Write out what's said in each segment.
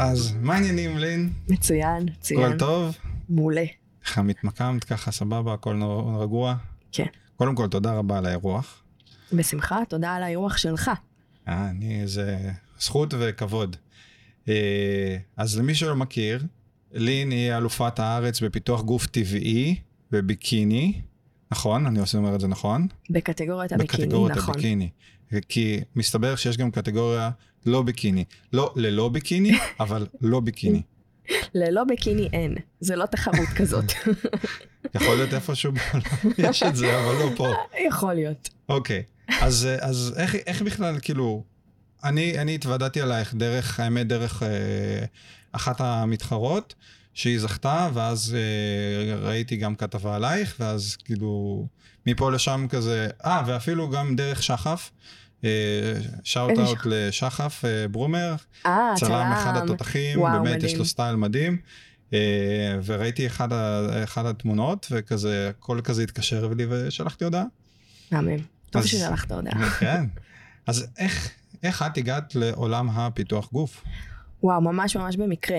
אז מה העניינים, לין? מצוין, מצוין. הכל טוב? מעולה. איך מתמקמת ככה, סבבה, הכל רגוע? כן. קודם כל, תודה רבה על האירוח. בשמחה, תודה על האירוח שלך. אה, אני, זה זכות וכבוד. אה, אז למי שלא מכיר, לין היא אלופת הארץ בפיתוח גוף טבעי בביקיני, נכון? אני עושה אומר את זה נכון? בקטגוריית הביקיני, בקטגוריית נכון. הביקיני. כי מסתבר שיש גם קטגוריה לא ביקיני. לא ללא ביקיני, אבל לא ביקיני. ללא ביקיני אין, זה לא תחרות כזאת. יכול להיות איפשהו בעולם יש את זה, אבל לא פה. יכול להיות. אוקיי, אז, אז איך, איך בכלל, כאילו, אני, אני התוודעתי עלייך דרך, האמת, דרך אה, אחת המתחרות, שהיא זכתה, ואז אה, ראיתי גם כתבה עלייך, ואז כאילו, מפה לשם כזה, אה, ואפילו גם דרך שחף, שאוט איזה אאוט שחף? לשחף אה, ברומר, אה, צלם אחד התותחים, וואו, באמת יש. לו סטייל מדהים. אה, וראיתי אחד, ה- אחד התמונות, וכזה, הכל כזה התקשר לי ושלחתי הודעה. מהמם. טוב ששלחת הודעה. כן. אז איך, איך את הגעת לעולם הפיתוח גוף? וואו, ממש ממש במקרה.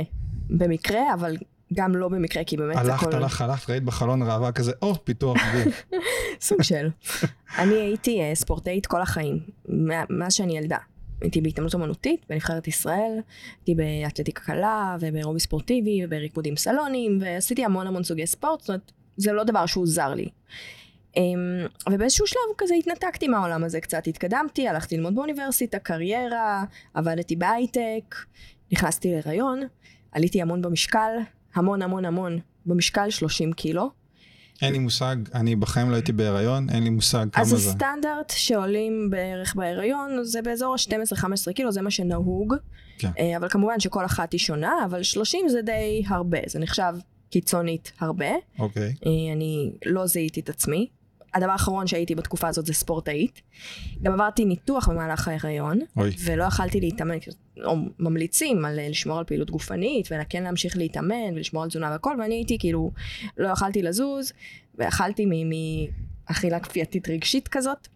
במקרה, אבל גם לא במקרה, כי באמת זה הלכת, הכל... הלכת, הלכת, ראית בחלון ראווה כזה, או, פיתוח גוף. סוג של. אני הייתי אה, ספורטאית כל החיים, מאז שאני ילדה. הייתי בהתעמלות אומנותית בנבחרת ישראל, הייתי באתלטיקה קלה ובאירובי ספורטיבי ובריקודים סלונים, ועשיתי המון המון סוגי ספורט, זאת אומרת, זה לא דבר שהוא זר לי. אמ, ובאיזשהו שלב כזה התנתקתי מהעולם הזה קצת, התקדמתי, הלכתי ללמוד באוניברסיטה, קריירה, עבדתי בהייטק, נכנסתי להיריון, עליתי המון במשקל, המון המון המון, במשקל 30 קילו. אין לי מושג, אני בחיים לא הייתי בהיריון, אין לי מושג כמה אז זה. הסטנדרט שעולים בערך בהיריון זה באזור ה-12-15 קילו, זה מה שנהוג. כן. אה, אבל כמובן שכל אחת היא שונה, אבל 30 זה די הרבה, זה נחשב קיצונית הרבה. אוקיי. אה, אני לא זיהיתי את עצמי. הדבר האחרון שהייתי בתקופה הזאת זה ספורטאית. גם עברתי ניתוח במהלך ההיריון, אוי. ולא יכלתי להתאמן, או ממליצים על אה, לשמור על פעילות גופנית, וכן להמשיך להתאמן ולשמור על תזונה והכל, ואני הייתי כאילו, לא יכלתי לזוז, ואכלתי מאכילה כפייתית רגשית כזאת,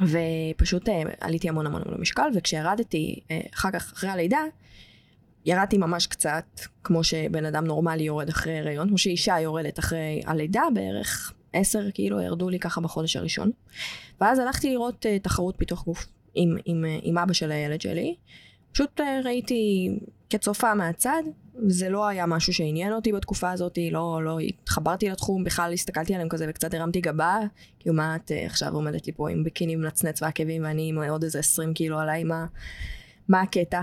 ופשוט אה, עליתי המון המון המון במשקל, וכשירדתי אה, אחר כך, אחרי הלידה, ירדתי ממש קצת, כמו שבן אדם נורמלי יורד אחרי הריון, כמו שאישה יורדת אחרי הלידה בערך, עשר כאילו ירדו לי ככה בחודש הראשון. ואז הלכתי לראות uh, תחרות פיתוח גוף עם, עם, uh, עם אבא של הילד שלי. פשוט uh, ראיתי כצופה מהצד, זה לא היה משהו שעניין אותי בתקופה הזאת, לא, לא התחברתי לתחום, בכלל הסתכלתי עליהם כזה וקצת הרמתי גבה, כאילו מה את uh, עכשיו עומדת לי פה עם ביקיני מנצנץ ועקבים ואני עם עוד איזה 20 קילו עליי, מה, מה הקטע?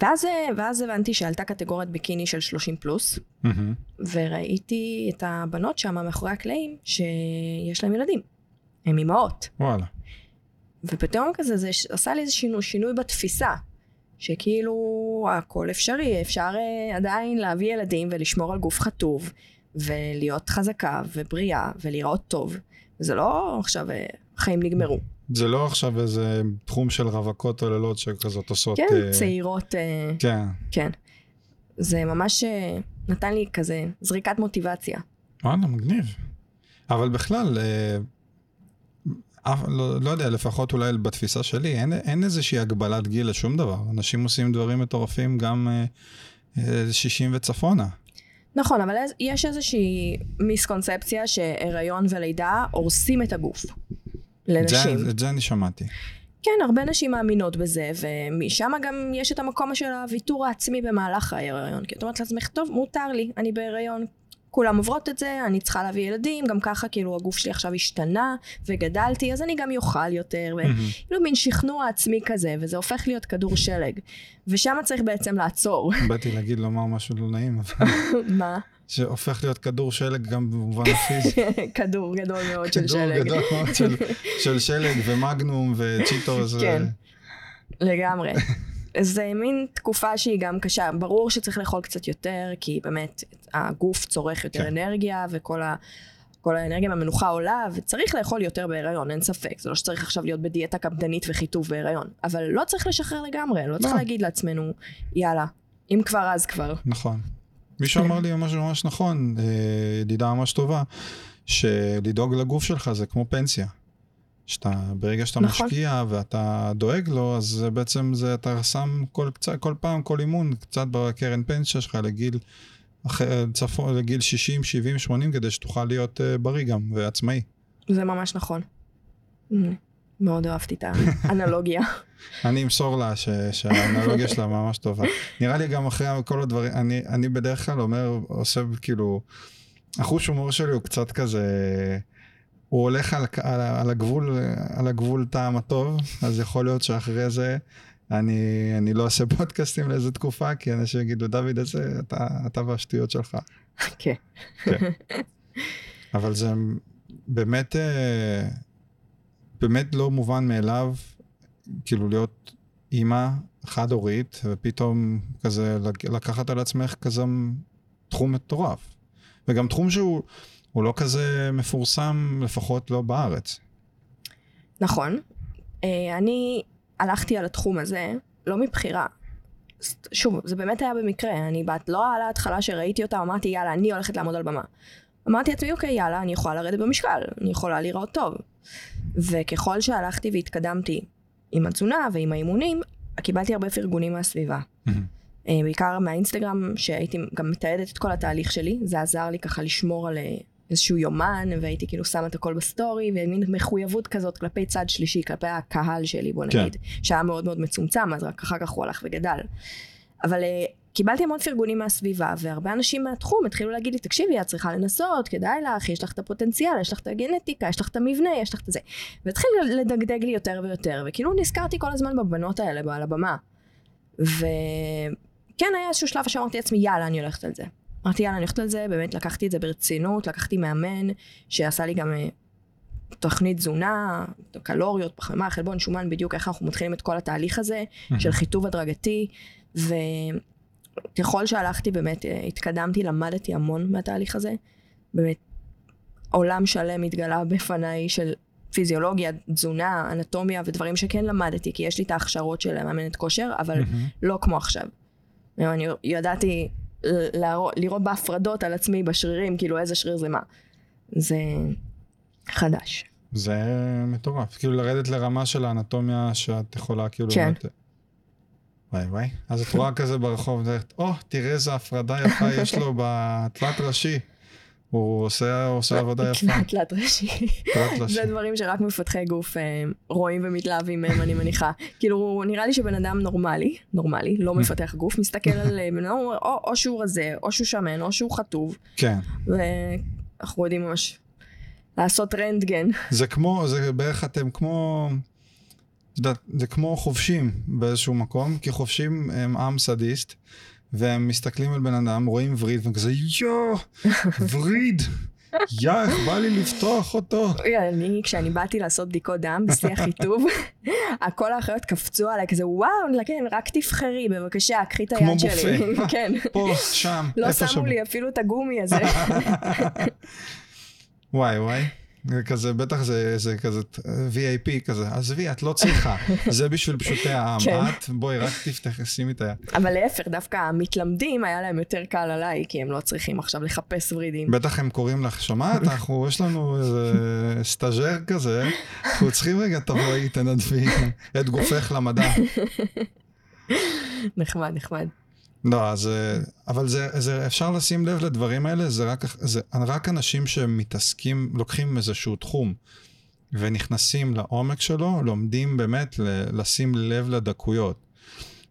ואז, אה, ואז הבנתי שעלתה קטגוריית ביקיני של 30 פלוס, מהמם. וראיתי את הבנות שם מאחורי הקלעים שיש להם ילדים. הן אימהות. וואלה. ופתאום כזה זה עשה לי איזה שינוי, שינוי בתפיסה. שכאילו הכל אפשרי, אפשר uh, עדיין להביא ילדים ולשמור על גוף חטוב, ולהיות חזקה ובריאה ולהיראות טוב. זה לא עכשיו uh, החיים נגמרו. זה לא עכשיו איזה תחום של רווקות או לילות שכזאת עושות... כן, אה, צעירות, uh, כן. כן. זה ממש uh, נתן לי כזה זריקת מוטיבציה. וואלה, מגניב. אבל בכלל, אה, אף, לא, לא יודע, לפחות אולי בתפיסה שלי, אין, אין איזושהי הגבלת גיל לשום דבר. אנשים עושים דברים מטורפים גם אה, אה, 60 וצפונה. נכון, אבל יש איזושהי מיסקונספציה שהיריון ולידה הורסים את הגוף. את זה, לנשים. את זה אני שמעתי. כן, הרבה נשים מאמינות בזה, ומשם גם יש את המקום של הוויתור העצמי במהלך ההיריון. כי את אומרת לעצמך, טוב, מותר לי, אני בהיריון, כולם עוברות את זה, אני צריכה להביא ילדים, גם ככה כאילו הגוף שלי עכשיו השתנה, וגדלתי, אז אני גם יאכל יותר. וכאילו מין שכנוע עצמי כזה, וזה הופך להיות כדור שלג. ושם צריך בעצם לעצור. באתי להגיד לומר משהו לא נעים, אבל מה? שהופך להיות כדור שלג גם במובן הפיזי. כדור גדול מאוד של כדור שלג. גדול מאוד של, של שלג ומגנום וצ'יטוס. ו- כן. לגמרי. זה מין תקופה שהיא גם קשה. ברור שצריך לאכול קצת יותר, כי באמת הגוף צורך יותר כן. אנרגיה, וכל ה... כל האנרגיה מהמנוחה עולה, וצריך לאכול יותר בהיריון, אין ספק. זה לא שצריך עכשיו להיות בדיאטה קפדנית וחיטוב בהיריון. אבל לא צריך לשחרר לגמרי, לא צריך לא. להגיד לעצמנו, יאללה, אם כבר אז כבר. נכון. מישהו אמר לי משהו ממש נכון, אה, ידידה ממש טובה, שלדאוג לגוף שלך זה כמו פנסיה. שאתה, ברגע שאתה נכון. משקיע ואתה דואג לו, אז זה בעצם זה, אתה שם כל, קצת, כל פעם, כל אימון, קצת בקרן פנסיה שלך לגיל, צפון, לגיל 60, 70, 80, כדי שתוכל להיות uh, בריא גם ועצמאי. זה ממש נכון. Mm, מאוד אהבתי את האנלוגיה. אני אמסור לה ש, שהאנלוגיה שלה ממש טובה. נראה לי גם אחרי כל הדברים, אני, אני בדרך כלל אומר, עושה כאילו, החוש הומור שלי הוא קצת כזה, הוא הולך על, על, על, הגבול, על הגבול טעם הטוב, אז יכול להיות שאחרי זה אני, אני לא אעשה פודקאסטים לאיזה תקופה, כי אנשים יגידו, דוד, איזה, אתה, אתה והשטויות שלך. כן. כן. אבל זה באמת, אה, באמת לא מובן מאליו, כאילו להיות אימא חד-הורית, ופתאום כזה לקחת על עצמך כזה תחום מטורף. וגם תחום שהוא הוא לא כזה מפורסם, לפחות לא בארץ. נכון. אה, אני הלכתי על התחום הזה, לא מבחירה. שוב, זה באמת היה במקרה, אני בת, לא על ההתחלה שראיתי אותה, אמרתי יאללה, אני הולכת לעמוד על במה. אמרתי לעצמי, אוקיי, יאללה, אני יכולה לרדת במשקל, אני יכולה להיראות טוב. וככל שהלכתי והתקדמתי עם התזונה ועם האימונים, קיבלתי הרבה פרגונים מהסביבה. אה, בעיקר מהאינסטגרם, שהייתי גם מתעדת את כל התהליך שלי, זה עזר לי ככה לשמור על אה, איזשהו יומן, והייתי כאילו שמה את הכל בסטורי, ומין מחויבות כזאת כלפי צד שלישי, כלפי הקהל שלי, בוא כן. נגיד, שהיה מאוד מאוד מצומצם, אז רק אחר כך הוא הלך וגדל. אבל אה, קיבלתי המון פרגונים מהסביבה, והרבה אנשים מהתחום התחילו להגיד לי, תקשיבי, את צריכה לנסות, כדאי לך, יש לך את הפוטנציאל, יש לך את הגנטיקה, יש לך את המבנה, יש לך את זה. והתחיל לדגדג לי יותר ויותר, וכאילו נזכרתי כל הזמן בבנות האלה, על הבמה. וכן היה איזשהו שלב שאמרתי לעצמי, יאללה, אני הולכת על זה. אמרתי, יאללה, אני הולכת על זה, באמת לקחתי את זה ברצינות, לקחתי מאמן, שעשה לי גם אה, תוכנית תזונה, קלוריות, פחמימה, חלבון, שומן, בדיוק איך אנחנו מתחילים את כל התהליך הזה, של חיטוב הדרגתי, וככל שהלכתי באמת, אה, התקדמתי, למדתי המון מהתהליך הזה. באמת, עולם שלם התגלה בפניי של פיזיולוגיה, תזונה, אנטומיה ודברים שכן למדתי, כי יש לי את ההכשרות של מאמנת כושר, אבל לא כמו עכשיו. אני ידעתי לראות, לראות בהפרדות על עצמי בשרירים, כאילו איזה שריר זה מה. זה חדש. זה מטורף. כאילו לרדת לרמה של האנטומיה שאת יכולה כאילו... כן. באמת... וואי וואי. אז את רואה כזה ברחוב, או, oh, תראה איזה הפרדה יפה יש לו בתלת ראשי. הוא עושה, עושה עבודה יפה. תלת ראשי. תלת ראשי. זה דברים שרק מפתחי גוף אה, רואים ומתלהבים מהם, אני מניחה. כאילו, נראה לי שבן אדם נורמלי, נורמלי, לא מפתח גוף, מסתכל על אה, בן אדם, או, או שהוא רזה, או שהוא שמן, או שהוא חטוב. כן. ואנחנו יודעים ממש לעשות רנטגן. זה כמו, זה בערך אתם כמו, זה כמו חובשים באיזשהו מקום, כי חובשים הם עם סדיסט, והם מסתכלים על בן אדם, רואים וריד, והם כזה, יואו, וריד, יא, איך בא לי לפתוח אותו. אני, כשאני באתי לעשות בדיקות דם בשיא החיטוב, כל האחיות קפצו עליי כזה, וואו, כן, רק תבחרי, בבקשה, קחי את כמו היד שלי. בופה. כן. פה, שם, לא איפה שמו שם. לי אפילו את הגומי הזה. וואי וואי. זה כזה, בטח זה, זה כזה VIP כזה, עזבי, את לא צריכה, זה בשביל פשוטי העם, כן. את, בואי, רק תפתח, שימי את היד. אבל להפך, דווקא המתלמדים היה להם יותר קל עליי, כי הם לא צריכים עכשיו לחפש ורידים. בטח הם קוראים לך, שומעת, אנחנו, יש לנו איזה סטאז'ר כזה, אנחנו צריכים רגע, תבואי, תנדבי את גופך למדע. נחמד, נחמד. לא, אז, אה, אבל זה, זה, אפשר לשים לב לדברים האלה, זה רק, זה רק אנשים שמתעסקים, לוקחים איזשהו תחום ונכנסים לעומק שלו, לומדים באמת ל- לשים לב לדקויות.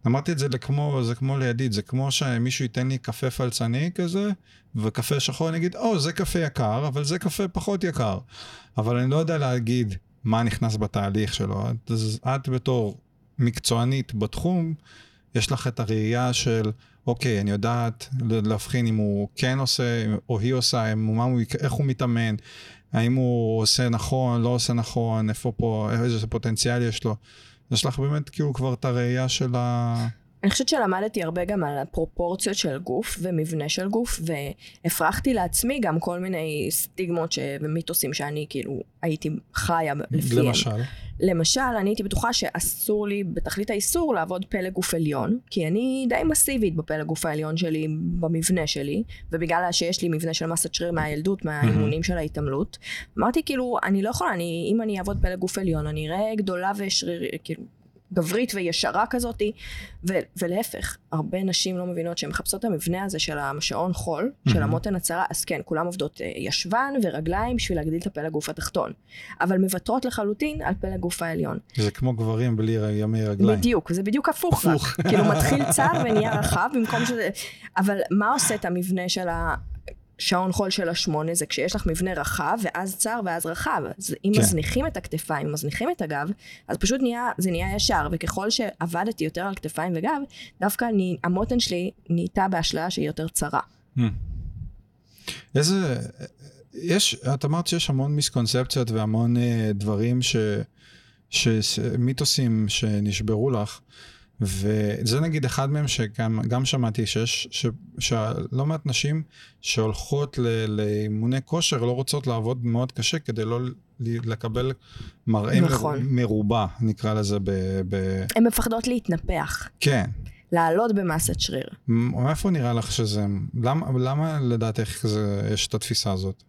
אמרתי את זה לכמו, זה כמו לידיד, זה כמו שמישהו ייתן לי קפה פלצני כזה, וקפה שחור, אני אגיד, או, זה קפה יקר, אבל זה קפה פחות יקר. אבל אני לא יודע להגיד מה נכנס בתהליך שלו. אז את בתור מקצוענית בתחום, יש לך את הראייה של, אוקיי, אני יודעת להבחין אם הוא כן עושה, או היא עושה, אם, מה הוא, איך הוא מתאמן, האם הוא עושה נכון, לא עושה נכון, איפה פה, איזה פוטנציאל יש לו. יש לך באמת כאילו כבר את הראייה של ה... אני חושבת שלמדתי הרבה גם על הפרופורציות של גוף ומבנה של גוף, והפרחתי לעצמי גם כל מיני סטיגמות ש... ומיתוסים שאני כאילו הייתי חיה לפיהם. למשל. למשל, אני הייתי בטוחה שאסור לי בתכלית האיסור לעבוד פלג גוף עליון, כי אני די מסיבית בפלג גוף העליון שלי, במבנה שלי, ובגלל שיש לי מבנה של מסת שריר מהילדות, מהאימונים של ההתעמלות, אמרתי כאילו, אני לא יכולה, אני, אם אני אעבוד פלג גוף עליון, אני אראה גדולה ושריר, כאילו, גברית וישרה כזאתי, ו- ולהפך, הרבה נשים לא מבינות שהן מחפשות את המבנה הזה של השעון חול, mm-hmm. של המותן הצרה, אז כן, כולן עובדות אה, ישבן ורגליים בשביל להגדיל את הפלג גוף התחתון, אבל מוותרות לחלוטין על פלג גוף העליון. זה כמו גברים בלי ימי רגליים. בדיוק, זה בדיוק הפוך, הפוך. רק, כאילו מתחיל צר ונהיה רחב במקום שזה, אבל מה עושה את המבנה של ה... שעון חול של השמונה זה כשיש לך מבנה רחב, ואז צר ואז רחב. אז אם כן. מזניחים את הכתפיים, מזניחים את הגב, אז פשוט נהיה, זה נהיה ישר. וככל שעבדתי יותר על כתפיים וגב, דווקא אני, המותן שלי נהייתה באשליה שהיא יותר צרה. Hmm. איזה... יש, את אמרת שיש המון מיסקונספציות והמון uh, דברים ש... ש... מיתוסים שנשברו לך. וזה נגיד אחד מהם שגם שמעתי שיש, ש, שלא מעט נשים שהולכות לאימוני כושר לא רוצות לעבוד מאוד קשה כדי לא לקבל מראה נכון. מרובע, נקרא לזה ב... ב... הן מפחדות להתנפח. כן. לעלות במסת שריר. מאיפה נראה לך שזה... למה, למה לדעתך זה, יש את התפיסה הזאת?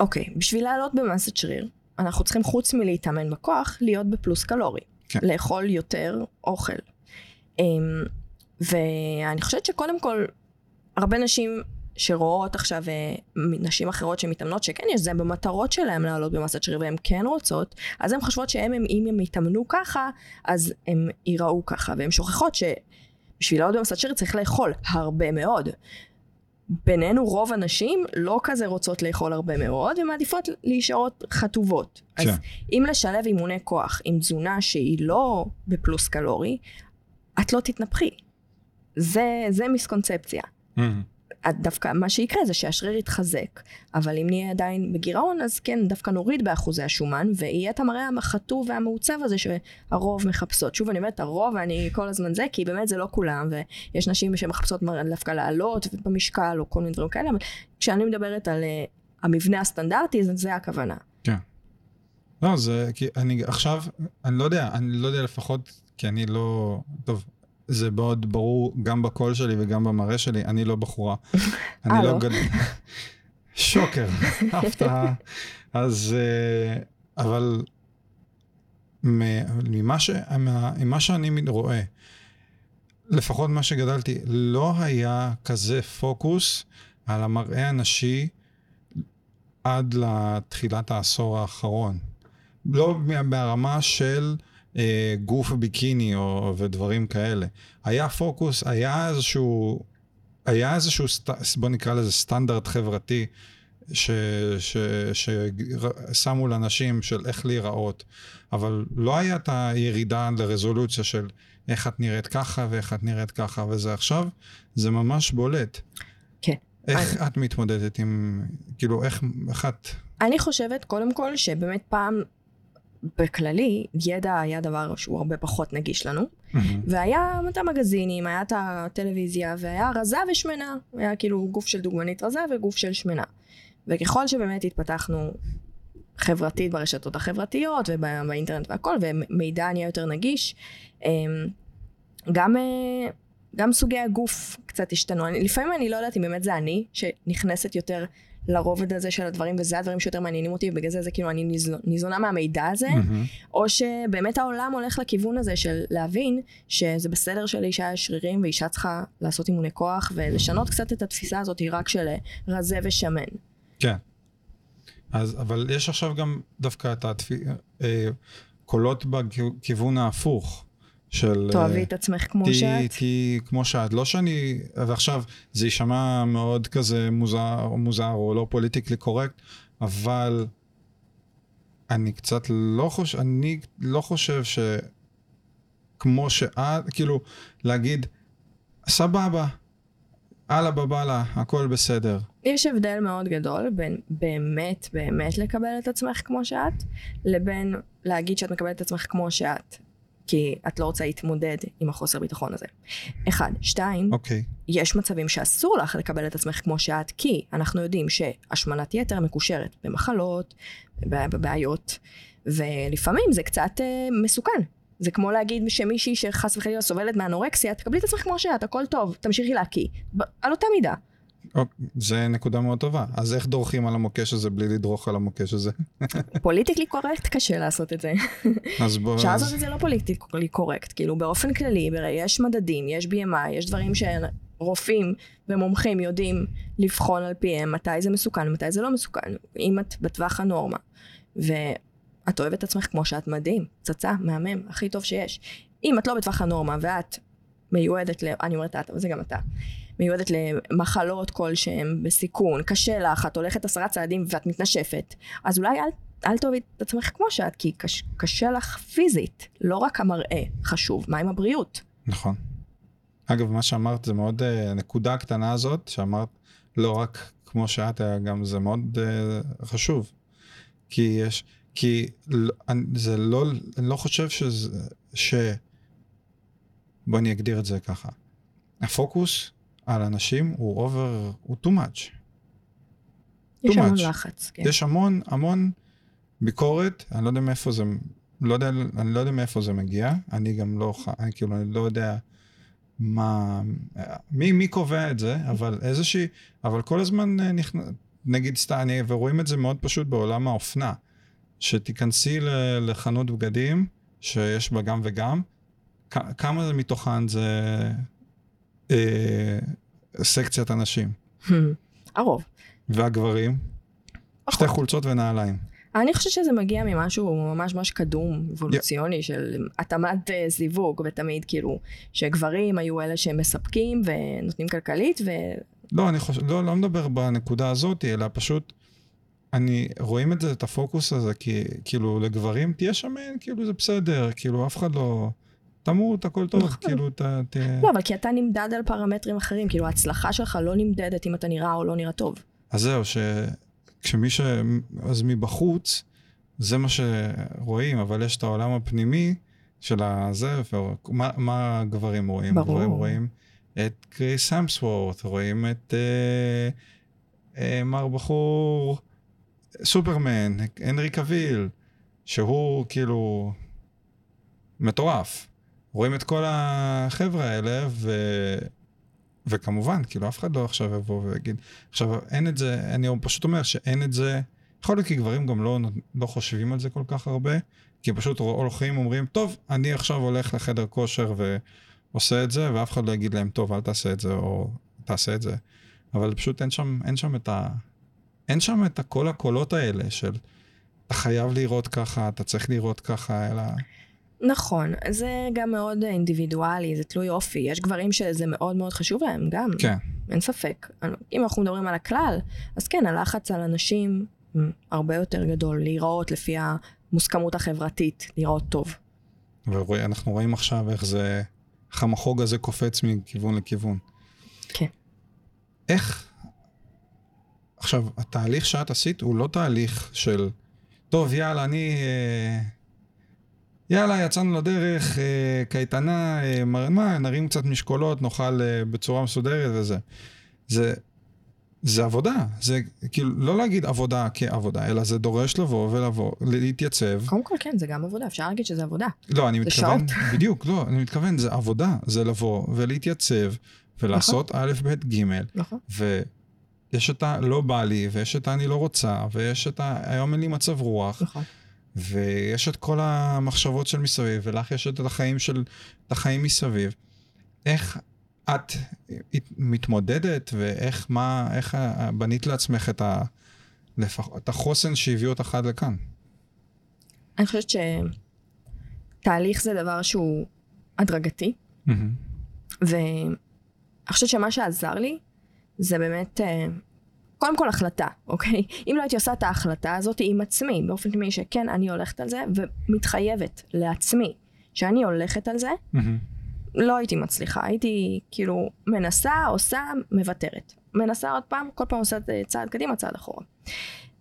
אוקיי, בשביל לעלות במסת שריר, אנחנו צריכים חוץ מלהתאמן בכוח, להיות בפלוס קלורי. כן. לאכול יותר אוכל. אמ, ואני חושבת שקודם כל, הרבה נשים שרואות עכשיו אה, נשים אחרות שמתאמנות, שכן יש זה במטרות שלהם לעלות במסת שריר והן כן רוצות, אז הן חושבות שהן, אם הם יתאמנו ככה, אז הם ייראו ככה, והן שוכחות שבשביל לעלות במסת שריר צריך לאכול הרבה מאוד. בינינו רוב הנשים לא כזה רוצות לאכול הרבה מאוד ומעדיפות להישארות חטובות. כן. אז אם לשלב אימוני כוח עם תזונה שהיא לא בפלוס קלורי, את לא תתנפחי. זה, זה מיסקונספציה. Mm-hmm. דווקא מה שיקרה זה שהשריר יתחזק, אבל אם נהיה עדיין בגירעון, אז כן, דווקא נוריד באחוזי השומן, ויהיה את המראה החטוב והמעוצב הזה שהרוב מחפשות. שוב, אני אומרת הרוב, ואני כל הזמן זה, כי באמת זה לא כולם, ויש נשים שמחפשות דווקא לעלות במשקל, או כל מיני דברים כאלה, אבל כשאני מדברת על uh, המבנה הסטנדרטי, זה, זה הכוונה. כן. לא, זה, כי אני עכשיו, אני לא יודע, אני לא יודע לפחות, כי אני לא, טוב, זה מאוד ברור גם בקול שלי וגם במראה שלי, אני לא בחורה. אני לא, לא גדול. שוקר, הפתעה. אז, אה, אבל ממה, ש, ממה שאני רואה, לפחות מה שגדלתי, לא היה כזה פוקוס על המראה הנשי עד לתחילת העשור האחרון. לא מהרמה של... אה, גוף ביקיני או, ודברים כאלה. היה פוקוס, היה איזשהו, היה איזשהו, סט, בוא נקרא לזה סטנדרט חברתי, ששמו לאנשים של איך להיראות, אבל לא היה את הירידה לרזולוציה של איך את נראית ככה ואיך את נראית ככה, וזה עכשיו, זה ממש בולט. כן. איך אני... את מתמודדת עם, כאילו, איך, איך את... אני חושבת, קודם כל, שבאמת פעם בכללי, ידע היה דבר שהוא הרבה פחות נגיש לנו, mm-hmm. והיה את המגזינים, היה את הטלוויזיה, והיה רזה ושמנה, היה כאילו גוף של דוגמנית רזה וגוף של שמנה. וככל שבאמת התפתחנו חברתית ברשתות החברתיות ובאינטרנט והכל, ומידע נהיה יותר נגיש, אמ, גם, אה, גם סוגי הגוף קצת השתנו. לפעמים אני לא יודעת אם באמת זה אני, שנכנסת יותר לרובד הזה של הדברים, וזה הדברים שיותר מעניינים אותי, ובגלל זה זה כאילו אני ניזונה מהמידע הזה, mm-hmm. או שבאמת העולם הולך לכיוון הזה של להבין שזה בסדר שלאישה יש שרירים, ואישה צריכה לעשות אימוני כוח, ולשנות קצת את התפיסה הזאת רק של רזה ושמן. כן. אז, אבל יש עכשיו גם דווקא את הקולות אה, בכיוון ההפוך. של... תאהבי את עצמך כמו שאת. תהיי כמו שאת. לא שאני... ועכשיו, זה יישמע מאוד כזה מוזר, מוזר או לא פוליטיקלי קורקט, אבל אני קצת לא חושב, אני לא חושב ש... כמו שאת, כאילו, להגיד, סבבה, אללה בבאללה, הכל בסדר. יש הבדל מאוד גדול בין באמת באמת לקבל את עצמך כמו שאת, לבין להגיד שאת מקבלת את עצמך כמו שאת. כי את לא רוצה להתמודד עם החוסר ביטחון הזה. אחד. שתיים, אוקיי. יש מצבים שאסור לך לקבל את עצמך כמו שאת, כי אנחנו יודעים שהשמנת יתר מקושרת במחלות, בבעיות, ולפעמים זה קצת אה, מסוכן. זה כמו להגיד שמישהי שחס וחלילה סובלת מאנורקסיה, תקבלי את עצמך כמו שאת, הכל טוב, תמשיכי להקיא. על אותה מידה. אוקיי, זה נקודה מאוד טובה. אז איך דורכים על המוקש הזה בלי לדרוך על המוקש הזה? politically correct קשה לעשות את זה. אז בוא... אפשר לעשות את זה לא politically correct, כאילו באופן כללי, יש מדדים, יש BMI, יש דברים שרופאים ומומחים יודעים לבחון על פיהם מתי זה מסוכן ומתי זה לא מסוכן. אם את בטווח הנורמה, ואת אוהבת את עצמך כמו שאת מדהים, פצצה, מהמם, הכי טוב שיש. אם את לא בטווח הנורמה ואת מיועדת ל... אני אומרת את, אבל זה גם אתה. מיועדת למחלות כלשהן בסיכון, קשה לך, את הולכת עשרה צעדים ואת מתנשפת, אז אולי אל, אל תאהבי את עצמך כמו שאת, כי קש, קשה לך פיזית, לא רק המראה חשוב, מה עם הבריאות? נכון. אגב, מה שאמרת זה מאוד, אה, הנקודה הקטנה הזאת, שאמרת לא רק כמו שאת, גם זה מאוד אה, חשוב. כי יש, כי לא- זה לא, אני לא חושב שזה, ש... בוא אני אגדיר את זה ככה. הפוקוס על אנשים הוא over, הוא too much. יש Too המון much. לחץ, כן. יש המון המון ביקורת, אני לא יודע מאיפה זה, לא יודע, אני לא יודע מאיפה זה מגיע, אני גם לא, אני כאילו, אני לא יודע מה, מי, מי קובע את זה, אבל איזושהי, אבל כל הזמן אה, נכנ... נגיד סתם, אני, ורואים את זה מאוד פשוט בעולם האופנה, שתיכנסי לחנות בגדים, שיש בה גם וגם, כמה מתוכן זה אה, סקציית הנשים, הרוב. והגברים, שתי חולצות ונעליים. אני חושבת שזה מגיע ממשהו ממש ממש קדום, אבולוציוני, של התאמת אה, זיווג, ותמיד כאילו, שגברים היו אלה שמספקים ונותנים כלכלית, ו... לא, אני חושב, לא, לא מדבר בנקודה הזאת, אלא פשוט, אני, רואים את זה, את הפוקוס הזה, כי כאילו לגברים תהיה שמן, כאילו זה בסדר, כאילו אף אחד לא, תמות, הכל טוב, נכון. כאילו אתה, ת... לא, אבל כי אתה נמדד על פרמטרים אחרים, כאילו ההצלחה שלך לא נמדדת אם אתה נראה או לא נראה טוב. אז זהו, שכשמי ש... אז מבחוץ, זה מה שרואים, אבל יש את העולם הפנימי של הזה, ומה מה הגברים רואים? ברור. הגברים רואים את קריס המסוורט, רואים את אה, אה, מר בחור סופרמן, הנרי קביל, שהוא כאילו מטורף. רואים את כל החבר'ה האלה, ו... וכמובן, כאילו אף אחד לא עכשיו יבוא ויגיד, עכשיו אין את זה, אני פשוט אומר שאין את זה, יכול להיות כי גברים גם לא, לא חושבים על זה כל כך הרבה, כי פשוט הולכים, אומרים, טוב, אני עכשיו הולך לחדר כושר ועושה את זה, ואף אחד לא יגיד להם, טוב, אל תעשה את זה, או תעשה את זה. אבל פשוט אין שם, אין שם את ה... אין שם את כל הקולות האלה של אתה חייב לראות ככה, אתה צריך לראות ככה, אלא... נכון, זה גם מאוד אינדיבידואלי, זה תלוי אופי. יש גברים שזה מאוד מאוד חשוב להם גם, כן, אין ספק. אם אנחנו מדברים על הכלל, אז כן, הלחץ על אנשים הרבה יותר גדול, להיראות לפי המוסכמות החברתית, להיראות טוב. ואנחנו רואים עכשיו איך זה, איך המחוג הזה קופץ מכיוון לכיוון. כן. איך, עכשיו, התהליך שאת עשית הוא לא תהליך של, טוב, יאללה, אני, אה, יאללה, יצאנו לדרך, אה, קייטנה, אה, מר- מה, נרים קצת משקולות, נאכל אה, בצורה מסודרת וזה. זה, זה עבודה, זה כאילו, לא להגיד עבודה כעבודה, אלא זה דורש לבוא ולבוא, להתייצב. קודם כל כן, זה גם עעבודה, אפשר להגיד שזה עבודה. לא, אני מתכוון, בדיוק, לא, אני מתכוון, זה עבודה, זה לבוא ולהתייצב ולעשות א', ב', ג', נכון. ויש את ה... לא בא לי, ויש את. אני לא רוצה, ויש את ה... היום אין לי מצב רוח, נכון. ויש את כל המחשבות של מסביב, ולך יש את החיים של... את החיים מסביב. איך את מתמודדת, ואיך מה... איך בנית לעצמך את ה... לפח... את החוסן שהביא אותך עד לכאן? אני חושבת שתהליך זה דבר שהוא הדרגתי, ואני חושבת שמה שעזר לי זה באמת, אה, קודם כל החלטה, אוקיי? אם לא הייתי עושה את ההחלטה הזאת עם עצמי, באופן תמידי שכן, אני הולכת על זה, ומתחייבת לעצמי שאני הולכת על זה, לא הייתי מצליחה, הייתי כאילו מנסה, עושה, מוותרת. מנסה עוד פעם, כל פעם עושה צעד קדימה, צעד אחורה.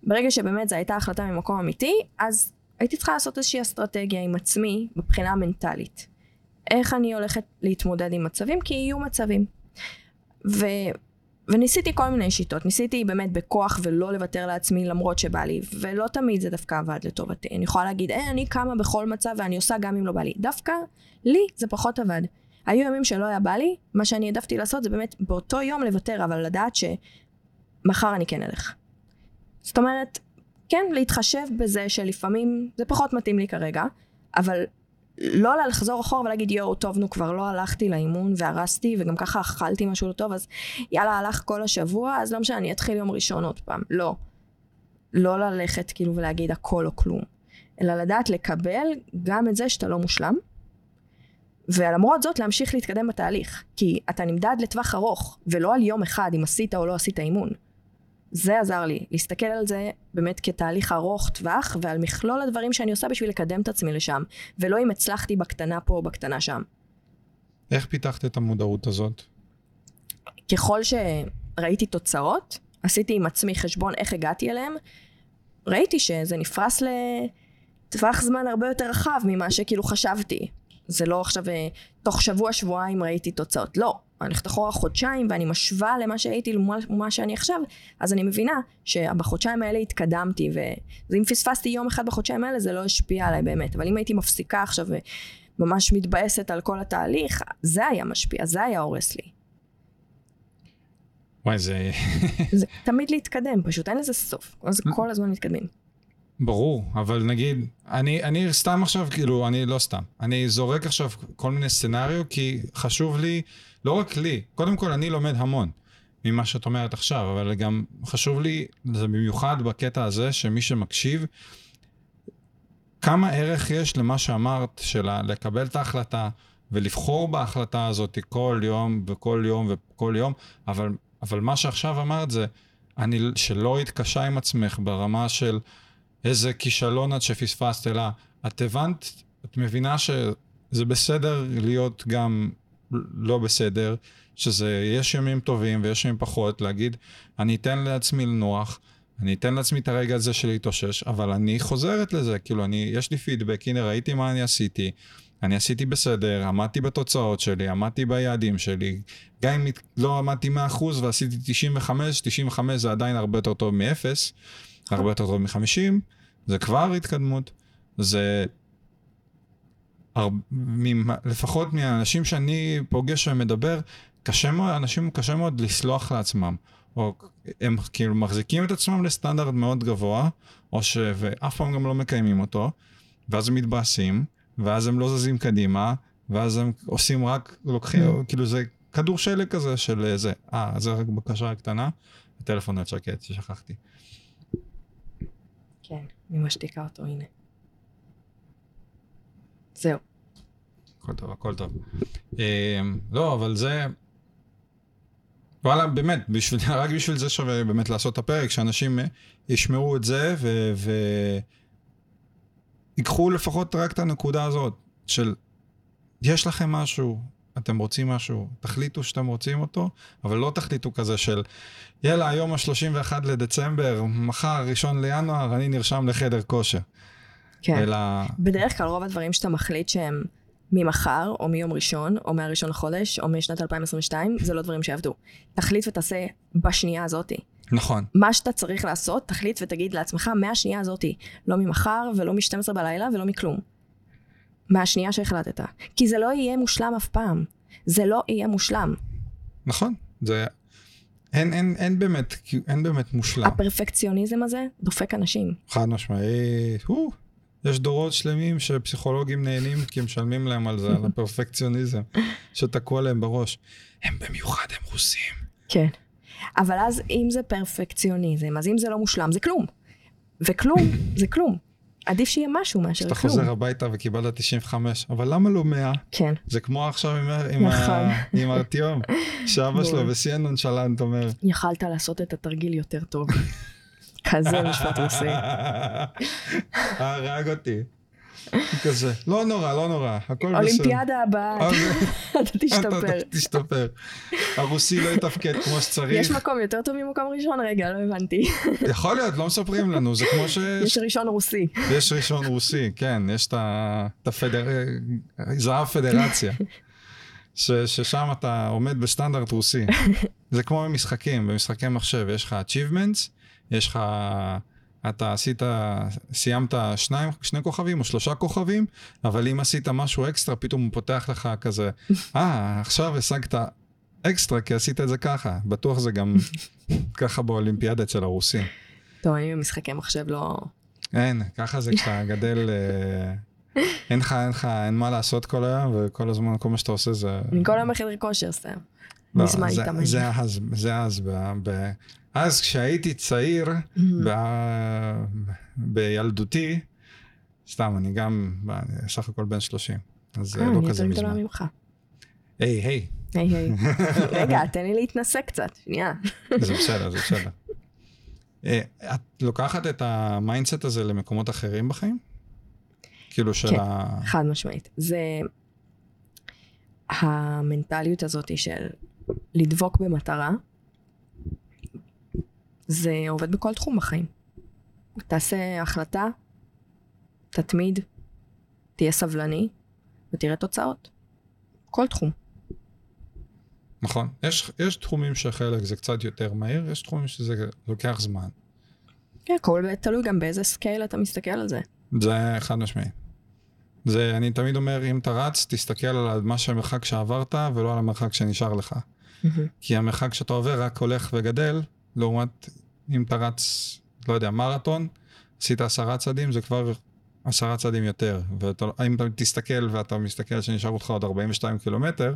ברגע שבאמת זו הייתה החלטה ממקום אמיתי, אז הייתי צריכה לעשות איזושהי אסטרטגיה עם עצמי מבחינה המנטלית. איך אני הולכת להתמודד עם מצבים, כי יהיו מצבים. ו... וניסיתי כל מיני שיטות, ניסיתי באמת בכוח ולא לוותר לעצמי למרות שבא לי, ולא תמיד זה דווקא עבד לטובתי. אני יכולה להגיד, אה, אני קמה בכל מצב ואני עושה גם אם לא בא לי. דווקא לי זה פחות עבד. היו ימים שלא היה בא לי, מה שאני העדפתי לעשות זה באמת באותו יום לוותר, אבל לדעת שמחר אני כן אלך. זאת אומרת, כן, להתחשב בזה שלפעמים זה פחות מתאים לי כרגע, אבל לא לחזור אחורה ולהגיד יואו טוב נו כבר לא הלכתי לאימון והרסתי וגם ככה אכלתי משהו לא טוב אז יאללה הלך כל השבוע אז לא משנה אני אתחיל יום ראשון עוד פעם לא. לא ללכת כאילו ולהגיד הכל או כלום אלא לדעת לקבל גם את זה שאתה לא מושלם ולמרות זאת להמשיך להתקדם בתהליך כי אתה נמדד לטווח ארוך ולא על יום אחד אם עשית או לא עשית אימון זה עזר לי, להסתכל על זה באמת כתהליך ארוך טווח, ועל מכלול הדברים שאני עושה בשביל לקדם את עצמי לשם, ולא אם הצלחתי בקטנה פה או בקטנה שם. איך פיתחת את המודעות הזאת? ככל שראיתי תוצאות, עשיתי עם עצמי חשבון איך הגעתי אליהם, ראיתי שזה נפרס לטווח זמן הרבה יותר רחב ממה שכאילו חשבתי. זה לא עכשיו אה, תוך שבוע שבועיים ראיתי תוצאות, לא. אני הולכת אחורה חודשיים ואני משווה למה שהייתי למה שאני עכשיו, אז אני מבינה שבחודשיים האלה התקדמתי, ואם פספסתי יום אחד בחודשיים האלה זה לא השפיע עליי באמת, אבל אם הייתי מפסיקה עכשיו וממש מתבאסת על כל התהליך, זה היה משפיע, זה היה הורס לי. וואי, זה... זה תמיד להתקדם, פשוט אין לזה סוף, אז כל הזמן מתקדמים. ברור, אבל נגיד, אני, אני סתם עכשיו, כאילו, אני לא סתם. אני זורק עכשיו כל מיני סצנריו, כי חשוב לי, לא רק לי, קודם כל אני לומד המון ממה שאת אומרת עכשיו, אבל גם חשוב לי, זה במיוחד בקטע הזה, שמי שמקשיב, כמה ערך יש למה שאמרת, של לקבל את ההחלטה ולבחור בהחלטה הזאת כל יום וכל יום וכל יום, אבל, אבל מה שעכשיו אמרת זה, אני, שלא התקשה עם עצמך ברמה של... איזה כישלון את שפספסת, אלא את הבנת, את מבינה שזה בסדר להיות גם לא בסדר, שזה, יש ימים טובים ויש ימים פחות, להגיד, אני אתן לעצמי לנוח, אני אתן לעצמי את הרגע הזה של להתאושש, אבל אני חוזרת לזה, כאילו, אני, יש לי פידבק, הנה, ראיתי מה אני עשיתי, אני עשיתי בסדר, עמדתי בתוצאות שלי, עמדתי ביעדים שלי, גם אם לא עמדתי 100% ועשיתי 95, 95 זה עדיין הרבה יותר טוב מ-0, הרבה יותר טוב מ-50, זה כבר התקדמות. זה... הר... לפחות מהאנשים שאני פוגש ומדבר, קשה מאוד, אנשים קשה מאוד לסלוח לעצמם. או הם כאילו מחזיקים את עצמם לסטנדרט מאוד גבוה, או ש... ואף פעם גם לא מקיימים אותו, ואז הם מתבאסים, ואז הם לא זזים קדימה, ואז הם עושים רק, לוקחים, mm. כאילו זה כדור שלג כזה של זה. אה, זה רק בקשה קטנה, הטלפון עוד שקט, שכחתי. כן, אני משתיקה אותו, הנה. זהו. הכל טוב, הכל טוב. אמ, לא, אבל זה... וואלה, באמת, בשביל, רק בשביל זה שווה באמת לעשות את הפרק, שאנשים אה, ישמעו את זה ו... ו... ייקחו לפחות רק את הנקודה הזאת של יש לכם משהו, אתם רוצים משהו, תחליטו שאתם רוצים אותו, אבל לא תחליטו כזה של, יאללה, היום ה-31 לדצמבר, מחר, ראשון לינואר, אני נרשם לחדר כושר. כן. אלא... בדרך כלל רוב הדברים שאתה מחליט שהם ממחר, או מיום ראשון, או מהראשון לחודש, או משנת 2022, זה לא דברים שיעבדו. תחליט ותעשה בשנייה הזאתי. נכון. מה שאתה צריך לעשות, תחליט ותגיד לעצמך מהשנייה הזאתי. לא ממחר, ולא מ-12 בלילה, ולא מכלום. מהשנייה שהחלטת. כי זה לא יהיה מושלם אף פעם. זה לא יהיה מושלם. נכון, זה... אין, אין, אין, באמת, אין באמת מושלם. הפרפקציוניזם הזה דופק אנשים. חד משמעית. יש דורות שלמים שפסיכולוגים נהנים כי הם משלמים להם על זה, על הפרפקציוניזם, שתקוע להם בראש. הם במיוחד, הם רוסים. כן. אבל אז אם זה פרפקציוניזם, אז אם זה לא מושלם, זה כלום. וכלום, זה כלום. עדיף שיהיה משהו מאשר כלום. שאתה חוזר הביתה וקיבלת 95, אבל למה לא 100? כן. זה כמו עכשיו עם, נכון. ארטיום, שאבא שלו בשיא הנונשלנט אומר. יכלת לעשות את התרגיל יותר טוב. כזה משפט רוסי. הרג אותי. כזה, לא נורא, לא נורא, הכל בסדר. אולימפיאדה הבאה, אוקיי. אתה תשתפר. אתה תשתפר. הרוסי לא יתפקד כמו שצריך. יש מקום יותר טוב ממקום ראשון? רגע, לא הבנתי. יכול להיות, לא מספרים לנו, זה כמו ש... יש ראשון רוסי. יש ראשון רוסי, כן, יש את הפדר... זהב פדרציה. ש- ששם אתה עומד בסטנדרט רוסי. זה כמו במשחקים, במשחקי מחשב, יש לך achievements, יש לך... אתה עשית, סיימת שניים, שני כוכבים או שלושה כוכבים, אבל אם עשית משהו אקסטרה, פתאום הוא פותח לך כזה, אה, עכשיו השגת אקסטרה כי עשית את זה ככה. בטוח זה גם ככה באולימפיאדה אצל הרוסים. טוב, אני במשחקי מחשב לא... אין, ככה זה כשאתה גדל, אה, אין לך, אין לך, אין מה לעשות כל היום, וכל הזמן, כל מה שאתה עושה זה... אני כל היום בחדר כושר סתם. לא, מזמן זה- להתאמן. זה אז, זה אז, ב, ב, אז כשהייתי צעיר, ב, בילדותי, סתם, אני גם, אני סך הכל בן 30, אז אה, אה, אני לא יותר כזה גדולה מזמן. ממך. היי, היי, היי היי. רגע, תן לי להתנסה קצת, שנייה. זה בסדר, זה בסדר. אה, את לוקחת את ה mindset הזה למקומות אחרים בחיים? כאילו של כן. ה... חד משמעית. זה המנטליות הזאת של לדבוק במטרה, זה עובד בכל תחום בחיים. תעשה החלטה, תתמיד, תהיה סבלני, ותראה תוצאות. כל תחום. נכון. יש, יש תחומים שחלק זה קצת יותר מהיר, יש תחומים שזה לוקח זמן. כן, הכל תלוי גם באיזה scale אתה מסתכל על זה. זה חד משמעי. זה, אני תמיד אומר, אם אתה רץ, תסתכל על מה שהמרחק שעברת ולא על המרחק שנשאר לך. כי המרחק שאתה עובר רק הולך וגדל, לעומת אם אתה רץ, לא יודע, מרתון, עשית עשרה צעדים, זה כבר עשרה צעדים יותר. ואם אתה תסתכל ואתה מסתכל שנשאר אותך עוד 42 קילומטר,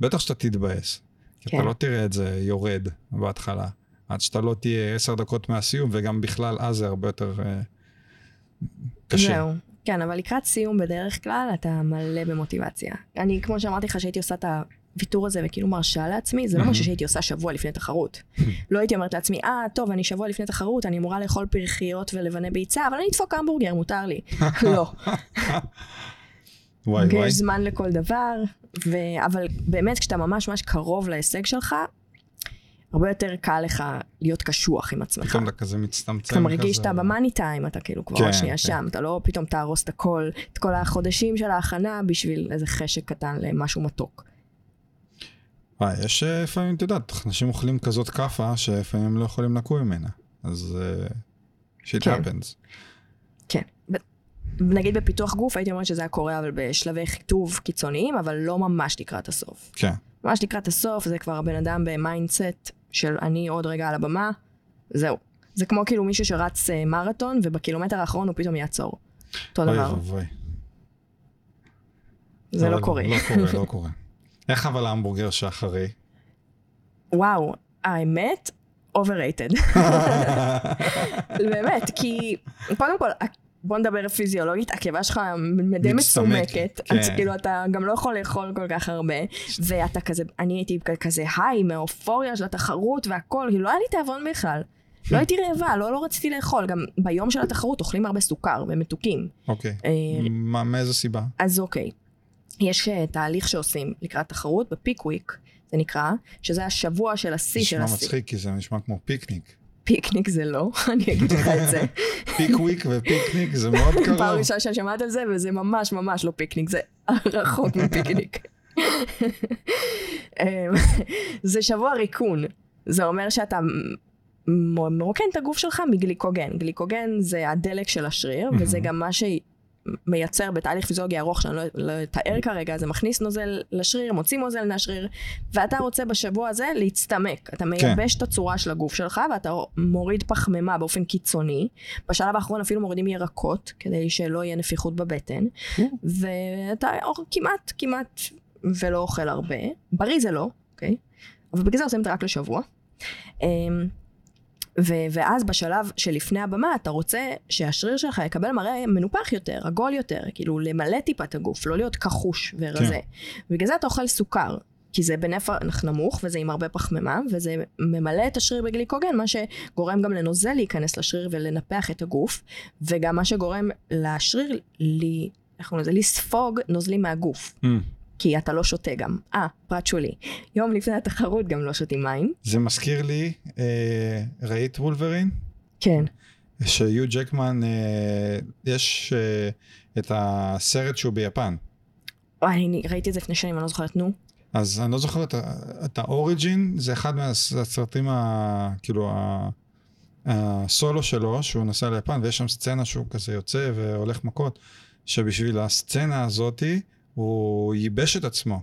בטח שאתה תתבאס. כי כן. אתה לא תראה את זה יורד בהתחלה. עד שאתה לא תהיה עשר דקות מהסיום, וגם בכלל אז זה הרבה יותר אה, קשה. זהו. כן, אבל לקראת סיום בדרך כלל אתה מלא במוטיבציה. אני, כמו שאמרתי לך, שהייתי עושה את הוויתור הזה וכאילו מרשה לעצמי, זה לא. משהו שהייתי עושה שבוע לפני תחרות. לא הייתי אומרת לעצמי, אה, טוב, אני שבוע לפני תחרות, אני אמורה לאכול פרחיות ולבנה ביצה, אבל אני אדפוק המבורגר, מותר לי. לא. וואי וואי. יש זמן לכל דבר, ו... אבל באמת, כשאתה ממש ממש קרוב להישג שלך, הרבה יותר קל לך להיות קשוח עם עצמך. פתאום אתה כזה מצטמצם אתה מרגיש כזה. שאתה במאני טיים, אתה כאילו כבר כן, עוד שנייה כן. שם, אתה לא פתאום תהרוס את הכל, את כל החודשים של ההכנה בשביל איזה חשק קטן למשהו מתוק. וואי, יש אה, לפעמים, את יודעת, אנשים אוכלים כזאת כאפה, שלפעמים הם לא יכולים לקום ממנה. אז אה, shit כן. happens. כן. נגיד בפיתוח גוף הייתי אומרת שזה היה קורה אבל בשלבי חיטוב קיצוניים, אבל לא ממש לקראת הסוף. כן. ממש לקראת הסוף זה כבר הבן אדם ב mindset של אני עוד רגע על הבמה, זהו. זה כמו כאילו מישהו שרץ אה, מרתון ובקילומטר האחרון הוא פתאום יעצור. אותו אוי דבר. ואבוי. זה לא אבל קורה. לא קורה, לא קורה. איך אבל ההמבורגר שאחרי? וואו, האמת, overrated. באמת, כי קודם כל, בוא נדבר פיזיולוגית, הקיבה שלך די מצומקת, כן. אז כאילו אתה גם לא יכול לאכול כל כך הרבה, ואתה כזה, אני הייתי כזה היי מהאופוריה של התחרות והכל, כאילו לא היה לי תיאבון בכלל. לא הייתי רעבה, לא, לא רציתי לאכול, גם ביום של התחרות אוכלים הרבה סוכר ומתוקים. אוקיי. אה, מאיזה סיבה? אז אוקיי, יש אה, תהליך שעושים לקראת תחרות, בפיק וויק, זה נקרא, שזה השבוע של השיא של נשמע השיא. מצחיק, כי זה נשמע כמו פיקניק. פיקניק זה לא, אני אגיד לך את זה. פיק וויק ופיקניק זה מאוד פעם קרוב. ראשונה שאני שמעת על זה, וזה ממש ממש לא פיקניק, זה רחוק מפיקניק. אמ, זה שבוע ריקון. זה אומר שאתה מרוקן את הגוף שלך מגליקוגן. גליקוגן זה הדלק של השריר, וזה גם מה שמייצר בתהליך פיזיולוגי ארוך שאני לא, לא אתאר כרגע, זה מכניס נוזל לשריר, מוציא נוזל מהשריר, ואתה רוצה בשבוע הזה להצטמק. אתה מייבש את הצורה של הגוף שלך, ואתה מוריד פחמימה באופן קיצוני. בשלב האחרון אפילו מורידים ירקות, כדי שלא יהיה נפיחות בבטן, ואתה אור- כמעט, כמעט ולא אוכל הרבה. בריא זה לא, אוקיי? אבל בגלל זה עושים את זה רק לשבוע. ו- ואז בשלב שלפני הבמה אתה רוצה שהשריר שלך יקבל מראה מנופח יותר, עגול יותר, כאילו למלא טיפה את הגוף, לא להיות כחוש ורזה. כן. בגלל זה אתה אוכל סוכר, כי זה בנפח נמוך, וזה עם הרבה פחמימה, וזה ממלא את השריר בגליקוגן, מה שגורם גם לנוזל להיכנס לשריר ולנפח את הגוף, וגם מה שגורם לשריר, לי, איך קוראים לזה? לספוג נוזלים מהגוף. Mm. כי אתה לא שותה גם. אה, פרט שולי. יום לפני התחרות גם לא שותים מים. זה מזכיר לי, אה, ראית וולברין? כן. שיו ג'קמן, אה, יש אה, את הסרט שהוא ביפן. וואי, אני ראיתי את זה לפני שנים, אני לא זוכרת, נו. אז אני לא זוכר את, את האוריג'ין, זה אחד מהסרטים, ה, כאילו, ה, הסולו שלו, שהוא נוסע ליפן, ויש שם סצנה שהוא כזה יוצא והולך מכות, שבשביל הסצנה הזאתי, הוא ייבש את עצמו.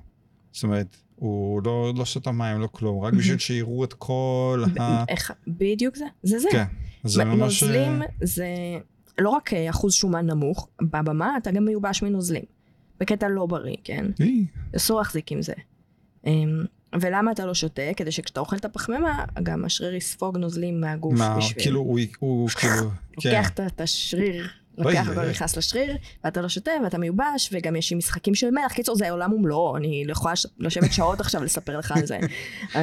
זאת אומרת, הוא לא, לא שתה מים, לא כלום, רק בשביל שיראו את כל ה... איך, בדיוק זה? זה זה. כן, זה ממש... נוזלים זה לא רק אה, אחוז שומן נמוך בבמה, אתה גם מיובש מנוזלים. בקטע לא בריא, כן? אסור להחזיק עם זה. אמ, ולמה אתה לא שותה? כדי שכשאתה אוכל את הפחמימה, גם השריר יספוג נוזלים מהגוף מה, בשביל... כאילו, הוא, הוא כאילו... לוקח את- את השריר, לוקח אוי. נכנס לשריר, ואתה לא שותה, ואתה מיובש, וגם יש לי משחקים של מלח. קיצור, זה עולם ומלואו, אני לא יכולה לש- לשבת שעות עכשיו לספר לך על זה. אמ,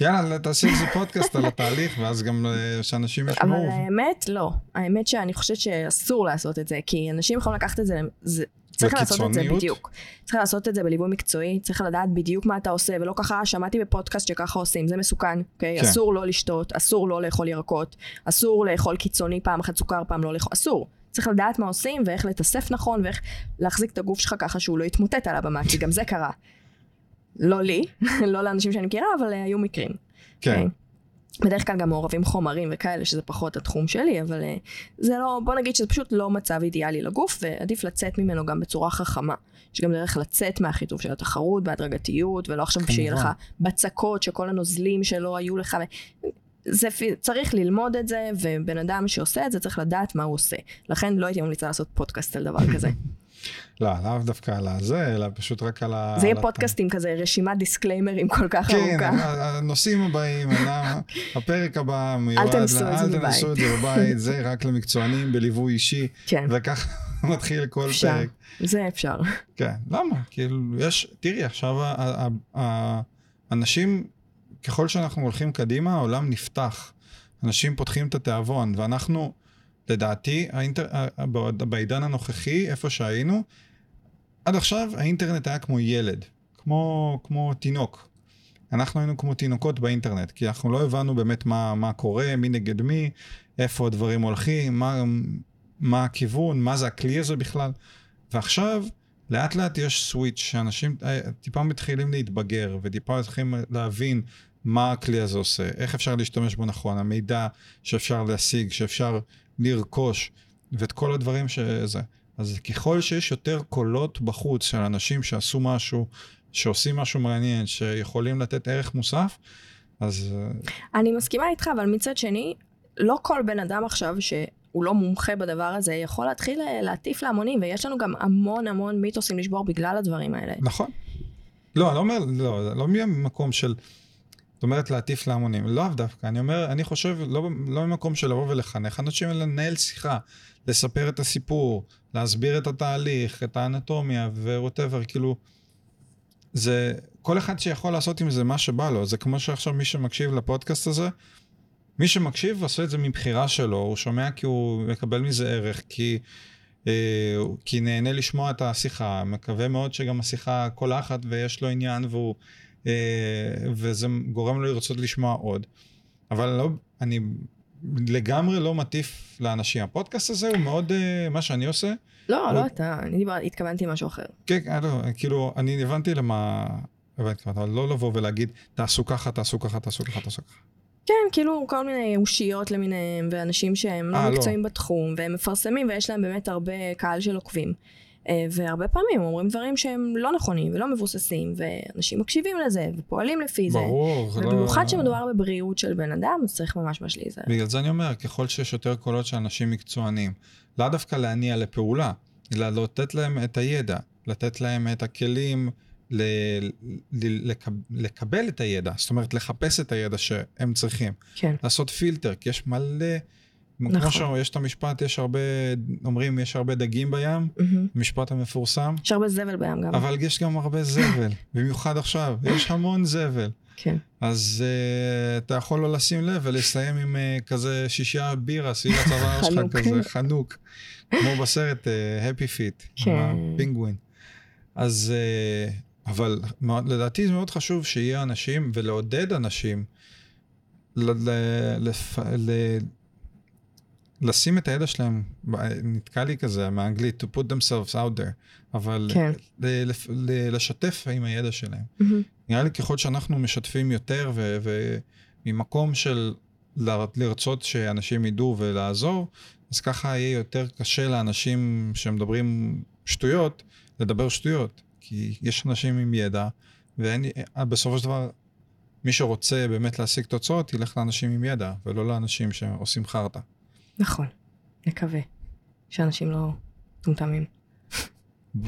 יאללה, תעשי איזה פודקאסט על התהליך, ואז גם אה, שאנשים אבל ישמעו. האמת, לא. האמת שאני חושבת שאסור לעשות את זה, כי אנשים יכולים לקחת את זה, זה צריך לעשות את זה? בדיוק. צריך לעשות את זה בליווי מקצועי, צריך לדעת בדיוק מה אתה עושה, ולא ככה, שמעתי בפודקאסט שככה עושים, זה מסוכן, אוקיי? כן. אסור לא לשתות, אסור לא לאכול ירקות, אסור לאכול קיצוני פעם אחת סוכר, פעם לא לאכול, אסור. צריך לדעת מה עושים, ואיך לתסף נכון, ואיך להחזיק את הגוף שלך ככה שהוא לא יתמוטט על הבמה, כי גם זה קרה. לא לי, לא לאנשים שאני מכירה, אבל אה, היו מקרים. כן, אוקיי? בדרך כלל גם מעורבים חומרים וכאלה, שזה פחות התחום שלי, אבל אה, זה לא, בוא נגיד שזה פשוט לא מצב אידיאלי לגוף, ועדיף לצאת ממנו גם בצורה חכמה. יש גם דרך לצאת מהחיטוב של התחרות בהדרגתיות, ולא עכשיו שיהיה לך. בצקות שכל הנוזלים שלא היו לך. ו... זה, צריך ללמוד את זה, ובן אדם שעושה את זה צריך לדעת מה הוא עושה. לכן לא הייתי ממליצה לעשות פודקאסט על דבר כזה. לא, לאו דווקא על הזה, אלא פשוט רק על ה... זה יהיה ה- פודקאסט עם כזה רשימת דיסקליימרים כל כך כן, ארוכה. הנושאים הבאים, הפרק הבא מיועד, תנסו ל- את זה אל בבית." תנסו את זה בבית, זה רק למקצוענים בליווי אישי, כן, וככה מתחיל כל אפשר. פרק. זה אפשר. כן, למה? כאילו, יש, תראי, עכשיו האנשים, ככל שאנחנו הולכים קדימה, העולם נפתח. אנשים פותחים את התיאבון, ואנחנו, לדעתי, האינטר... בעידן הנוכחי, איפה שהיינו, עד עכשיו האינטרנט היה כמו ילד, כמו, כמו תינוק. אנחנו היינו כמו תינוקות באינטרנט, כי אנחנו לא הבנו באמת מה, מה קורה, מי נגד מי, איפה הדברים הולכים, מה, מה הכיוון, מה זה הכלי הזה בכלל. ועכשיו, לאט לאט יש סוויץ' שאנשים אה, טיפה מתחילים להתבגר, וטיפה מתחילים להבין מה הכלי הזה עושה, איך אפשר להשתמש בו נכון, המידע שאפשר להשיג, שאפשר לרכוש, ואת כל הדברים שזה. אז ככל שיש יותר קולות בחוץ של אנשים שעשו משהו, שעושים משהו מעניין, שיכולים לתת ערך מוסף, אז אה, אני מסכימה איתך, אבל מצד שני, לא כל בן אדם עכשיו שהוא לא מומחה בדבר הזה, יכול להתחיל אה, להטיף להמונים, ויש לנו גם המון המון מיתוסים לשבור בגלל הדברים האלה. נכון. לא, אני לא אומר, לא, לא ממקום של, זאת אומרת להטיף להמונים, לאו דווקא, אני אומר, אני חושב, לא, לא ממקום של לבוא ולחנך אנשים, אלא לנהל שיחה, לספר את הסיפור, להסביר את התהליך, את האנטומיה וווטאבר, כאילו, זה, כל אחד שיכול לעשות עם זה מה שבא לו, זה כמו שעכשיו מי שמקשיב לפודקאסט הזה, מי שמקשיב עושה את זה מבחירה שלו, הוא שומע כי הוא מקבל מזה ערך, כי, אה, כי נהנה לשמוע את השיחה, מקווה מאוד שגם השיחה קולחת ויש לו עניין והוא, וזה גורם לו לרצות לשמוע עוד. אבל לא, אני לגמרי לא מטיף לאנשים. הפודקאסט הזה הוא מאוד, אה, מה שאני עושה, לא, אבל- לא אתה, אני דיבר, התכוונתי משהו אחר. כן, אה, לא, כאילו, אני הבנתי למה, הבנתי, אבל לא לבוא ולהגיד, תעשו ככה, תעשו ככה, תעשו ככה, תעשו ככה. כן, כאילו כל מיני אושיות למיניהם, ואנשים שהם אה, לא לא. מקצועיים בתחום, והם מפרסמים ויש להם באמת הרבה קהל של עוקבים. אה, והרבה פעמים אומרים דברים שהם לא נכונים ולא מבוססים, ואנשים מקשיבים לזה ופועלים לפי זה. ברור, זה לא... ובמיוחד כשמדובר בבריאות של בן אדם, אז צריך ממש ממש להיזהר. בגלל זה אני אומר, ככל שיש יותר קולות של אנשים מקצוענים, לאו דווקא להניע לפעולה, אלא לתת להם את הידע, לתת להם את הכלים ל... ל... לקב... לקבל את הידע, זאת אומרת לחפש את הידע שהם צריכים, כן. לעשות פילטר, כי יש מלא כמו שיש את המשפט, יש הרבה, אומרים, יש הרבה דגים בים, מהמם. המשפט המפורסם, יש הרבה זבל בים גם. אבל יש גם הרבה זבל, במיוחד עכשיו, יש המון זבל. כן. אז uh, אתה יכול לא לשים לב ולסיים עם uh, כזה שישייה בירה סביב הצוואר שלך. כזה חנוק, כמו בסרט uh, Happy Feet, כן. הפינגווין. אז, uh, אבל מאוד- לדעתי זה מאוד חשוב שיהיה אנשים ולעודד אנשים ל- ל- לפ- ל- לשים את הידע שלהם, נתקע לי כזה מאנגלית, to put themselves out there, אבל כן. ל- ל- לשתף עם הידע שלהם. מהמם. נראה לי ככל שאנחנו משתפים יותר ו- וממקום של ל- לרצות שאנשים ידעו ולעזור, אז ככה יהיה יותר קשה לאנשים שמדברים שטויות, לדבר שטויות. כי יש אנשים עם ידע, ובסופו של דבר, מי שרוצה באמת להשיג תוצאות, ילך לאנשים עם ידע, ולא לאנשים שעושים חרטא. נכון. נקווה. שאנשים לא מטומטמים.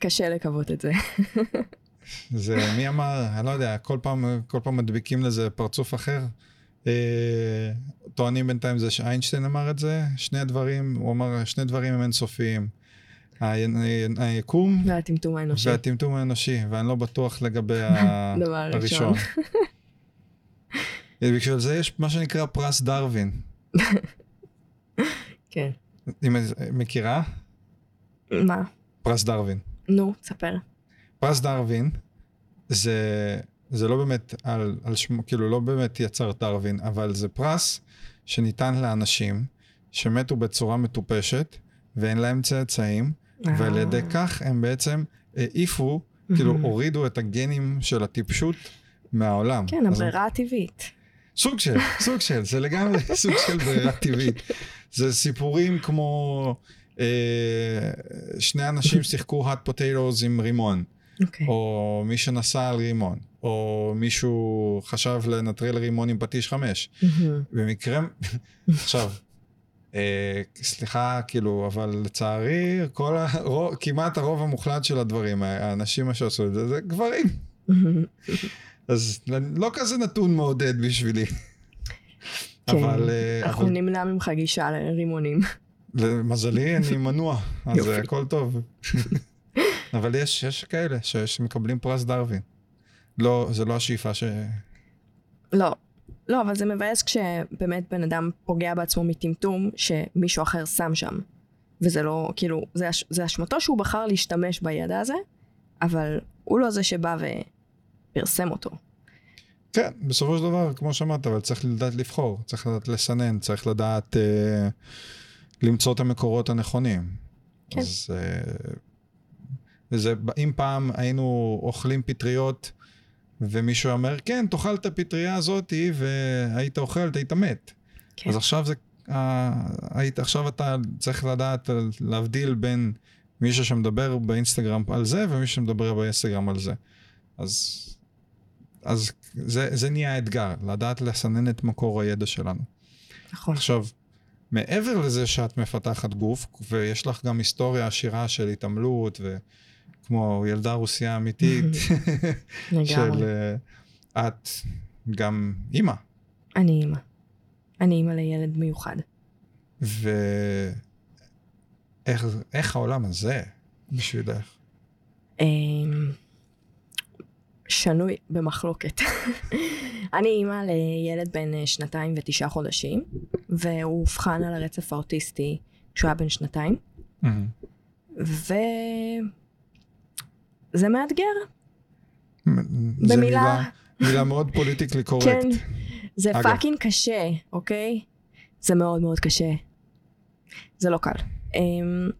קשה לקוות את זה. זה, מי אמר, אני לא יודע, כל פעם, כל פעם מדביקים לזה פרצוף אחר. אה, טוענים בינתיים זה שאיינשטיין אמר את זה, שני הדברים, הוא אמר, שני דברים הם אינסופיים. היקום והטמטום האנושי. והטמטום האנושי, ואני לא בטוח לגבי. הראשון. בשביל זה יש מה שנקרא פרס דרווין. כן. אם מכירה? מה? פרס דרווין. נו, ספר. פרס דרווין זה, זה לא באמת על, על שמו, כאילו לא באמת יצר דרווין, אבל זה פרס שניתן לאנשים שמתו בצורה מטופשת ואין להם צאצאים, ועל ידי כך הם בעצם העיפו, כאילו. הורידו את הגנים של הטיפשות מהעולם. כן, הברירה הטבעית. סוג של, סוג של, זה לגמרי סוג של ברירה טבעית. זה סיפורים כמו אה, שני אנשים ששיחקו hot potatoes עם רימון. אוקיי. או מי שנסע על רימון, או מישהו חשב לנטרל רימון עם פטיש חמש. במקרה, עכשיו, אה, סליחה, כאילו, אבל לצערי, כל ה... רוב, כמעט הרוב המוחלט של הדברים, האנשים שעשו את זה, זה גברים. אז לא כזה נתון מעודד בשבילי. כן. אבל, אה, אנחנו אבל נמנע ממך גישה לרימונים. למזלי אני מנוע, אז יופי. הכל טוב. אבל יש, יש כאלה ש- שמקבלים פרס דרווין. לא, זה לא השאיפה ש... לא. לא, אבל זה מבאס כשבאמת בן אדם פוגע בעצמו מטמטום שמישהו אחר שם שם. וזה לא, כאילו, זה, אש, זה אשמתו שהוא בחר להשתמש בידע הזה, אבל הוא לא זה שבא ופרסם אותו. כן, בסופו של דבר, כמו שאמרת, אבל צריך לדעת לבחור, צריך לדעת לסנן, צריך לדעת אה, למצוא את המקורות הנכונים. כן. אז... אה, וזה, אם פעם היינו אוכלים פטריות, ומישהו אומר, כן, תאכל את הפטריה הזאתי, והיית אוכל, היית מת. כן. אז עכשיו זה, אה, היית, עכשיו אתה צריך לדעת להבדיל בין מישהו שמדבר באינסטגרם על זה, ומישהו שמדבר באינסטגרם על זה. אז, אז זה, זה נהיה האתגר, לדעת לסנן את מקור הידע שלנו. נכון. עכשיו, מעבר לזה שאת מפתחת גוף, ויש לך גם היסטוריה עשירה של התעמלות, וכמו ילדה רוסייה אמיתית, של. אה, את גם אימא. אני אימא. אני אימא לילד מיוחד. ואיך איך העולם הזה בשבילך? שנוי במחלוקת. אני אימא לילד בן אה, שנתיים ותשעה חודשים, והוא אובחן על הרצף האוטיסטי כשהוא היה בן שנתיים, וזה מאתגר, במילה- מילה, מאוד politically correct. כן, זה. fucking קשה, אוקיי? זה מאוד מאוד קשה. זה לא קל. אמ,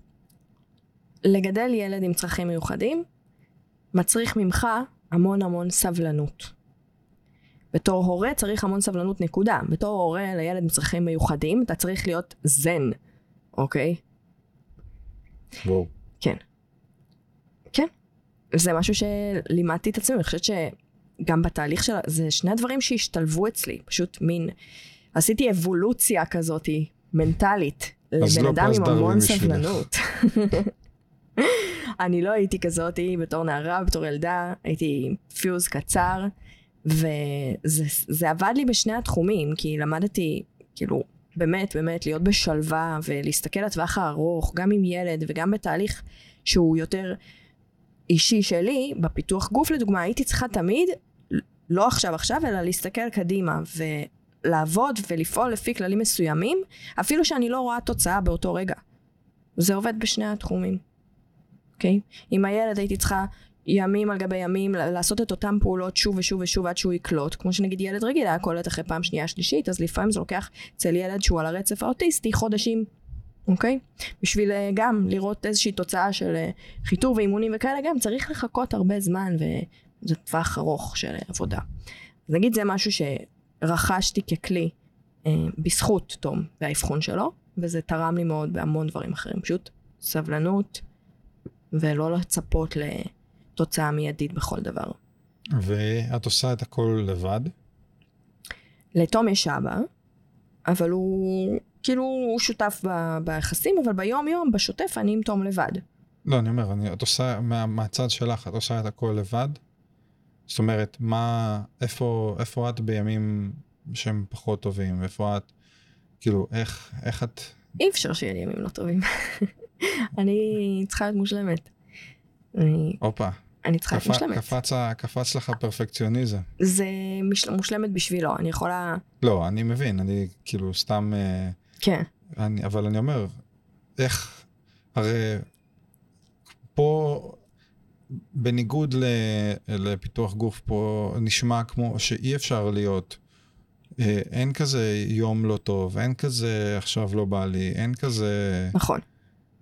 לגדל ילד עם צרכים מיוחדים מצריך ממך המון המון סבלנות. בתור הורה צריך המון סבלנות נקודה. בתור הורה לילד עם צרכים מיוחדים אתה צריך להיות זן, אוקיי? וואו. כן. כן. זה משהו שלימדתי את עצמי, אני חושבת שגם בתהליך של... זה שני הדברים שהשתלבו אצלי, פשוט מין... עשיתי אבולוציה כזאתי, מנטלית, אז לבן לא אדם עם המון. סבלנות. אני לא הייתי כזאתי בתור נערה, בתור ילדה, הייתי פיוז קצר, וזה זה עבד לי בשני התחומים, כי למדתי, כאילו, באמת, באמת, להיות בשלווה ולהסתכל לטווח הארוך, גם עם ילד וגם בתהליך שהוא יותר אישי שלי, בפיתוח גוף לדוגמה, הייתי צריכה תמיד, לא עכשיו עכשיו, אלא להסתכל קדימה ולעבוד ולפעול לפי כללים מסוימים, אפילו שאני לא רואה תוצאה באותו רגע. זה עובד בשני התחומים, אוקיי? Okay? עם הילד הייתי צריכה ימים על גבי ימים לעשות את אותן פעולות שוב ושוב ושוב עד שהוא יקלוט, כמו שנגיד ילד רגיל היה קולט אחרי פעם שנייה שלישית, אז לפעמים זה לוקח אצל ילד שהוא על הרצף האוטיסטי חודשים, אוקיי? בשביל אה, גם לראות איזושהי תוצאה של אה, חיתור ואימונים וכאלה, גם צריך לחכות הרבה זמן וזה טווח ארוך של עבודה. אז נגיד זה משהו שרכשתי ככלי אה, בזכות תום והאבחון שלו, וזה תרם לי מאוד בהמון דברים אחרים, פשוט סבלנות ולא לצפות ל... תוצאה מיידית בכל דבר. ואת עושה את הכל לבד? לתום יש אבא, אבל הוא כאילו הוא שותף ב, ביחסים, אבל ביום יום, בשוטף, אני עם תום לבד. לא, אני אומר, אני, את עושה, מה, מהצד שלך, את עושה את הכל לבד? זאת אומרת, מה, איפה, איפה את בימים שהם פחות טובים? איפה את, כאילו, איך, איך את... אי אפשר שיהיה לי ימים לא טובים. אני צריכה להיות מושלמת. הופה. אני צריכה להיות מושלמת. קפץ, קפץ לך פרפקציוניזם. זה מש, מושלמת בשבילו, אני יכולה... לא, אני מבין, אני כאילו סתם... אה, כן. אני, אבל אני אומר, איך, הרי פה, בניגוד ל, לפיתוח גוף, פה נשמע כמו שאי אפשר להיות. אה, אין כזה יום לא טוב, אין כזה עכשיו לא בא לי, אין כזה... נכון.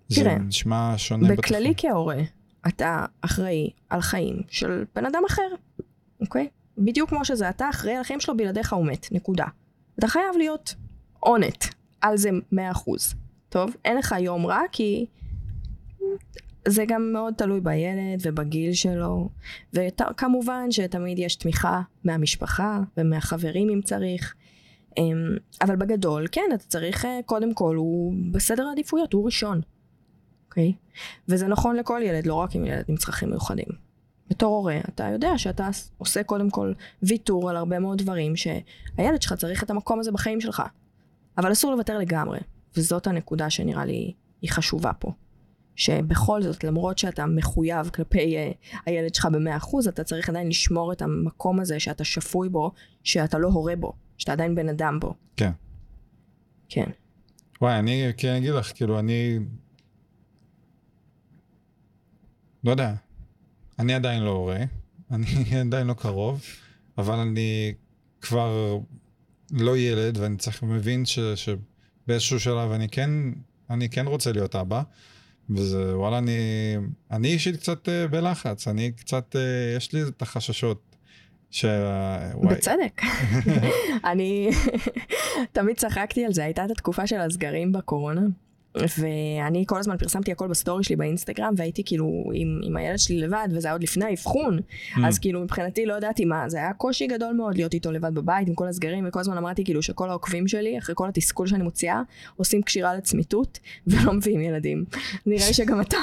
זה תראה, נשמע שונה בתחום. בכללי כהורה, אתה אחראי על חיים של בן אדם אחר, אוקיי? בדיוק כמו שזה, אתה אחראי על החיים שלו, בלעדיך הוא מת, נקודה. אתה חייב להיות אונט על זה 100%. טוב? אין לך יום רע, כי זה גם מאוד תלוי בילד ובגיל שלו, וכמובן שתמיד יש תמיכה מהמשפחה ומהחברים אם צריך. אמ, אבל בגדול, כן, אתה צריך, אה, קודם כל, הוא בסדר העדיפויות, הוא ראשון. אוקיי? וזה נכון לכל ילד, לא רק עם ילד עם צרכים מיוחדים. בתור הורה, אתה יודע שאתה עושה קודם כל ויתור על הרבה מאוד דברים שהילד שלך צריך את המקום הזה בחיים שלך. אבל אסור לוותר לגמרי, וזאת הנקודה שנראה לי היא חשובה פה. שבכל זאת, למרות שאתה מחויב כלפי uh, הילד שלך במאה אחוז, אתה צריך עדיין לשמור את המקום הזה שאתה שפוי בו, שאתה לא הורה בו, שאתה עדיין בן אדם בו. כן. כן. וואי, אני כן אגיד לך, כאילו, אני לא יודע. אני עדיין לא הורה, אני עדיין לא קרוב, אבל אני כבר לא ילד, ואני צריך מבין ש, שבאיזשהו שלב אני כן, אני כן רוצה להיות אבא, וזה, וואלה, אני, אני אישית קצת uh, בלחץ, אני קצת, uh, יש לי את החששות. ש... בצדק. אני תמיד צחקתי על זה, הייתה את התקופה של הסגרים בקורונה. ואני כל הזמן פרסמתי הכל בסטורי שלי באינסטגרם, והייתי כאילו עם, עם הילד שלי לבד, וזה היה עוד לפני האבחון, mm. אז כאילו מבחינתי לא ידעתי מה, זה היה קושי גדול מאוד להיות איתו לבד בבית עם כל הסגרים, וכל הזמן אמרתי כאילו שכל העוקבים שלי, אחרי כל התסכול שאני מוציאה, עושים קשירה לצמיתות, ולא מביאים ילדים. נראה לי שגם אתה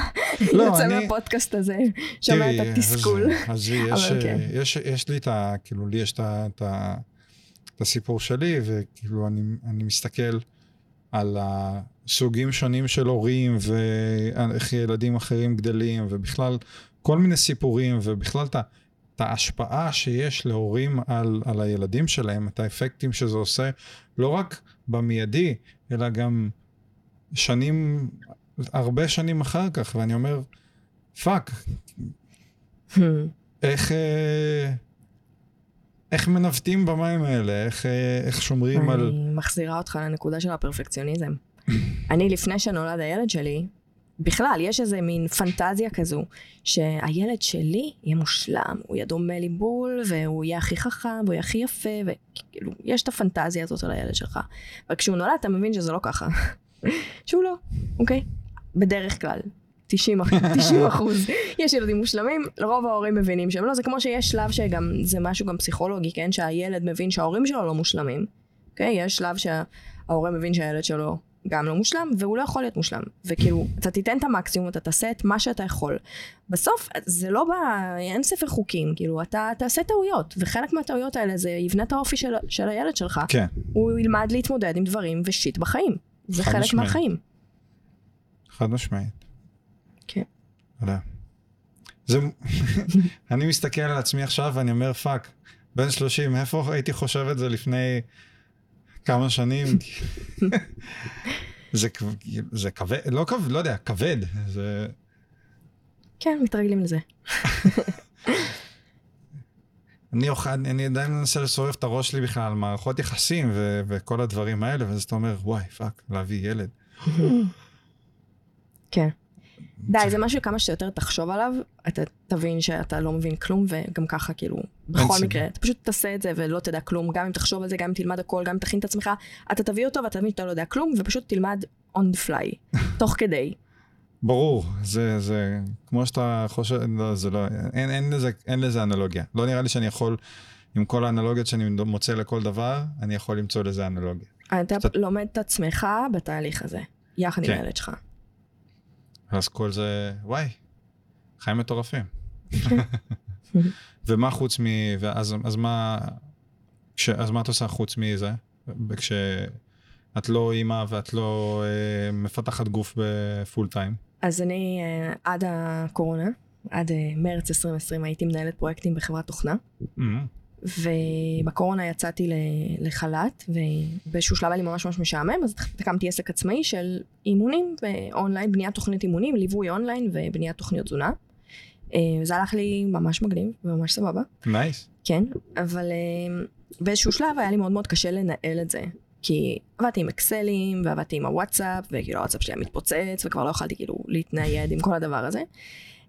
לא, יוצא אני... מהפודקאסט הזה, שומע את התסכול. אז יש, כן. יש, יש לי את ה... כאילו, לי יש ה, את הסיפור שלי, וכאילו אני, אני מסתכל על ה... סוגים שונים של הורים ואיך ילדים אחרים גדלים ובכלל כל מיני סיפורים ובכלל את ההשפעה שיש להורים על, על הילדים שלהם, את האפקטים שזה עושה לא רק במיידי אלא גם שנים, הרבה שנים אחר כך ואני אומר fuck, hmm. איך... אה, איך מנווטים במים האלה? איך, אה, איך שומרים אני על... אני מחזירה אותך לנקודה של הפרפקציוניזם. אני, לפני שנולד הילד שלי, בכלל, יש איזה מין פנטזיה כזו, שהילד שלי יהיה מושלם, הוא יהיה דומה לי בול, והוא יהיה הכי חכם, והוא יהיה הכי יפה, וכאילו, יש את הפנטזיה הזאת על הילד שלך. וכשהוא נולד, אתה מבין שזה לא ככה. שהוא לא, אוקיי? בדרך כלל. 90 אחוז. יש ילדים מושלמים, לרוב ההורים מבינים שהם לא, זה כמו שיש שלב שגם, זה משהו גם פסיכולוגי, כן? שהילד מבין שההורים שלו לא מושלמים. אוקיי? יש שלב שההורה מבין שהילד שלו גם לא מושלם, והוא לא יכול להיות מושלם. וכאילו, אתה תיתן את המקסימום, אתה תעשה את מה שאתה יכול. בסוף, זה לא בא, אין ספר חוקים, כאילו, אתה תעשה טעויות, וחלק מהטעויות האלה זה יבנה את האופי של, של הילד שלך. כן, הוא ילמד להתמודד עם דברים ו shit בחיים. זה חלק משמעית. מהחיים. חד משמעית. כן. יודע. זה... אני מסתכל על עצמי עכשיו ואני אומר, fuck, בן 30, איפה הייתי חושב את זה לפני כמה שנים? זה, זה כבד, לא כבד, לא יודע, כבד. זה... כן, מתרגלים לזה. אני, אוכל, אני עדיין מנסה לסובב את הראש שלי בכלל על מערכות יחסים ו- וכל הדברים האלה, ואז אתה אומר, וואי, fuck, להביא ילד. כן. די, זה משהו שכמה שיותר תחשוב עליו, אתה תבין שאתה לא מבין כלום, וגם ככה, כאילו, בכל. מקרה, אתה פשוט תעשה את זה ולא תדע כלום, גם אם תחשוב על זה, גם אם תלמד הכל, גם אם תכין את עצמך, אתה תביא אותו ואתה תבין שאתה לא יודע כלום, ופשוט תלמד on the fly, תוך כדי. ברור, זה, זה, כמו שאתה חושב, לא, זה לא, אין, אין, לזה, אין לזה אנלוגיה. לא נראה לי שאני יכול, עם כל האנלוגיות שאני מוצא לכל דבר, אני יכול למצוא לזה אנלוגיה. אתה קצת- לומד את עצמך בתהליך הזה, יחד עם כן. הילד שלך. אז כל זה, וואי, חיים מטורפים. ומה חוץ מ... ואז, אז מה... כש, אז מה את עושה חוץ מזה? כשאת לא אימא ואת לא אה, מפתחת גוף בפול טיים. אז אני, אה, עד הקורונה, עד אה, מרץ 2020 הייתי מנהלת פרויקטים בחברת תוכנה. ובקורונה יצאתי לחל"ת, ובאיזשהו שלב היה לי ממש ממש משעמם, אז הקמתי עסק עצמאי של אימונים ואונליין, בניית תוכנית אימונים, ליווי אונליין ובניית תוכניות תזונה. אה, זה הלך לי ממש מגניב וממש סבבה, nice. כן, אבל אה, באיזשהו שלב היה לי מאוד מאוד קשה לנהל את זה. כי עבדתי עם אקסלים, ועבדתי עם הוואטסאפ, וכאילו הוואטסאפ שלי היה מתפוצץ, וכבר לא יכולתי כאילו להתנייד עם כל הדבר הזה.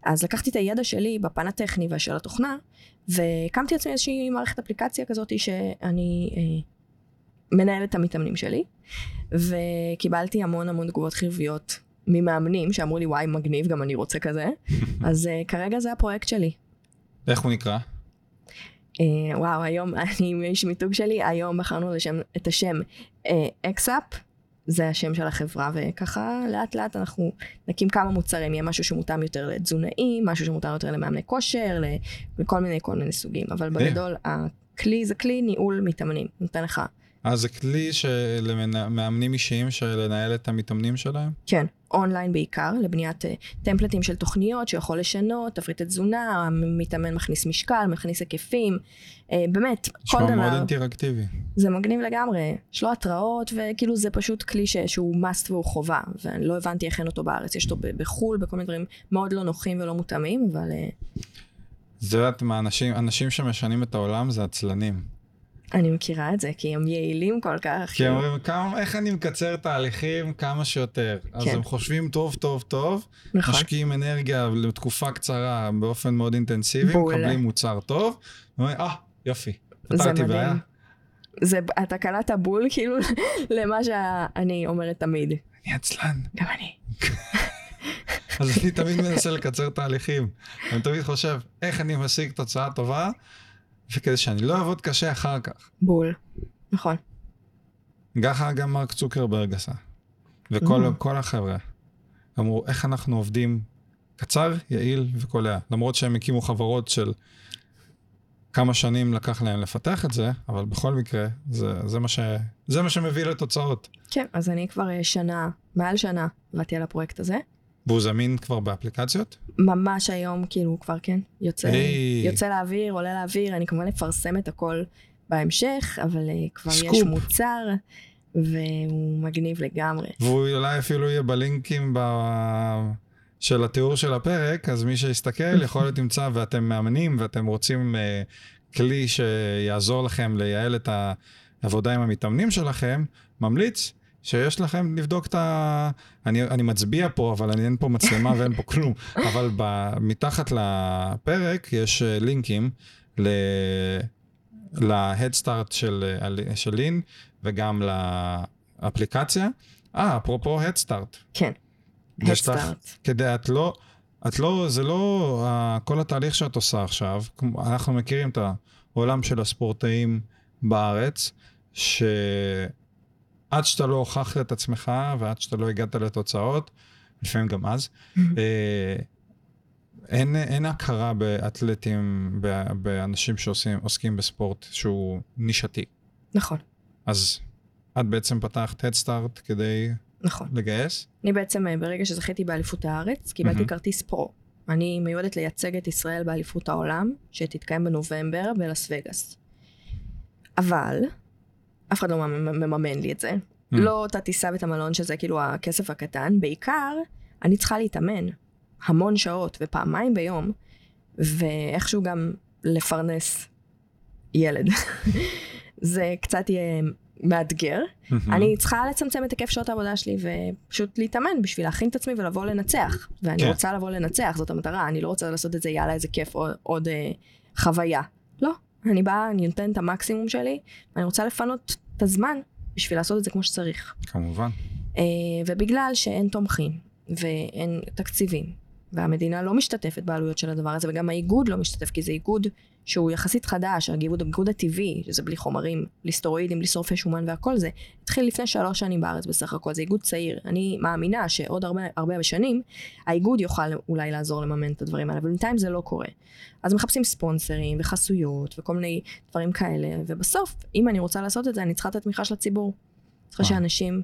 אז לקחתי את הידע שלי בפן הטכני ושל התוכנה, והקמתי לעצמי איזושהי מערכת אפליקציה כזאת שאני אה, מנהלת את המתאמנים שלי, וקיבלתי המון המון תגובות חיוביות ממאמנים שאמרו לי וואי מגניב גם אני רוצה כזה, אז אה, כרגע זה הפרויקט שלי. איך הוא נקרא? אה, וואו היום אני ואיש מיתוג שלי היום בחרנו לשם, את השם אקסאפ. זה השם של החברה וככה לאט לאט אנחנו נקים כמה מוצרים. יהיה משהו שמותאם יותר לתזונאים משהו שמותאם יותר למאמני כושר לכל מיני כל מיני סוגים. אבל בגדול הכלי זה כלי ניהול מתאמנים. נותן לך אה, זה כלי של מאמנים אישיים של לנהל את המתאמנים שלהם? כן אונליין בעיקר לבניית אה, טמפלטים של תוכניות שיכול לשנות תפריטי תזונה המתאמן מכניס משקל מכניס היקפים אה, באמת כל נשמע מאוד דבר אינטראקטיבי. זה מגניב לגמרי, יש לו התראות, וכאילו זה פשוט כלי ש- שהוא must והוא חובה, ואני לא הבנתי איך אין אותו בארץ, יש אותו בחו"ל, בכל מיני דברים מאוד לא נוחים ולא מותאמים, אבל זה יודעת מה, אנשים, אנשים שמשנים את העולם זה עצלנים. אני מכירה את זה, כי הם יעילים כל כך. כי כאילו. הם אומרים, "כמה- איך אני מקצר תהליכים כמה שיותר. אז כן. הם חושבים טוב, טוב, טוב, נכון, משקיעים אנרגיה לתקופה קצרה באופן מאוד אינטנסיבי, בול. מקבלים מוצר טוב, ואומרים, אה, יופי, זה פתרתי מדהים. בעיה. זה, אתה קלעת בול כאילו למה שאני אומרת תמיד. אני עצלן. גם אני. אז אני תמיד מנסה לקצר תהליכים. אני תמיד חושב, איך אני משיג תוצאה טובה, וכדי שאני לא אעבוד קשה אחר כך. בול. נכון. ככה גם מרק צוקרברג עשה. וכל Mm. כל החבר'ה. אמרו, איך אנחנו עובדים קצר, יעיל וקולע. למרות שהם הקימו חברות של כמה שנים לקח להם לפתח את זה, אבל בכל מקרה, זה, זה, מה, ש, זה מה שמביא לתוצאות. כן, אז אני כבר אה, שנה, מעל שנה, עבדתי על הפרויקט הזה. והוא זמין כבר באפליקציות? ממש היום, כאילו, כבר כן, יוצא, היי. יוצא לאוויר, עולה לאוויר, אני כמובן אפרסם את הכל בהמשך, אבל uh, כבר סקופ. יש מוצר, והוא מגניב לגמרי. והוא אולי אפילו יהיה בלינקים ב... של התיאור של הפרק, אז מי שיסתכל יכול להיות ימצא ואתם מאמנים ואתם רוצים אה, כלי שיעזור לכם לייעל את העבודה עם המתאמנים שלכם, ממליץ שיש לכם לבדוק את ה... אני, אני מצביע פה, אבל אני, אין פה מצלמה ואין פה כלום, אבל ב... מתחת לפרק יש אה, לינקים ל... ל-Head Start של, אה, של לין וגם לאפליקציה. אה, אפרופו Head Start. כן, Head Start. כדי, את לא, את לא, זה לא, uh, כל התהליך שאת עושה עכשיו, אנחנו מכירים את העולם של הספורטאים בארץ, עד שאתה לא הוכחת את עצמך ועד שאתה לא הגעת לתוצאות, לפעמים גם אז, אה, אין, אין הכרה באתלטים, באנשים שעוסקים בספורט שהוא נישתי. נכון, אז את בעצם פתחת Start כדי נכון. לגייס? אני בעצם, אה, ברגע שזכיתי באליפות הארץ, קיבלתי מהמם. כרטיס פרו. אני מיועדת לייצג את ישראל באליפות העולם, שתתקיים בנובמבר בלאס וגאס. אבל, אף אחד לא ממ- מממן לי את זה. Mm. לא את הטיסה ואת המלון, שזה כאילו הכסף הקטן. בעיקר, אני צריכה להתאמן המון שעות ופעמיים ביום, ואיכשהו גם לפרנס ילד. זה קצת יהיה מאתגר. אני צריכה לצמצם את היקף שעות העבודה שלי ופשוט להתאמן בשביל להכין את עצמי ולבוא לנצח. ואני כן. רוצה לבוא לנצח, זאת המטרה, אני לא רוצה לעשות את זה, יאללה, איזה כיף, עוד, עוד אה, חוויה. לא, אני באה, אני נותנת את המקסימום שלי, ואני רוצה לפנות הזמן בשביל לעשות את זה כמו שצריך. כמובן. אה, ובגלל שאין תומכים ואין תקציבים, והמדינה לא משתתפת בעלויות של הדבר הזה, וגם האיגוד לא משתתף, כי זה איגוד שהוא יחסית חדש, האיגוד, האיגוד הטבעי, שזה בלי חומרים, בלי סטרואידים, בלי שורפי שומן והכל זה, התחיל לפני שלוש שנים בארץ בסך הכל, זה איגוד צעיר. אני מאמינה שעוד הרבה, הרבה שנים, האיגוד יוכל אולי לעזור לממן את הדברים האלה, אבל בינתיים זה לא קורה. אז מחפשים ספונסרים וחסויות וכל מיני דברים כאלה, ובסוף, אם אני רוצה לעשות את זה, אני צריכה את התמיכה של הציבור. צריכה. שאנשים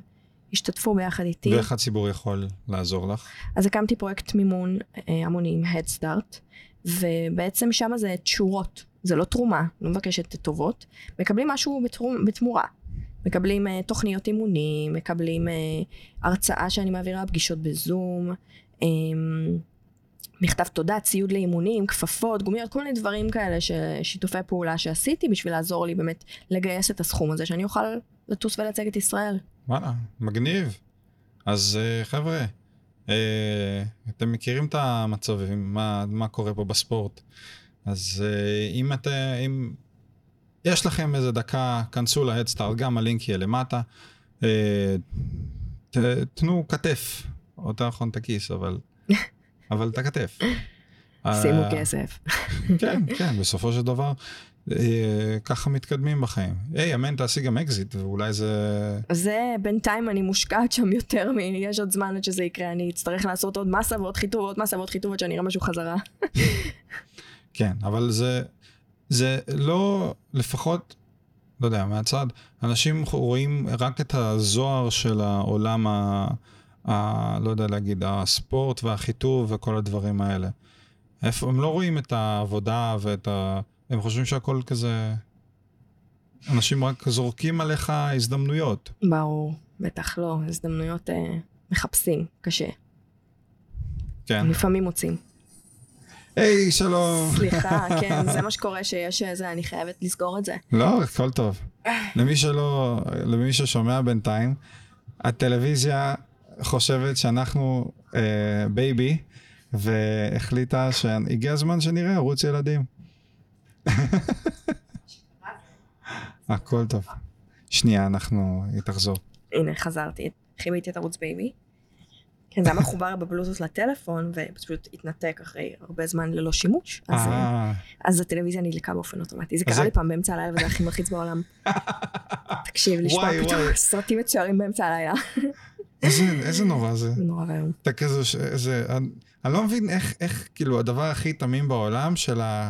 ישתתפו ביחד איתי. ואיך הציבור יכול לעזור לך? אז הקמתי פרויקט מימון אה, המונים, Head Start, ובעצם שם זה תשורות, זה לא תרומה, לא מבקשת טובות, מקבלים משהו בתרום, בתמורה. מקבלים אה, תוכניות אימונים, מקבלים אה, הרצאה שאני מעבירה, פגישות בזום, אה, מכתב תודה, ציוד לאימונים, כפפות, גומיות, כל מיני דברים כאלה, ש- שיתופי פעולה שעשיתי בשביל לעזור לי באמת לגייס את הסכום הזה, שאני אוכל לטוס ולייצג את ישראל. וואלה, מגניב. אז אה, חבר'ה, אה, אתם מכירים את המצבים, מה, מה קורה פה בספורט. אז אה, אם אתם, אם יש לכם איזה דקה, כנסו להדסטארט, גם הלינק יהיה למטה. ת, תנו כתף, או יותר נכון את הכיס, אבל, אבל את הכתף. שימו כסף. כן, כן, בסופו של דבר, ככה מתקדמים בחיים. היי, אמן, תעשי גם אקזיט, ואולי זה... זה בינתיים אני מושקעת שם יותר מ... יש עוד זמן עד שזה יקרה, אני אצטרך לעשות עוד מסה ועוד חיטוב ועוד מסה ועוד חיטוב עד שאני אראה משהו חזרה. כן, אבל זה, זה לא, לפחות, לא יודע, מהצד, אנשים רואים רק את הזוהר של העולם, ה, ה, לא יודע להגיד, הספורט והחיטוב וכל הדברים האלה. הם לא רואים את העבודה ואת ה... הם חושבים שהכל כזה... אנשים רק זורקים עליך הזדמנויות. ברור, בטח לא, הזדמנויות אה, מחפשים, קשה. כן. לפעמים מוצאים. היי, שלום. סליחה, כן, זה מה שקורה שיש זה, אני חייבת לסגור את זה. לא, הכל טוב. למי שלא, למי ששומע בינתיים, הטלוויזיה חושבת שאנחנו אה, בייבי, והחליטה שהגיע הזמן שנראה ערוץ ילדים. הכל טוב. שנייה, אנחנו, היא תחזור. הנה, חזרתי, כיביתי את ערוץ בייבי. כן, זה היה מחובר בבלוטות' לטלפון, ופשוט התנתק אחרי הרבה זמן ללא שימוש. אז, אה, אה, אז הטלוויזיה נדלקה באופן אוטומטי. זה אז קרה לי פעם באמצע הלילה, וזה הכי מלחיץ בעולם. תקשיב, לשמוע פתאום. סרטים מצוירים באמצע הלילה. איזה, נורא זה. נורא ואיום. אתה כזה, אני, לא מבין איך, כאילו, הדבר הכי תמים בעולם של ה...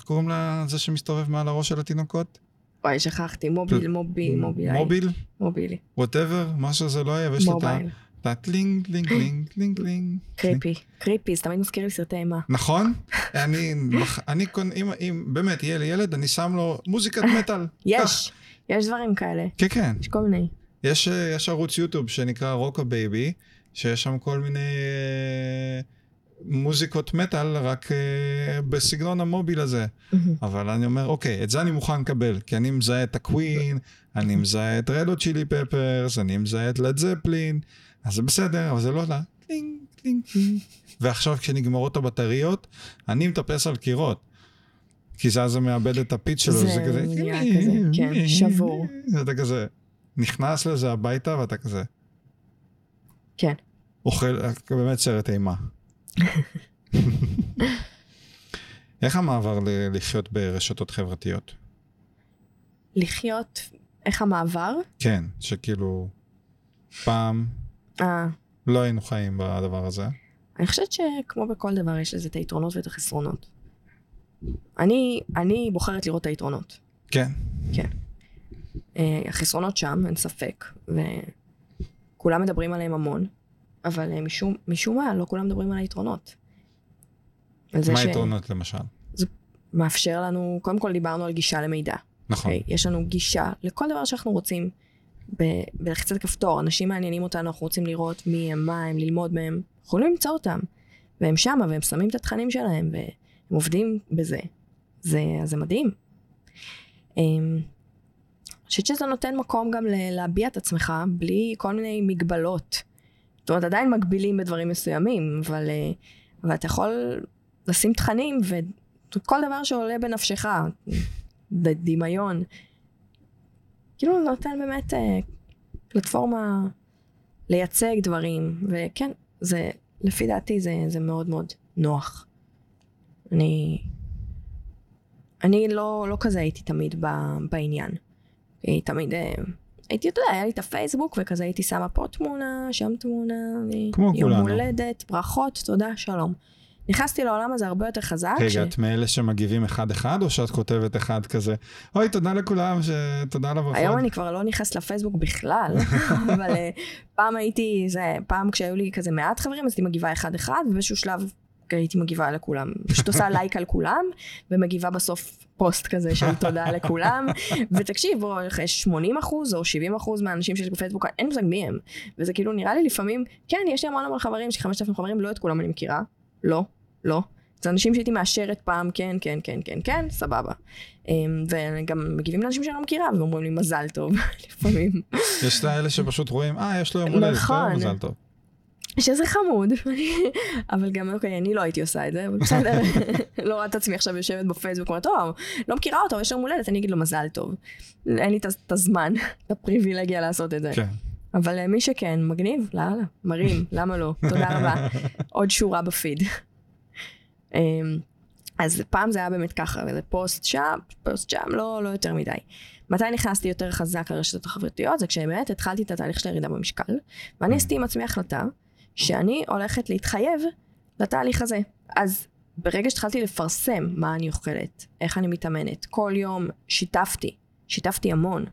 איך קוראים לזה שמסתובב מעל הראש של התינוקות? וואי, שכחתי, mobile, mobile, mobile. mobile? mobile. whatever, מה שזה לא יהיה, ויש את ה- mobile. את הטלינג, לינג, לינג, לינג, לינג. creepy. creepy, זה תמיד מזכיר לי סרטי אימה. נכון? אני, אני, אם, אם באמת יהיה לי ילד, אני שם לו מוזיקת מטאל. יש, יש דברים כאלה. כן, כן. יש כל מיני. יש, אה, יש ערוץ יוטיוב שנקרא Rockabye Baby, שיש שם כל מיני אה, מוזיקות מטאל, רק אה, בסגנון ה mobile הזה. אבל אני אומר, אוקיי, את זה אני מוכן לקבל, כי אני מזהה את ה Queen, אני מזהה את Red Hot Chili Peppers, אני מזהה את Led Zeppelin, אז זה בסדר, אבל זה לא לה. טלינג, טלינג, טלינג. ועכשיו כשנגמרות הבטריות, אני מטפס על קירות. כי זה אז זה מאבד את ה pitch שלו, זה זה כזה... נהיה כזה, כן, שבור. ואתה כזה נכנס לזה הביתה ואתה כזה כן. אוכל, באמת סרט אימה. איך המעבר ל- לחיות ברשתות חברתיות? לחיות, איך המעבר? כן, שכאילו, פעם אה, לא היינו חיים בדבר הזה. אני חושבת שכמו בכל דבר יש לזה את היתרונות ואת החסרונות. אני, אני בוחרת לראות את היתרונות. כן. אה, החסרונות שם, אין ספק, וכולם מדברים עליהם המון, אבל אה, משום, משום מה לא כולם מדברים על היתרונות. על זה מה היתרונות למשל? שמאפשר לנו, קודם כל דיברנו על גישה למידע. נכון. אוקיי? יש לנו גישה לכל דבר שאנחנו רוצים. ב- בלחיצת כפתור, אנשים מעניינים אותנו, אנחנו רוצים לראות מי הם, מה הם, ללמוד מהם. יכולים למצוא אותם. והם שמה, והם שמים את התכנים שלהם, והם עובדים בזה. זה, זה מדהים. אמ, אני חושבת שזה נותן מקום גם להביע את עצמך בלי כל מיני מגבלות. זאת אומרת, עדיין מגבילים בדברים מסוימים, אבל, אה, אבל אתה יכול לשים תכנים, וכל דבר שעולה בנפשך, בדמיון, כאילו נותן באמת אה, פלטפורמה לייצג דברים, וכן, זה, לפי דעתי זה, זה מאוד מאוד נוח. אני, אני לא, לא כזה הייתי תמיד ב, בעניין. הייתי תמיד, אה, הייתי, אתה יודע, היה לי את הפייסבוק, וכזה הייתי שמה פה תמונה, שם תמונה, כמו יום כולנו. הולדת, ברכות, תודה, שלום. נכנסתי לעולם הזה הרבה יותר חזק. ש- רגע, את מאלה שמגיבים אחד-אחד, או שאת כותבת אחד כזה, אוי, תודה לכולם, ש... תודה על הברכות. היום אני כבר לא נכנסת לפייסבוק בכלל, אבל אה, פעם הייתי, זה, פעם כשהיו לי כזה מעט חברים, אז הייתי מגיבה אחד-אחד, ובאיזשהו שלב הייתי מגיבה לכולם. פשוט עושה לייק על כולם, ומגיבה בסוף פוסט כזה של תודה לכולם. ותקשיב, יש 80 אחוז או 70 אחוז מהאנשים שיש בפייסבוק, אין מושג מי הם. וזה כאילו נראה לי לפעמים, כן, יש לי המון המון חברים, יש לי 5,000 חברים, לא את כולם אני מכירה. לא, לא. זה אנשים שהייתי מאשרת פעם, כן, כן, כן, כן, כן, סבבה. אמ, וגם מגיבים לאנשים שאני לא מכירה, ואומרים לי מזל טוב, לפעמים. יש כאלה שפשוט רואים, אה, יש לו יום הולדת, נכון. טוב, מזל טוב. שזה חמוד, אבל גם אוקיי, אני לא הייתי עושה את זה, אבל בסדר, לא רואה את עצמי עכשיו יושבת בפייסבוק, אומרת, טוב, לא מכירה אותו, יש יום הולדת, אני אגיד לו מזל טוב. אין לי את הזמן, את הפריבילגיה לעשות את זה. כן. אבל אה, מי שכן, מגניב, לאללה, מרים, למה לא? תודה רבה. עוד שורה בפיד. אמ, אז פעם זה היה באמת ככה, וזה פוסט שם, פוסט שם, לא, לא יותר מדי. מתי נכנסתי יותר חזק לרשתות החברתיות? זה כשבאמת התחלתי את התהליך של הירידה במשקל, ואני עשיתי עם עצמי החלטה שאני הולכת להתחייב לתהליך הזה. אז ברגע שהתחלתי לפרסם מה אני אוכלת, איך אני מתאמנת, כל יום שיתפתי, שיתפתי המון,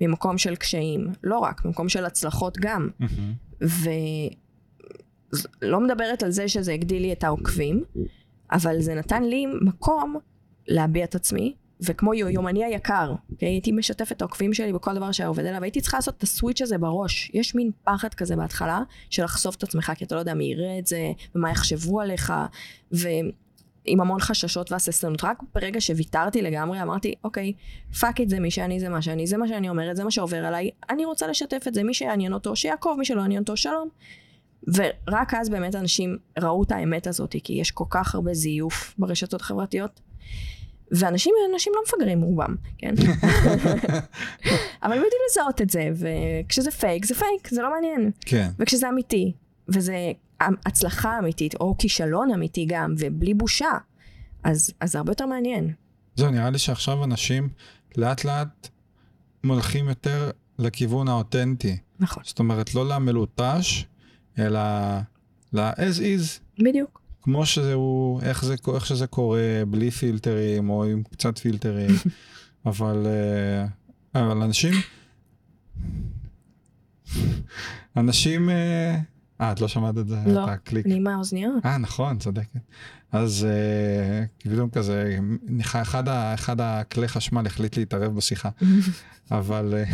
ממקום של קשיים, לא רק, ממקום של הצלחות גם. מהמם. ולא מדברת על זה שזה הגדיל לי את העוקבים, אבל זה נתן לי מקום להביע את עצמי, וכמו יו- יומני היקר, okay, הייתי משתפת את העוקבים שלי בכל דבר שהיה עובד עליו, הייתי צריכה לעשות את הסוויץ' הזה בראש. יש מין פחד כזה בהתחלה, של לחשוף את עצמך, כי אתה לא יודע מי יראה את זה, ומה יחשבו עליך, ועם המון חששות והססנות. רק ברגע שוויתרתי לגמרי, אמרתי, אוקיי, fuck את זה, מי שאני זה מה שאני, זה מה שאני אומרת, זה מה שעובר עליי, אני רוצה לשתף את זה, מי שיעניין אותו, שיעקוב, מי שלא יעניין אותו, שלום. ורק אז באמת אנשים ראו את האמת הזאת, כי יש כל כך הרבה זיוף ברשתות החברתיות. ואנשים אנשים לא מפגרים רובם, כן? אבל הם יודעים לזהות את זה, וכשזה פייק, זה פייק, זה לא מעניין. כן. וכשזה אמיתי, וזה הצלחה אמיתית, או כישלון אמיתי גם, ובלי בושה, אז, אז זה הרבה יותר מעניין. זהו, נראה לי שעכשיו אנשים לאט לאט מולכים יותר לכיוון האותנטי. נכון. זאת אומרת, לא למלוטש, אלא ל-as is, בדיוק. כמו שהוא, איך, זה, איך שזה קורה, בלי פילטרים או עם קצת פילטרים. אבל, אה, אבל אנשים, אנשים, אה, אה, את לא שמעת את זה? לא. אני עם האוזניות. אה, נכון, צודקת. אז אה, פתאום כזה, אחד, אחד הכלי חשמל החליט להתערב בשיחה. אבל אה,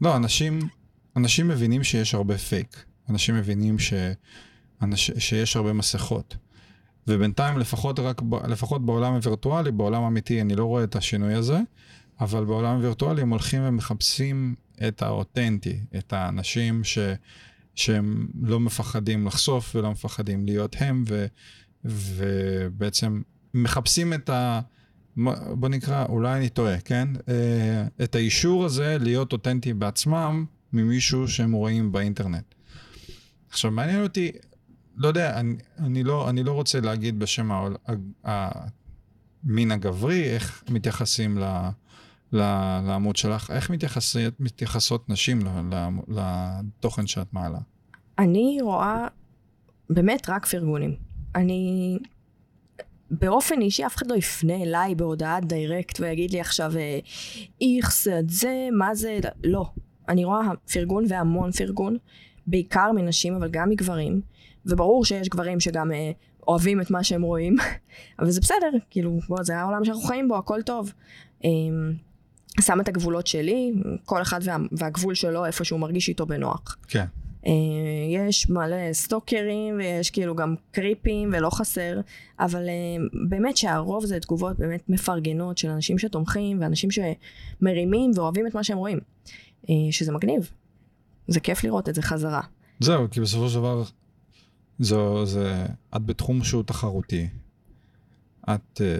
לא, אנשים, אנשים מבינים שיש הרבה פייק. אנשים מבינים ש, שיש הרבה מסכות. ובינתיים, לפחות, רק, לפחות בעולם הווירטואלי, בעולם האמיתי, אני לא רואה את השינוי הזה, אבל בעולם הווירטואלי הם הולכים ומחפשים את האותנטי, את האנשים ש, שהם לא מפחדים לחשוף ולא מפחדים להיות הם, ו, ובעצם מחפשים את ה... בוא נקרא, אולי אני טועה, כן? אה, את האישור הזה להיות אותנטי בעצמם ממישהו שהם רואים באינטרנט. עכשיו, מעניין אותי, לא יודע, אני, אני, לא, אני לא רוצה להגיד בשם העול- המין הגברי, איך מתייחסים ל, ל- לעמוד שלך, איך מתייחסות, מתייחסות נשים ל- ל- לתוכן שאת מעלה? אני רואה באמת רק פרגונים. אני... באופן אישי אף אחד לא יפנה אליי בהודעת דיירקט ויגיד לי עכשיו אה, איכס את זה, מה זה, לא. אני רואה פרגון והמון פרגון, בעיקר מנשים אבל גם מגברים, וברור שיש גברים שגם אה, אוהבים את מה שהם רואים, אבל זה בסדר, כאילו, בוא, זה העולם שאנחנו חיים בו, הכל טוב. אה, שם את הגבולות שלי, כל אחד וה, והגבול שלו איפה שהוא מרגיש איתו בנוח. כן. אה, יש מלא סטוקרים ויש כאילו גם קריפים ולא חסר, אבל אה, באמת שהרוב זה תגובות באמת מפרגנות של אנשים שתומכים ואנשים שמרימים ואוהבים את מה שהם רואים, אה, שזה מגניב. זה כיף לראות את זה חזרה. זהו, כי בסופו של דבר, זו, זה, את בתחום שהוא תחרותי. את... אה,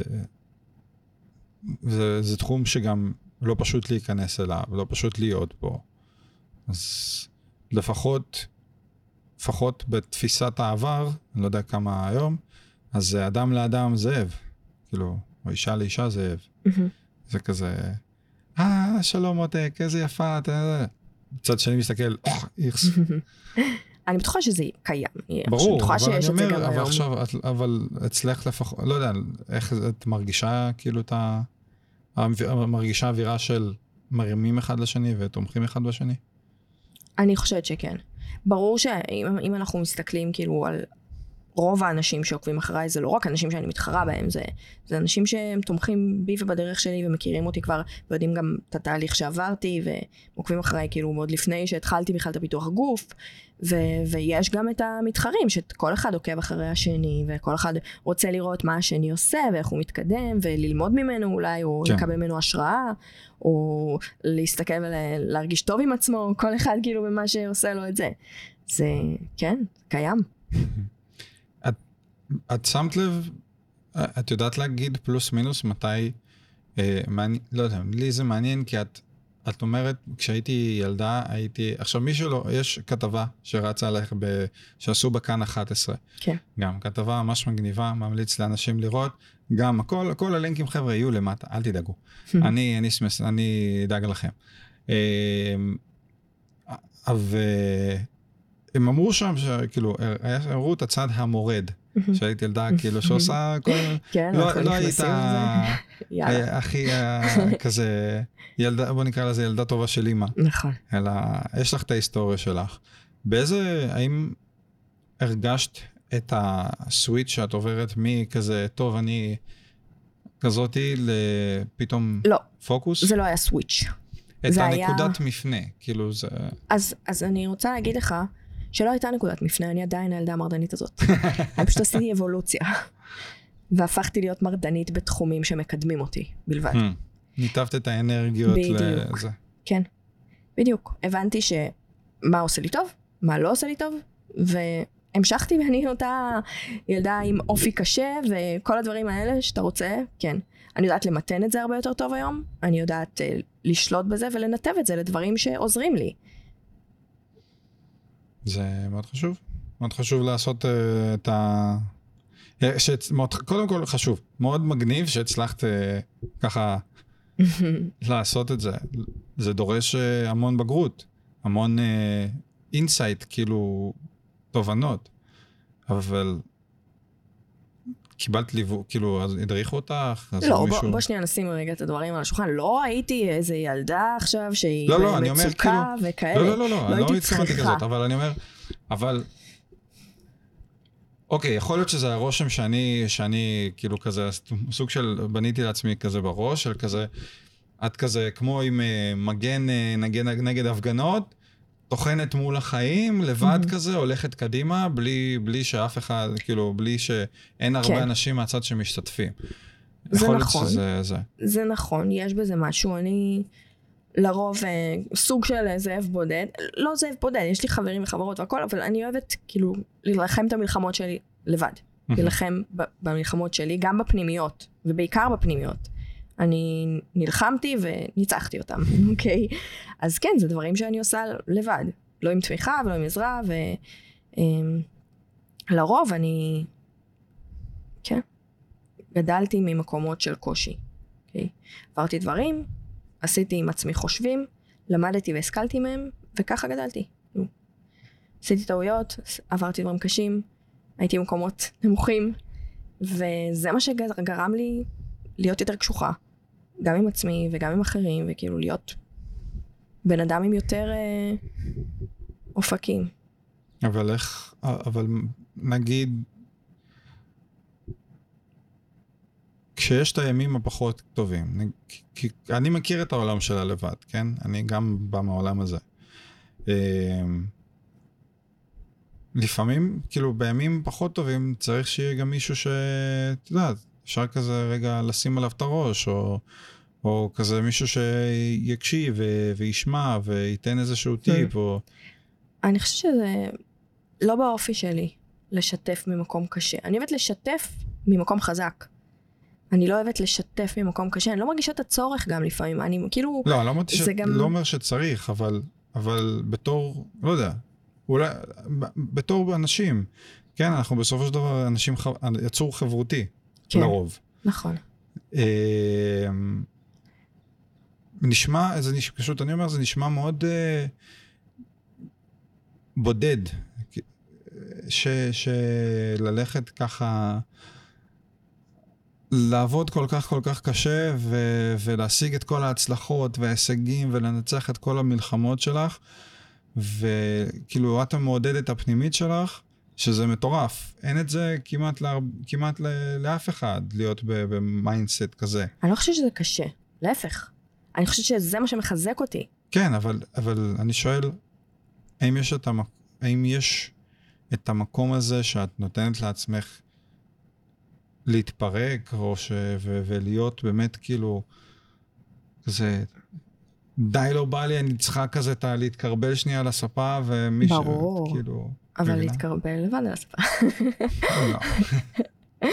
זה, זה תחום שגם לא פשוט להיכנס אליו, לא פשוט להיות בו. אז לפחות, לפחות בתפיסת העבר, אני לא יודע כמה היום, אז אדם לאדם זאב. כאילו, או אישה לאישה זאב. זה כזה, אה, שלום מותק, איזה יפה, אתה... מצד שני מסתכל, "אה, איכס. אני בטוחה שזה קיים. ברור, בטוחה אבל שיש את זה גם אומר, אבל היום. עכשיו, את- אבל אצלך לפחות, לא יודע, איך את מרגישה כאילו את ה... מרגישה אווירה של מרימים אחד לשני ותומכים אחד בשני? אני חושבת שכן. ברור שאם אם אנחנו מסתכלים כאילו על רוב האנשים שעוקבים אחריי, זה לא רק אנשים שאני מתחרה בהם, זה, זה אנשים שהם תומכים בי ובדרך שלי ומכירים אותי כבר, ויודעים גם את התהליך שעברתי, ועוקבים אחריי כאילו מאוד לפני שהתחלתי בכלל את הפיתוח גוף, ו, ויש גם את המתחרים, שכל אחד עוקב אחרי השני, וכל אחד רוצה לראות מה השני עושה, ואיך הוא מתקדם, וללמוד ממנו אולי, או כן. לקבל ממנו השראה, או להסתכל ולהרגיש טוב עם עצמו, כל אחד כאילו במה שעושה לו את זה. זה, כן, קיים. את שמת לב, את יודעת להגיד פלוס מינוס מתי, אה, מעני, לא יודע, לי זה מעניין כי את, את אומרת, כשהייתי ילדה הייתי, עכשיו מי שלא, יש כתבה שרצה עליך, ב, שעשו בכאן 11. כן. גם כתבה ממש מגניבה, ממליץ לאנשים לראות. גם הכל, כל הלינקים חבר'ה יהיו למטה, אל תדאגו. אני, אני, סמס, אני אדאג לכם. אה, והם אמרו שם, שכאילו, היה- הראו את הצד המורד, שהיית ילדה כאילו שעושה כל... כן, לא, אנחנו לא היית. יאללה. אה, הכי כזה, בוא נקרא לזה ילדה טובה של אימא, נכון. אלא יש לך את ההיסטוריה שלך. באיזה, האם הרגשת את הסוויץ' שאת עוברת מכזה, טוב, אני כזאתי, לפתאום לא, פוקוס? זה לא היה סוויץ'. את זה היה- הנקודת מפנה, כאילו זה... אז, אז אני רוצה להגיד לך שלא הייתה נקודת מפנה, אני עדיין הילדה המרדנית הזאת. אני פשוט עשיתי אבולוציה. והפכתי להיות מרדנית בתחומים שמקדמים אותי בלבד. Hmm. ניתבת את האנרגיות בדיוק. לזה. כן, בדיוק. הבנתי שמה עושה לי טוב, מה לא עושה לי טוב, והמשכתי ואני אותה ילדה עם אופי קשה וכל הדברים האלה שאתה רוצה, כן. אני יודעת למתן את זה הרבה יותר טוב היום, אני יודעת uh, לשלוט בזה ולנתב את זה לדברים שעוזרים לי. זה מאוד חשוב. מאוד חשוב לעשות אה, את ה... אה, שאת, מאוד, קודם כל חשוב, מאוד מגניב שהצלחת אה, ככה לעשות את זה. זה דורש אה, המון בגרות, המון insight, כאילו תובנות. אבל קיבלת ליווי, כאילו, אז הדריכו אותך? אז לא, מישהו... בוא, בוא שנייה נשים רגע את הדברים על השולחן. לא הייתי איזה ילדה עכשיו שהיא לא, לא, אני אומר, במצוקה וכאלה. לא, לא, לא, לא, אני לא הייתי צריכה. כזאת, אבל אני אומר, אבל... אוקיי, יכול להיות שזה הרושם שאני, שאני כאילו כזה, סוג של, בניתי לעצמי כזה בראש, של כזה, את כזה כמו עם אה, מגן אה, נגד, נגד הפגנות, טוחנת מול החיים, לבד Mhm. כזה, הולכת קדימה, בלי, בלי שאף אחד, כאילו, בלי שאין הרבה כן. אנשים מהצד שמשתתפים. זה יכול נכון. להיות שזה זה. זה נכון, יש בזה משהו. אני לרוב אה, סוג של זאב בודד. לא זאב בודד, יש לי חברים וחברות והכל, אבל אני אוהבת כאילו להילחם את המלחמות שלי לבד. להילחם ב- במלחמות שלי, גם בפנימיות, ובעיקר בפנימיות. אני נלחמתי וניצחתי אותם, אוקיי? אז כן, זה דברים שאני עושה לבד. לא עם תמיכה ולא עם עזרה, ולרוב אני, כן, גדלתי ממקומות של קושי, אוקיי? עברתי דברים, עשיתי עם עצמי חושבים, למדתי והשכלתי מהם, וככה גדלתי. עשיתי טעויות, עברתי דברים קשים, הייתי במקומות נמוכים, וזה מה שגרם לי להיות יותר קשוחה. גם עם עצמי וגם עם אחרים, וכאילו להיות בן אדם עם יותר אה, אופקים. אבל איך, אבל נגיד, כשיש את הימים הפחות טובים, כי אני מכיר את העולם של הלבד, כן? אני גם בא מהעולם הזה. אמ, לפעמים, כאילו, בימים פחות טובים צריך שיהיה גם מישהו שאת יודעת, אפשר כזה רגע לשים עליו את הראש, או, או כזה מישהו שיקשיב ו- וישמע וייתן איזשהו כן. טיפ, או... אני חושבת שזה לא באופי שלי לשתף ממקום קשה. אני אוהבת לשתף ממקום חזק. אני לא אוהבת לשתף ממקום קשה, אני לא מרגישה את הצורך גם לפעמים, אני כאילו... לא, אני לא, ש... גם... לא אומר שצריך, אבל, אבל בתור, לא יודע, אולי, בתור אנשים, כן, אנחנו בסופו של דבר אנשים, ח... יצור חברותי, כן, לרוב. נכון. אה, נשמע, זה נשמע, פשוט אני אומר, זה נשמע מאוד אה, בודד, ש, שללכת ככה, לעבוד כל כך כל כך קשה ו, ולהשיג את כל ההצלחות וההישגים ולנצח את כל המלחמות שלך, וכאילו את המעודדת הפנימית שלך, שזה מטורף. אין את זה כמעט, לה, כמעט לאף אחד להיות ב mindset כזה. אני לא חושבת שזה קשה, להפך. אני חושבת שזה מה שמחזק אותי. כן, אבל, אבל אני שואל, האם יש, את המק... האם יש את המקום הזה שאת נותנת לעצמך להתפרק, או ש... ו... ולהיות באמת כאילו, כזה, די לא בא לי, אני צריכה כזה. להתקרבל שנייה על הספה, ש... ברור. כאילו... אבל להתקרבל לבד על הספה. לא.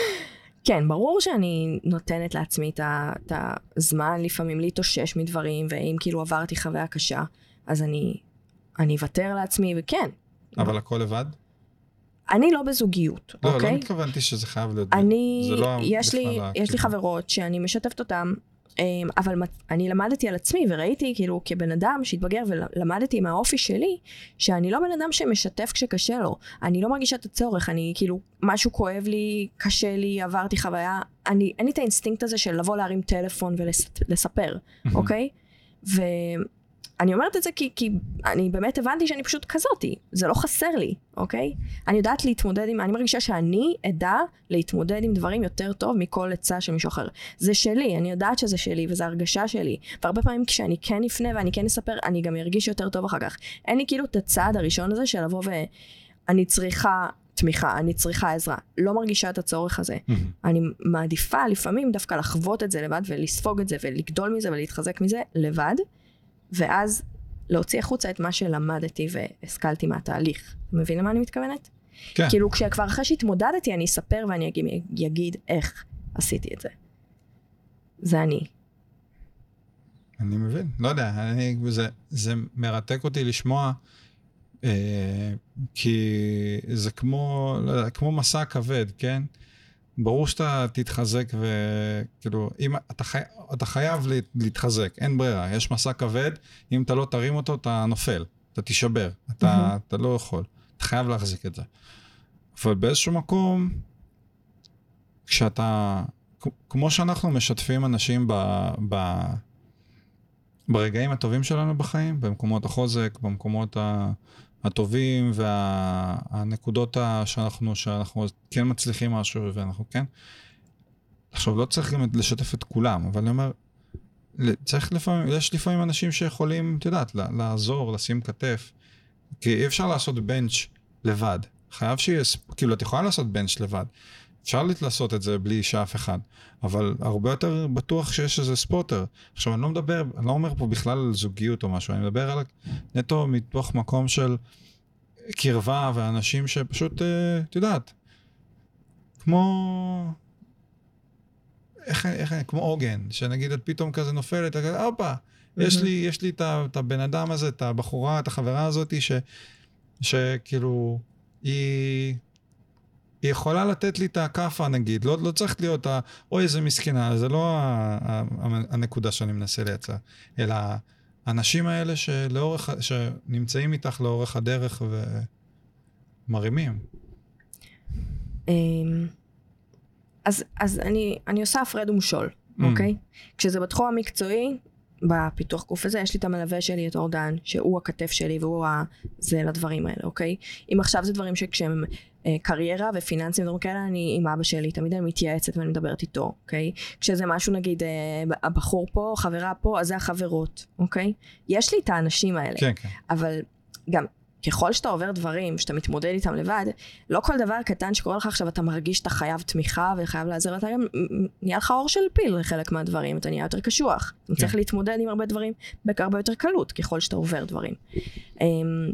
כן, ברור שאני נותנת לעצמי את הזמן לפעמים להתאושש מדברים, ואם כאילו עברתי חוויה קשה, אז אני, אני אוותר לעצמי, וכן. אבל הכל לבד? אני לא בזוגיות, לא, אוקיי? לא, לא התכוונתי שזה חייב להיות... אני, לא יש לי, יש לי חברות שאני משתפת אותן אבל אני למדתי על עצמי וראיתי כאילו כבן אדם שהתבגר ולמדתי מהאופי שלי שאני לא בן אדם שמשתף כשקשה לו. אני לא מרגישה את הצורך אני כאילו משהו כואב לי קשה לי עברתי חוויה. אני אין לי את האינסטינקט הזה של לבוא להרים טלפון ולספר אוקיי? ו... אני אומרת את זה כי, כי אני באמת הבנתי שאני פשוט כזאתי, זה לא חסר לי, אוקיי? אני יודעת להתמודד עם, אני מרגישה שאני אדע להתמודד עם דברים יותר טוב מכל עצה של מישהו אחר. זה שלי, אני יודעת שזה שלי וזו הרגשה שלי. והרבה פעמים כשאני כן אפנה ואני כן אספר, אני גם ארגיש יותר טוב אחר כך. אין לי כאילו את הצעד הראשון הזה של לבוא ואני צריכה תמיכה, אני צריכה עזרה. לא מרגישה את הצורך הזה. Mm-hmm. אני מעדיפה לפעמים דווקא לחוות את זה לבד ולספוג את זה ולגדול מזה ולהתחזק מזה לבד. ואז להוציא החוצה את מה שלמדתי והשכלתי מהתהליך. אתה מבין למה אני מתכוונת? כן. כאילו כשכבר אחרי שהתמודדתי אני אספר ואני אגיד, אגיד איך עשיתי את זה. זה אני. אני מבין, לא יודע, אני, זה, זה מרתק אותי לשמוע, אה, כי זה כמו, לא יודע, כמו מסע כבד, כן? ברור שאתה תתחזק וכאילו, אם אתה, חי... אתה חייב להתחזק, אין ברירה, יש מסע כבד, אם אתה לא תרים אותו אתה נופל, אתה תישבר, אתה, mm-hmm. אתה לא יכול, אתה חייב להחזיק את זה. אבל באיזשהו מקום, כשאתה, כמו שאנחנו משתפים אנשים ב, ב, ברגעים הטובים שלנו בחיים, במקומות החוזק, במקומות ה... הטובים והנקודות וה, שאנחנו, שאנחנו כן מצליחים משהו ואנחנו כן. עכשיו, לא צריך לשתף את כולם, אבל אני אומר, צריך לפעמים, יש לפעמים אנשים שיכולים, את יודעת, לעזור, לשים כתף. כי אי אפשר לעשות בנץ' לבד. חייב שיהיה, כאילו, את יכולה לעשות בנץ' לבד. אפשר לעשות את זה בלי שאף אחד, אבל הרבה יותר בטוח שיש איזה ספוטר. עכשיו, אני לא מדבר, אני לא אומר פה בכלל על זוגיות או משהו, אני מדבר על נטו מתוך מקום של קרבה ואנשים שפשוט, אה, את יודעת, כמו... איך, איך, כמו עוגן, שנגיד את פתאום כזה נופלת, הופה. יש לי, יש לי את הבן אדם הזה, את הבחורה, את החברה הזאת, ש, שכאילו, היא היא יכולה לתת לי את הכאפה נגיד, לא, לא צריך להיות ה... אוי, איזה מסכנה, זה לא ה, ה, הנקודה שאני מנסה לייצר, אלא האנשים האלה שלאורך, שנמצאים איתך לאורך הדרך ומרימים. אמ, אז, אז אני, אני עושה הפרד ומשול, Mm. אוקיי? כשזה בתחום המקצועי, בפיתוח גוף הזה, יש לי את המלווה שלי, את אורדן, שהוא הכתף שלי והוא ה... זה לדברים האלה, אוקיי? אם עכשיו זה דברים שכשהם אה, קריירה ופיננסים ודברים כאלה, אני עם אבא שלי, תמיד אני מתייעצת ואני מדברת איתו, אוקיי? כשזה משהו, נגיד, אה, הבחור פה, חברה פה, אז זה החברות, אוקיי? יש לי את האנשים האלה. כן, כן. אבל גם ככל שאתה עובר דברים, שאתה מתמודד איתם לבד, לא כל דבר קטן שקורה לך עכשיו אתה מרגיש שאתה חייב תמיכה וחייב לעזר, אתה גם נהיה לך אור של פיל לחלק מהדברים, אתה נהיה יותר קשוח. אתה כן. צריך להתמודד עם הרבה דברים בהרבה יותר קלות ככל שאתה עובר דברים. אמ,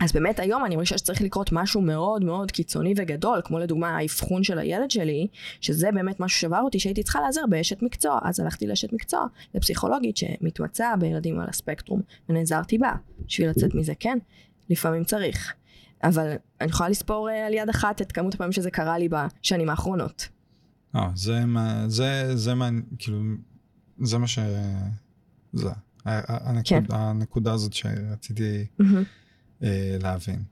אז באמת היום אני מרגישה שצריך לקרות משהו מאוד מאוד קיצוני וגדול, כמו לדוגמה האבחון של הילד שלי, שזה באמת משהו שבר אותי, שהייתי צריכה לעזר באשת מקצוע. אז הלכתי לאשת מקצוע, לפסיכולוגית שמתמצאה בילדים על הספקטרום, ונעזרתי בה, בשביל לצאת מזה, כן, לפעמים צריך. אבל אני יכולה לספור אה, על יד אחת את כמות הפעמים שזה קרה לי בשנים האחרונות. אה, זה מה, זה, זה מה, כאילו, זה מה ש... זה. הנקוד, כן. הנקודה הזאת שרציתי אה, להבין.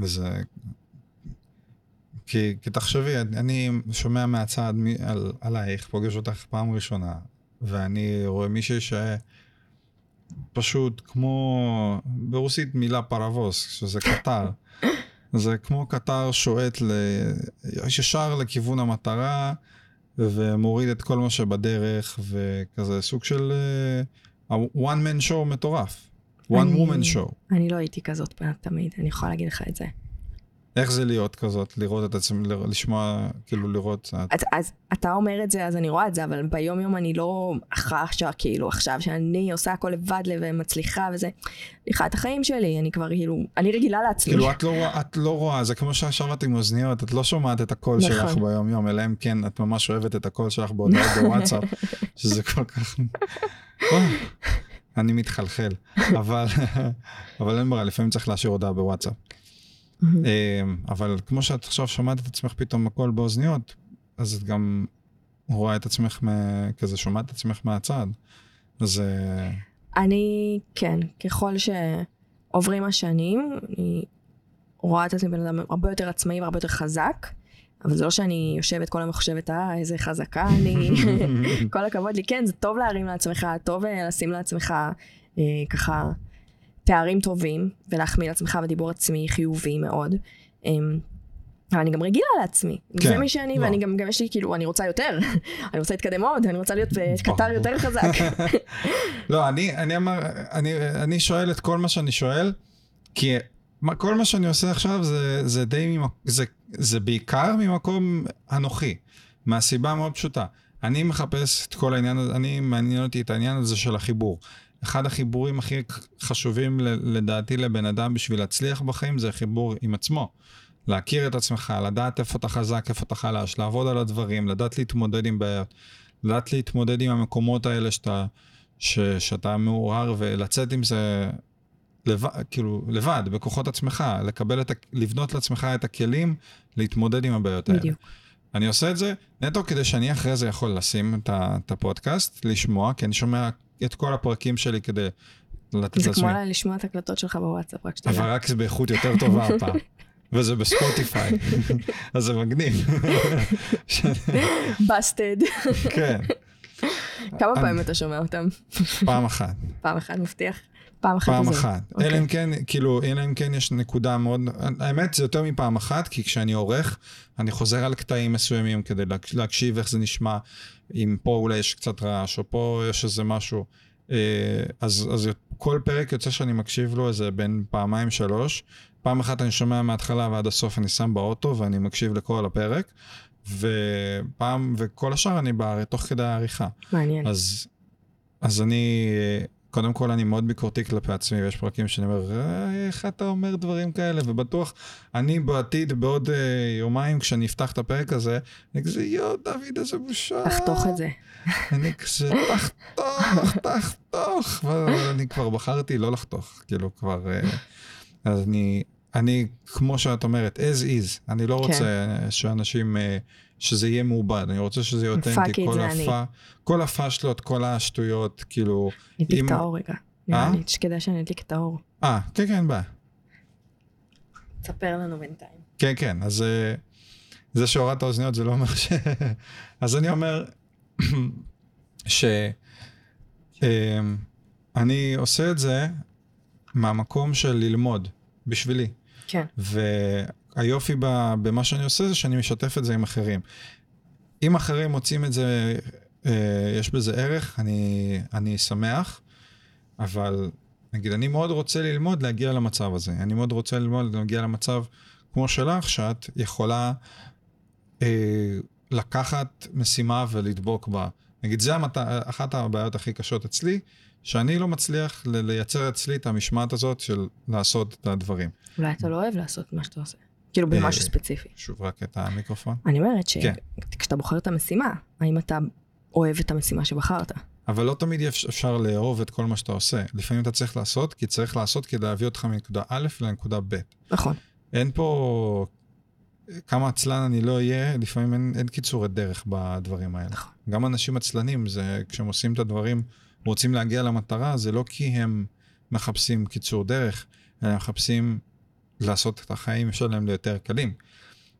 וזה... כי, כי תחשבי, אני שומע מהצד מ- על, עלייך, פוגש אותך פעם ראשונה, ואני רואה מישהי שפשוט כמו, ברוסית מילה פרבוס, שזה קטר. זה כמו קטר שועט ל... ישר לכיוון המטרה, ומוריד את כל מה שבדרך, וכזה סוג של אה, one man show מטורף. one אני- woman show. אני לא הייתי כזאת תמיד, אני יכולה להגיד לך את זה. איך זה להיות כזאת, לראות את עצמי, לשמוע, כאילו לראות, את- אז, אז אתה אומר את זה, אז אני רואה את זה, אבל ביום יום אני לא אחרי עכשיו, כאילו, עכשיו שאני עושה הכל לבד ומצליחה וזה. אני חיה את החיים שלי, אני כבר כאילו, אני רגילה לעצמי. כאילו את לא, את לא רואה, זה כמו שעכשיו את עם אוזניות, את לא שומעת את הקול נכון. שלך ביום יום, אלא אם כן את ממש אוהבת את הקול שלך בהודעות בוואטסאפ, שזה כל כך... אני מתחלחל, אבל, אבל אין ברירה, לפעמים צריך להשאיר הודעה בוואטסאפ. אה, אבל כמו שאת עכשיו שומעת את עצמך פתאום הכל באוזניות, אז את גם רואה את עצמך, מ- כזה שומעת את עצמך מהצד. אז אה, אני, כן, ככל שעוברים השנים, אני רואה את עצמי בן אדם הרבה יותר עצמאי והרבה יותר חזק, אבל זה לא שאני יושבת כל היום וחושבת, אה, איזה חזקה אני, כל הכבוד לי. כן, זה טוב להרים לעצמך, טוב אה, לשים לעצמך אה, ככה תארים טובים, ולהחמיא לעצמך בדיבור עצמי חיובי מאוד. אה, אבל אני גם רגילה לעצמי, כן, זה מי שאני, לא. ואני גם, גם יש לי, כאילו, אני רוצה יותר, אני רוצה להתקדם עוד, אני רוצה להיות בקטר ברור. יותר חזק. לא, אני, אני אמר, אני, אני שואל את כל מה שאני שואל, כי מה, כל מה שאני עושה עכשיו זה, זה די, ממק, זה, זה בעיקר ממקום אנוכי, מהסיבה מאוד פשוטה. אני מחפש את כל העניין הזה, אני מעניין אותי את העניין הזה של החיבור. אחד החיבורים הכי חשובים לדעתי לבן אדם בשביל להצליח בחיים זה החיבור עם עצמו. להכיר את עצמך, לדעת איפה אתה חזק, איפה אתה חלש, לעבוד על הדברים, לדעת להתמודד עם בעיות, לדעת להתמודד עם המקומות האלה שאתה, ש, שאתה מעורר ולצאת עם זה לבד, כאילו, לבד, בכוחות עצמך, לקבל את, ה- לבנות לעצמך את הכלים להתמודד עם הבעיות האלה. בדיוק. אני עושה את זה נטו כדי שאני אחרי זה יכול לשים את הפודקאסט, לשמוע, כי אני שומע את כל הפרקים שלי כדי לתת זה לעצמי. כמו לשמוע את הקלטות שלך בוואטסאפ, רק אבל שתדע. רק זה באיכות יותר טובה הפעם. וזה בספוטיפיי, אז זה מגניב. בסטד. כן, כמה פעמים אתה שומע אותם? פעם אחת. פעם אחת מבטיח? פעם אחת פעם. אחת. אוקיי. אלא אם כן, כאילו, אלא אם כן יש נקודה מאוד... האמת, זה יותר מפעם אחת, כי כשאני עורך, אני חוזר על קטעים מסוימים כדי להק- להקשיב איך זה נשמע, אם פה אולי יש קצת רעש, או פה יש איזה משהו. אה, אז, אז כל פרק יוצא שאני מקשיב לו איזה בין פעמיים שלוש. פעם אחת אני שומע מההתחלה ועד הסוף, אני שם באוטו ואני מקשיב לכל הפרק. ופעם, וכל השאר אני בא תוך כדי העריכה. מעניין. אז, אז אני, קודם כל אני מאוד ביקורתי כלפי עצמי, ויש פרקים שאני אומר, "אה, איך אתה אומר דברים כאלה? ובטוח, אני בעתיד, בעוד אה, יומיים, כשאני אפתח את הפרק הזה, אני כזה, יואו, דוד, איזה בושה. תחתוך את זה. אני כזה, תחתוך, תחתוך. אבל אני כבר בחרתי לא לחתוך, כאילו כבר... אה, אז אני, אני, כמו שאת אומרת, as is. אני לא כן. רוצה שאנשים, אה, שזה יהיה מעובד, אני רוצה שזה יהיה אותנטי. כל. הפ- כל הפאשלות, כל השטויות, כאילו... נדליק אם- את האור רגע. נראה אה? לי שכדאי שאני אדליק את האור. אה, כן, כן, בעיה. תספר לנו בינתיים. כן, כן, אז אה, זה שהורדת אוזניות זה לא אומר ש... אז אני אומר ש... אה, אני עושה את זה מהמקום של ללמוד, בשבילי. כן. והיופי ב- במה שאני עושה זה שאני משתף את זה עם אחרים. אם אחרים מוצאים את זה, אה, יש בזה ערך, אני, אני שמח, אבל נגיד, אני מאוד רוצה ללמוד להגיע למצב הזה. אני מאוד רוצה ללמוד להגיע למצב כמו שלך, שאת יכולה אה, לקחת משימה ולדבוק בה. נגיד, זה המת... אחת הבעיות הכי קשות אצלי, שאני לא מצליח לייצר אצלי את המשמעת הזאת של לעשות את הדברים. אולי אתה לא אוהב לעשות מה שאתה עושה. כאילו אה, במשהו ספציפי. שוב רק את המיקרופון. אני אומרת כן. שכשאתה בוחר את המשימה, האם אתה אוהב את המשימה שבחרת? אבל לא תמיד אפ- אפשר לאהוב את כל מה שאתה עושה. לפעמים אתה צריך לעשות, כי צריך לעשות כדי להביא אותך מנקודה א' לנקודה ב'. נכון. אין פה... כמה עצלן אני לא אהיה, לפעמים אין, אין קיצורי דרך בדברים האלה. נכון. גם אנשים עצלנים, זה כשהם עושים את הדברים, רוצים להגיע למטרה, זה לא כי הם מחפשים קיצור דרך, אלא הם מחפשים לעשות את החיים שלהם ליותר קלים.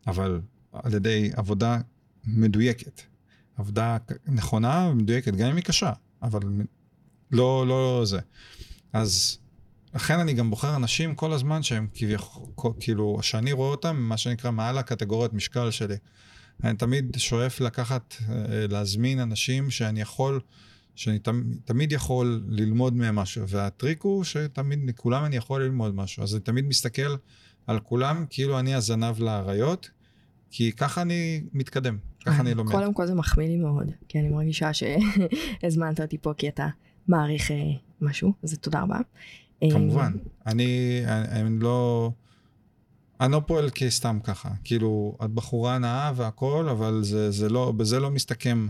אבל על ידי עבודה מדויקת. עבודה נכונה ומדויקת, גם אם היא קשה, אבל לא, לא זה. אז לכן אני גם בוחר אנשים כל הזמן שהם כביכול, כאילו, שאני רואה אותם, מה שנקרא, מעל הקטגוריית משקל שלי. אני תמיד שואף לקחת, אה, להזמין אנשים שאני יכול, שאני תמיד, תמיד יכול ללמוד מהם משהו, והטריק הוא שתמיד, מכולם אני יכול ללמוד משהו. אז אני תמיד מסתכל על כולם כאילו אני הזנב לאריות, כי ככה אני מתקדם, ככה אני לומד. קודם כל זה מחמיא לי מאוד, כי אני מרגישה שהזמנת אותי פה כי אתה מעריך אה, משהו, אז תודה רבה. אה, כמובן. אני, אני, לא... אני לא פועל כסתם ככה. כאילו, את בחורה נאה והכול, אבל זה, זה לא, בזה לא מסתכם.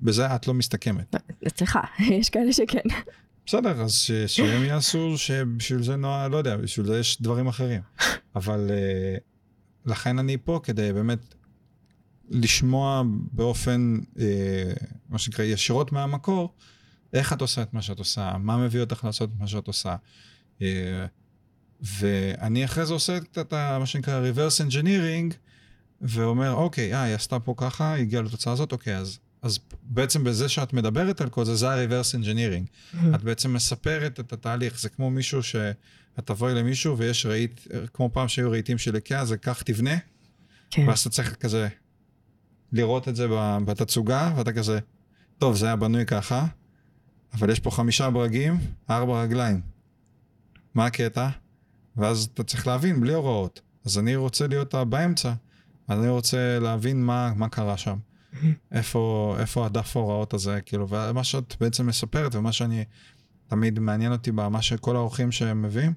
בזה את לא מסתכמת. אצלך, יש כאלה שכן. בסדר, אז ש, שהם יעשו, שבשביל זה נועה, לא יודע, בשביל זה יש דברים אחרים. אבל אה, לכן אני פה כדי באמת לשמוע באופן, אה, מה שנקרא, ישירות מהמקור, איך את עושה את מה שאת עושה, מה מביא אותך לעשות את מה שאת עושה. אה, ואני אחרי זה עושה את, מה שנקרא reverse engineering, ואומר, אוקיי, אה, היא עשתה פה ככה, היא הגיעה לתוצאה הזאת, אוקיי, אז, אז בעצם בזה שאת מדברת על כל זה, זה ה-reverse engineering. את בעצם מספרת את התהליך, זה כמו מישהו שאת תבואי למישהו ויש רהיט, כמו פעם שהיו רהיטים של איקאה, זה כך תבנה, כן. ואז אתה צריך כזה לראות את זה בתצוגה, ואתה כזה, טוב, זה היה בנוי ככה, אבל יש פה חמישה ברגים, ארבע רגליים. מה הקטע? ואז אתה צריך להבין, בלי הוראות. אז אני רוצה להיות באמצע, אני רוצה להבין מה, מה קרה שם. איפה, איפה הדף ההוראות הזה, כאילו, ומה שאת בעצם מספרת ומה שאני, תמיד מעניין אותי במה שכל האורחים שהם מביאים,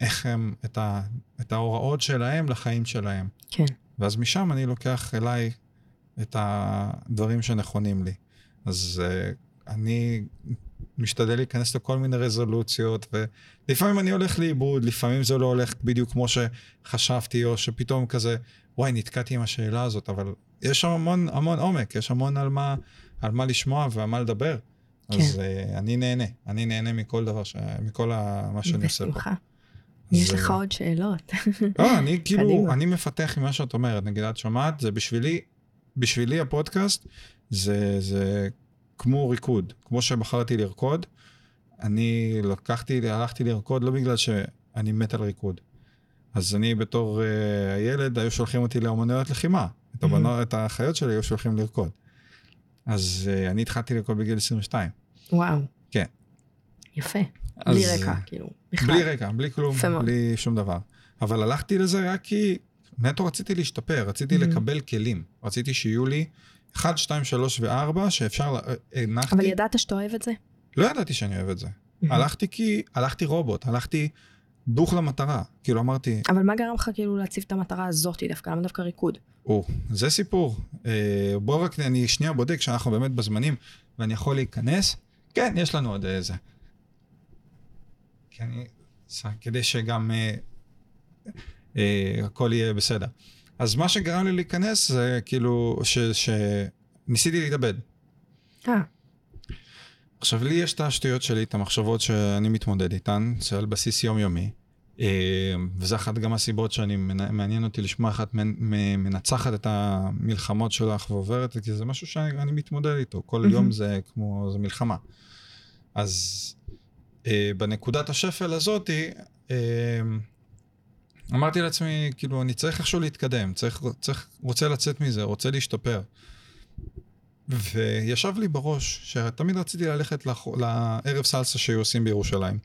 איך הם, את, ה, את ההוראות שלהם לחיים שלהם. כן. ואז משם אני לוקח אליי את הדברים שנכונים לי. אז uh, אני משתדל להיכנס לכל מיני רזולוציות, ולפעמים אני הולך לאיבוד, לפעמים זה לא הולך בדיוק כמו שחשבתי, או שפתאום כזה, וואי, נתקעתי עם השאלה הזאת, אבל יש שם המון המון עומק, יש המון על מה, על מה לשמוע ועל מה לדבר. כן. אז uh, אני נהנה, אני נהנה מכל דבר, ש... מכל ה... מה שאני עושה פה. יש זה- לך עוד שאלות. לא, אני כאילו. אני מפתח ממה שאת אומרת, נגיד את שומעת, זה בשבילי, בשבילי הפודקאסט, זה, זה כמו ריקוד. כמו שבחרתי לרקוד, אני לקחתי, הלכתי לרקוד לא בגלל שאני מת על ריקוד. אז אני בתור uh, הילד, היו שולחים אותי לאמנויות לחימה. את, הבנות, את האחיות שלי היו שולחים לרקוד. אז uh, אני התחלתי לרקוד בגיל 22. וואו. כן. יפה. אז, בלי רקע, כאילו. בכלל. בלי רקע, בלי כלום. בלי שום דבר. אבל הלכתי לזה רק כי נטו רציתי להשתפר, רציתי Mhm. לקבל כלים. רציתי שיהיו לי 1, 2, 3 ו-4 שאפשר, לה- הנחתי, אבל ידעת שאתה אוהב את זה? לא ידעתי שאני אוהב את זה. Mhm. הלכתי כי, הלכתי רובוט, הלכתי דוך למטרה. כאילו אמרתי, אבל מה גרם לך כאילו להציב את המטרה הזאתי דווקא? למה דווקא ריקוד? או, זה סיפור. אה, בוא רק, אני שנייה בודק שאנחנו באמת בזמנים, ואני יכול להיכנס. כן, יש לנו עוד איזה. כי אני כדי שגם אה, אה, הכל יהיה בסדר. אז מה שגרם לי להיכנס זה כאילו, ש, שניסיתי להתאבד. אה, עכשיו, לי יש את השטויות שלי, את המחשבות שאני מתמודד איתן, זה על בסיס יומיומי. אה, וזה אחת גם הסיבות שאני, מעניין אותי לשמוע איך את מנצחת את המלחמות שלך ועוברת, כי זה משהו שאני אני מתמודד איתו. כל מהמם. יום זה כמו, זה מלחמה. אז אה, בנקודת השפל הזאתי, אה, אמרתי לעצמי, כאילו, אני צריך איכשהו להתקדם, צריך, צריך, רוצה לצאת מזה, רוצה להשתפר. וישב לי בראש שתמיד רציתי ללכת. לערב סלסה שהיו עושים בירושלים.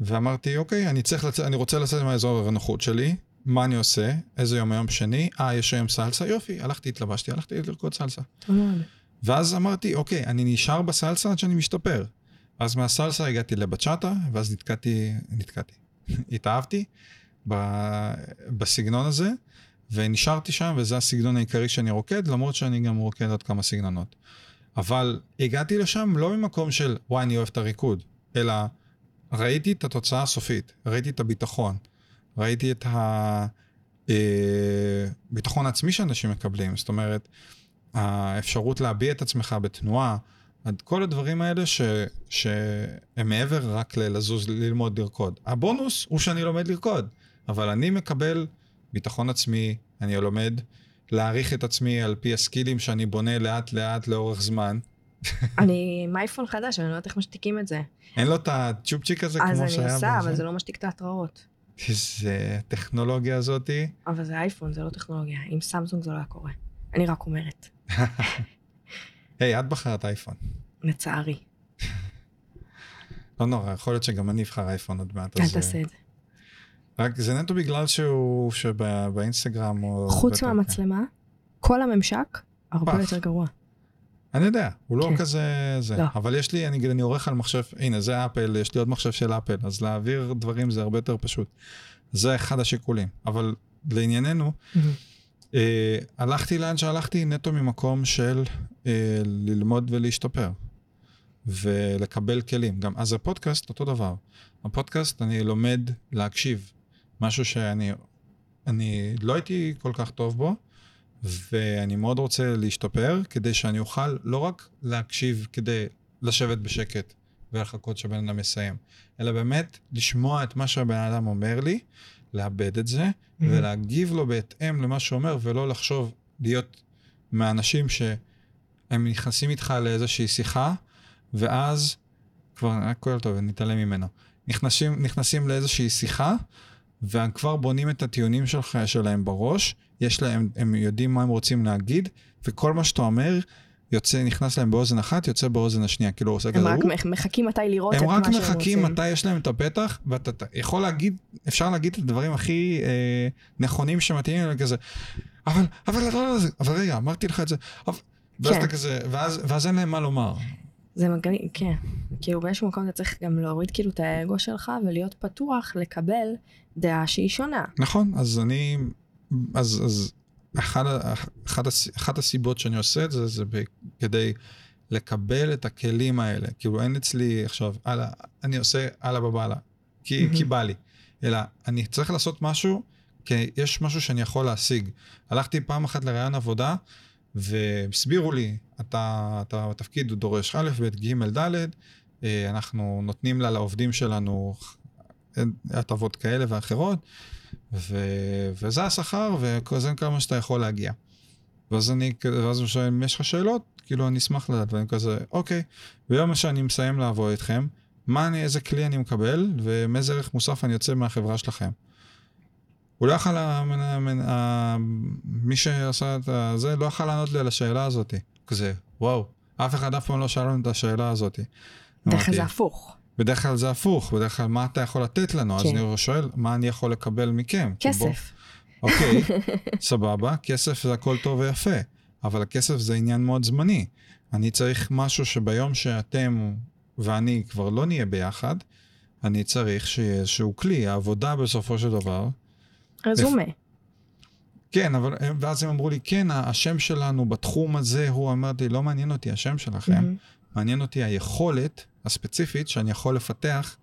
ואמרתי, אוקיי, אני, צריך לצאת, אני רוצה לצאת מהאזור הנוחות שלי, מה אני עושה? איזה יום היום שני? אה, יש היום סלסה? יופי, הלכתי, התלבשתי, הלכתי לרקוד סלסה. ואז אמרתי, אוקיי, אני נשאר בסלסה עד שאני משתפר. אז מהסלסה הגעתי לבצ'אטה, ואז נתקעתי, נתקעתי, התאהבתי ב- בסגנון הזה, ונשארתי שם, וזה הסגנון העיקרי שאני רוקד, למרות שאני גם רוקד עוד כמה סגנונות. אבל הגעתי לשם לא ממקום של, וואי, אני אוהב את הריקוד, אלא ראיתי את התוצאה הסופית, ראיתי את הביטחון, ראיתי את הביטחון העצמי שאנשים מקבלים, זאת אומרת, האפשרות להביע את עצמך בתנועה, כל הדברים האלה ש, שהם מעבר רק ללזוז, ללמוד לרקוד. הבונוס הוא שאני לומד לרקוד, אבל אני מקבל ביטחון עצמי, אני לומד להעריך את עצמי על פי הסקילים שאני בונה לאט לאט לאורך זמן. אני עם אייפון חדש, אני לא יודעת איך משתיקים את זה. אין לו את הצ'ופצ'יק הזה אז כמו אני שהיה עושה, בזה. אבל זה לא משתיק את ההתראות. איזה טכנולוגיה הזאתי. אבל זה אייפון, זה לא טכנולוגיה. עם סמסונג זה לא היה קורה. אני רק אומרת, היי, את בחרת אייפון. לצערי. לא נורא, יכול להיות שגם אני אבחר אייפון עוד מעט. אל אז, תעשה את זה. רק זה נטו בגלל שהוא, שבאינסטגרם הוא... חוץ מהמצלמה, כל הממשק הרבה פח. יותר גרוע. אני יודע, הוא לא כן. כזה זה. לא. אבל יש לי, אני, אני עורך על מחשב, הנה זה אפל, יש לי עוד מחשב של אפל, אז להעביר דברים זה הרבה יותר פשוט. זה אחד השיקולים. אבל לענייננו, אה, הלכתי לאן שהלכתי נטו ממקום של אה, ללמוד ולהשתפר. ולקבל כלים. גם אז הפודקאסט, אותו דבר. הפודקאסט, אני לומד להקשיב. משהו שאני אני לא הייתי כל כך טוב בו, ואני מאוד רוצה להשתפר, כדי שאני אוכל לא רק להקשיב כדי לשבת בשקט ולחכות שהבן אדם יסיים, אלא באמת לשמוע את מה שהבן אדם אומר לי, לאבד את זה, ולהגיב לו בהתאם למה שהוא אומר, ולא לחשוב להיות מהאנשים שהם נכנסים איתך לאיזושהי שיחה, ואז כבר, הכל טוב, נתעלם ממנו. נכנסים, נכנסים לאיזושהי שיחה, והם כבר בונים את הטיעונים שלך, שלהם בראש, יש להם, הם יודעים מה הם רוצים להגיד, וכל מה שאתה אומר, יוצא, נכנס להם באוזן אחת, יוצא באוזן השנייה, כאילו הוא עושה הם כזה, רק "או". מח- מחכים מתי לראות את הם מה רק שהם רוצים. מחכים מתי יש להם את הפתח, ואתה אתה יכול להגיד, אפשר להגיד את הדברים הכי אה, נכונים שמתאימים להם כזה, אבל, אבל, אבל, אבל, אבל רגע, אמרתי לך את זה, אבל, ואז כן. אתה כזה, ואז, ואז אין להם מה לומר. זה מגניב, כן. כאילו באיזשהו מקום אתה צריך גם להוריד כאילו את האגו שלך ולהיות פתוח לקבל דעה שהיא שונה. נכון, אז אני, אז, אז אחד, אחד, אחת הסיבות שאני עושה את זה, זה כדי לקבל את הכלים האלה. כאילו אין אצלי עכשיו, הלאה, אני עושה הלאה בבאללה, כי, מהמם. כי בא לי. אלא אני צריך לעשות משהו, כי יש משהו שאני יכול להשיג. הלכתי פעם אחת לראיון עבודה, והסבירו לי, אתה, אתה בתפקיד דורש א', ב', ג', ד', אה, אנחנו נותנים לה, לעובדים שלנו הטבות כאלה ואחרות, ו... וזה השכר, וזה כמה שאתה יכול להגיע. ואז אני, ואז הוא שואל, אם יש לך שאלות? כאילו, אני אשמח לדעת, ואני כזה, אוקיי, ביום שאני מסיים לעבוד איתכם, מה אני, איזה כלי אני מקבל, ומאיזה ערך מוסף אני יוצא מהחברה שלכם. הוא לא יכל, ה- מי שעשה את זה, לא יכל לענות לי על השאלה הזאת. כזה, וואו, אף אחד אף פעם לא שאל לנו את השאלה הזאת. כלל אמרתי, זה הפוך. בדרך כלל זה הפוך, בדרך כלל מה אתה יכול לתת לנו? אז כן. אני שואל, מה אני יכול לקבל מכם? כסף. אוקיי, סבבה, כסף זה הכל טוב ויפה, אבל הכסף זה עניין מאוד זמני. אני צריך משהו שביום שאתם ואני כבר לא נהיה ביחד, אני צריך שיהיה איזשהו כלי, העבודה בסופו של דבר. רזומה. כן, אבל ואז הם אמרו לי, כן, השם שלנו בתחום הזה, הוא אמרתי, לא מעניין אותי השם שלכם, מהמם. מעניין אותי היכולת הספציפית שאני יכול לפתח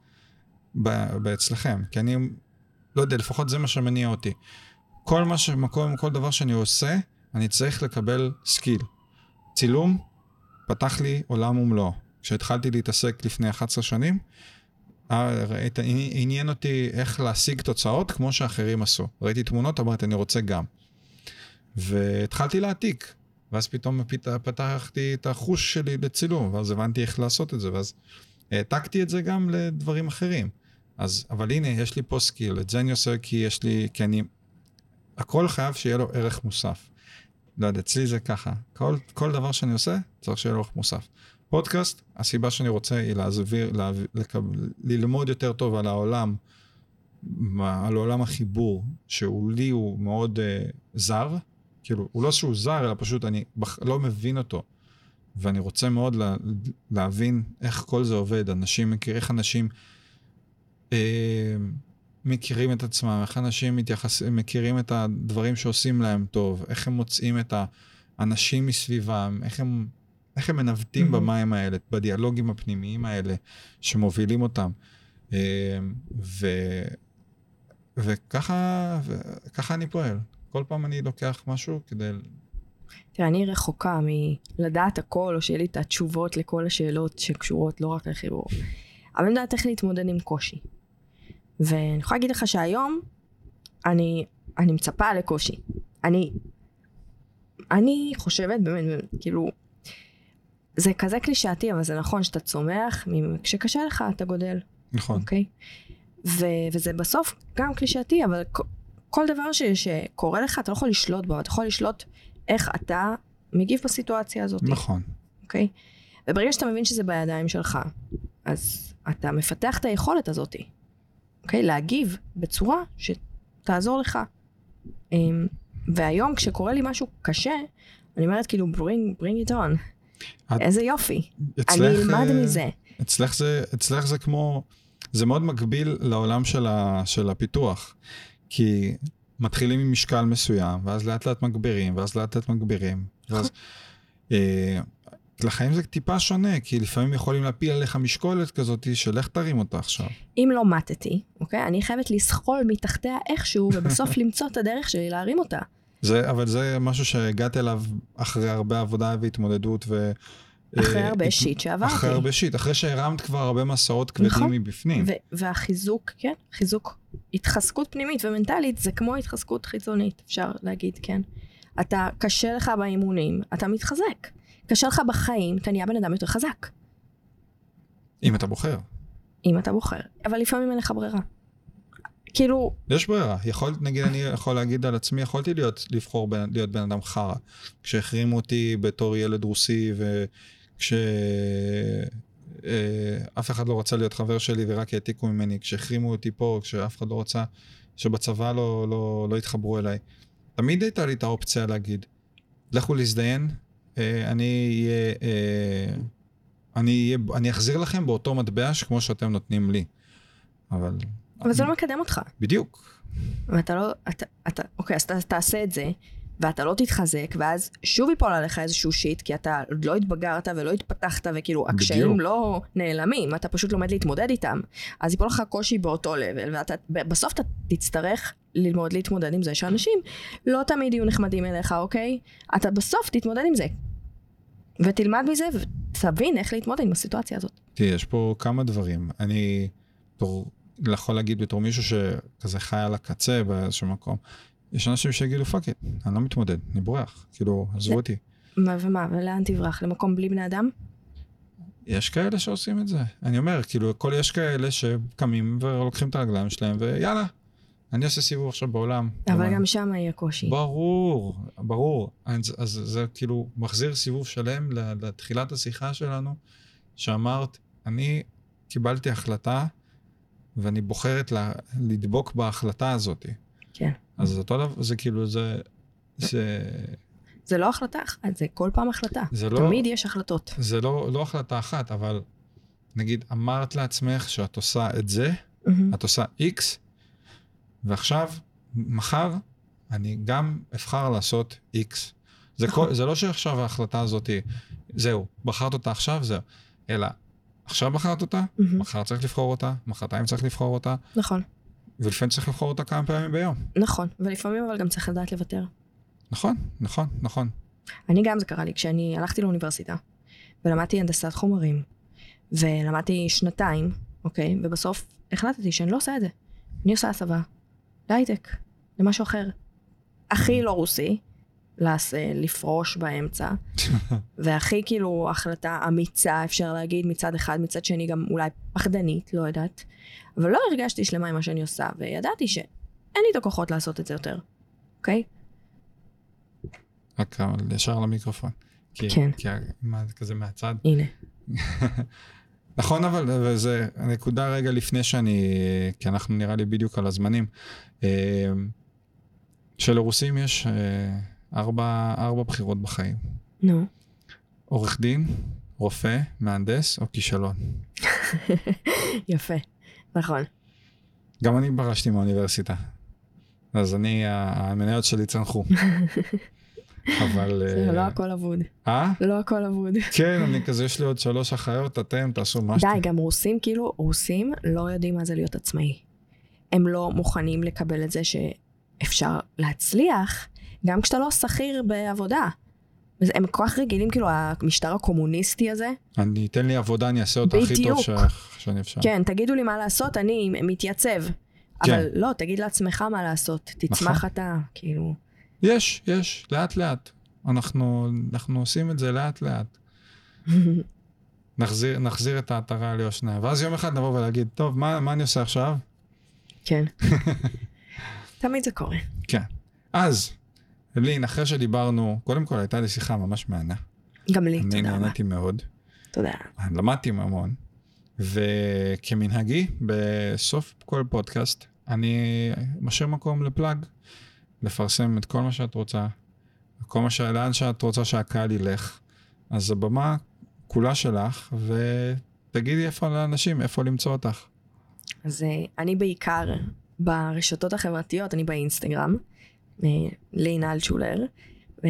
אצלכם, כי אני, לא יודע, לפחות זה מה שמניע אותי. כל מה שמקום, כל דבר שאני עושה, אני צריך לקבל skill. צילום פתח לי עולם ומלואו. כשהתחלתי להתעסק לפני 11 שנים, אה, עניין אותי איך להשיג תוצאות כמו שאחרים עשו. ראיתי תמונות, אמרתי, אני רוצה גם. והתחלתי להעתיק, ואז פתאום פתחתי את החוש שלי לצילום, ואז הבנתי איך לעשות את זה, ואז העתקתי את זה גם לדברים אחרים. אז, אבל הנה, יש לי פה skill, את זה אני עושה כי יש לי, כי אני, הכל חייב שיהיה לו ערך מוסף. לא יודע, אצלי זה ככה, כל, כל דבר שאני עושה, צריך שיהיה לו ערך מוסף. פודקאסט, הסיבה שאני רוצה היא להסביר, להב... לקבל, ללמוד יותר טוב על העולם, על עולם החיבור, שהוא לי הוא מאוד uh, זר, כאילו, הוא לא שהוא זר, אלא פשוט אני בח... לא מבין אותו. ואני רוצה מאוד לה... להבין איך כל זה עובד, אנשים איך אנשים אה, מכירים את עצמם, איך אנשים מתייחס... מכירים את הדברים שעושים להם טוב, איך הם מוצאים את האנשים מסביבם, איך הם איך הם מנווטים mm-hmm. במים האלה, בדיאלוגים הפנימיים האלה שמובילים אותם. אה, ו... וככה, וככה אני פועל. כל פעם אני לוקח משהו כדי... תראה, אני רחוקה מלדעת הכל, או שיהיה לי את התשובות לכל השאלות שקשורות לא רק לחיבור. אבל אני יודעת איך להתמודד עם קושי. ואני יכולה להגיד לך שהיום אני, אני מצפה לקושי. אני, אני חושבת, באמת, באמת, כאילו, זה כזה קלישאתי, אבל זה נכון שאתה צומח, כשקשה לך אתה גודל. נכון. אוקיי? ו- וזה בסוף גם קלישאתי, אבל כל דבר ש- שקורה לך, אתה לא יכול לשלוט בו, אתה יכול לשלוט איך אתה מגיב בסיטואציה הזאת. נכון. אוקיי? וברגע שאתה מבין שזה בידיים שלך, אז אתה מפתח את היכולת הזאת, אוקיי? להגיב בצורה שתעזור לך. אמ, והיום כשקורה לי משהו קשה, אני אומרת כאילו, bring, bring it on. את... איזה יופי. אצלך, אני אלמד uh, מזה. אצלך זה, אצלך זה כמו, זה מאוד מקביל לעולם של, ה, של הפיתוח. כי מתחילים עם משקל מסוים, ואז לאט לאט מגבירים, ואז לאט לאט מגבירים. ואז... אה, לחיים זה טיפה שונה, כי לפעמים יכולים להפיל עליך משקולת כזאת של איך תרים אותה עכשיו. אם לא מתתי, אוקיי? אני חייבת לסחול מתחתיה איכשהו, ובסוף למצוא את הדרך שלי להרים אותה. זה, אבל זה משהו שהגעת אליו אחרי הרבה עבודה והתמודדות ו... אחרי אה, הרבה שיט שעברתי. אחרי הרבה שיט, אחרי שהרמת כבר הרבה מסעות כבדים נכון. מבפנים. והחיזוק, כן, חיזוק, התחזקות פנימית ומנטלית זה כמו התחזקות חיצונית, אפשר להגיד, כן. אתה, קשה לך באימונים, אתה מתחזק. קשה לך בחיים, אתה נהיה בן אדם יותר חזק. אם אתה בוחר. אם אתה בוחר, אבל לפעמים אין לך ברירה. כאילו... יש ברירה. יכול, נגיד, אני יכול להגיד על עצמי, יכולתי להיות, לבחור בין, להיות בן אדם חרא. כשהחרימו אותי בתור ילד רוסי, וכש... אה, אף אחד לא רצה להיות חבר שלי ורק העתיקו ממני, כשהחרימו אותי פה, כשאף אחד לא רצה, שבצבא לא, לא, לא התחברו אליי. תמיד הייתה לי את האופציה להגיד, לכו להזדיין, אה, אני אהיה, אה, אני, אני אחזיר לכם באותו מטבע כמו שאתם נותנים לי. אבל אבל זה לא מקדם אותך. בדיוק. ואתה לא, אתה, אתה, אוקיי, אז אתה תעשה את זה, ואתה לא תתחזק, ואז שוב ייפול עליך איזשהו שיט, כי אתה עוד לא התבגרת ולא התפתחת, וכאילו הקשיים לא נעלמים, אתה פשוט לומד להתמודד איתם. אז ייפול לך קושי באותו לבל, ובסוף אתה תצטרך ללמוד להתמודד עם זה שאנשים לא תמיד יהיו נחמדים אליך, אוקיי? אתה בסוף תתמודד עם זה. ותלמד מזה ותבין איך להתמודד עם הסיטואציה הזאת. תראי, יש פה כמה דברים. אני, בתור יכול להגיד בתור מישהו שכזה חי על הקצה באיזשהו מקום, יש אנשים שיגידו fuck it, אני לא מתמודד, אני בורח, כאילו, עזבו אותי. מה ומה, ולאן תברח? למקום בלי בני אדם? יש כאלה שעושים את זה. אני אומר, כאילו, כל יש כאלה שקמים ולוקחים את הרגליים שלהם, ויאללה, אני עושה סיבוב עכשיו בעולם. אבל גם שם יהיה קושי. ברור, ברור. אז, אז זה כאילו מחזיר סיבוב שלם לתחילת השיחה שלנו, שאמרת, אני קיבלתי החלטה ואני בוחרת לה, לדבוק בהחלטה הזאת. כן. אז זה אותו דבר, זה כאילו, זה... זה... זה לא החלטה אחת, זה כל פעם החלטה. זה לא... תמיד יש החלטות. זה לא, לא החלטה אחת, אבל נגיד, אמרת לעצמך שאת עושה את זה, mm-hmm. את עושה X, ועכשיו, מחר, אני גם אבחר לעשות X. זה, כל, זה לא שעכשיו ההחלטה הזאת, זהו, בחרת אותה עכשיו, זהו. אלא עכשיו בחרת אותה, מהמם. מחר צריך לבחור אותה, מחרתיים צריך לבחור אותה, נכון, ולפעמים צריך לבחור אותה כמה פעמים ביום. נכון, ולפעמים אבל גם צריך לדעת לוותר. נכון, נכון, נכון. אני גם זה קרה לי כשאני הלכתי לאוניברסיטה ולמדתי הנדסת חומרים ולמדתי שנתיים, אוקיי? ובסוף החלטתי שאני לא עושה את זה. אני עושה הסבה להייטק, למשהו אחר. הכי לא רוסי, לס, לפרוש באמצע, והכי כאילו החלטה אמיצה, אפשר להגיד, מצד אחד, מצד שני גם אולי פחדנית, לא יודעת. אבל לא הרגשתי שלמה עם מה שאני עושה, וידעתי שאין לי את הכוחות לעשות את זה יותר, אוקיי? רק אבל ישר למיקרופון. כי, כן. כי מה, זה כזה מהצד. הנה. נכון, אבל וזה הנקודה רגע לפני שאני, כי אנחנו נראה לי בדיוק על הזמנים. אה, שלרוסים יש אה, ארבע, ארבע בחירות בחיים. נו. עורך דין, רופא, מהנדס או כישלון. יפה, נכון. גם אני פרשתי מהאוניברסיטה. אז אני, המניות שלי צנחו. אבל... זה אה, לא הכל אבוד. אה? לא הכל אבוד. כן, אני כזה, יש לי עוד שלוש אחיות, אתם תעשו מה שאתם... די, גם רוסים, כאילו, רוסים לא יודעים מה זה להיות עצמאי. הם לא מוכנים לקבל את זה שאפשר להצליח, גם כשאתה לא שכיר בעבודה. הם כל כך רגילים, כאילו, המשטר הקומוניסטי הזה. אני, תן לי עבודה, אני אעשה אותה הכי טוב. ש... שאני אפשר. כן, תגידו לי מה לעשות, אני מתייצב. אבל לא, תגיד לעצמך מה לעשות, תצמח נכון. אתה, כאילו. יש, יש, לאט לאט. אנחנו, אנחנו עושים את זה לאט לאט. נחזיר, נחזיר את העטרה ליושנה. ואז יום אחד נבוא ולהגיד, טוב, מה, מה אני עושה עכשיו? כן. תמיד זה קורה. כן. אז, לין, אחרי שדיברנו, קודם כל הייתה לי שיחה ממש מהנה. גם לי, אני תודה רבה. נהניתי מאוד. תודה. למדתי המון, וכמנהגי, בסוף כל פודקאסט, אני משאיר מקום לפלאג, לפרסם את כל מה שאת רוצה, כל מה ש... לאן שאת רוצה שהקהל ילך. אז הבמה כולה שלך, ותגידי איפה לאנשים, איפה למצוא אותך. אז אה, אני בעיקר ברשתות החברתיות, אני באינסטגרם, אה, לינה אלטשולר. אה,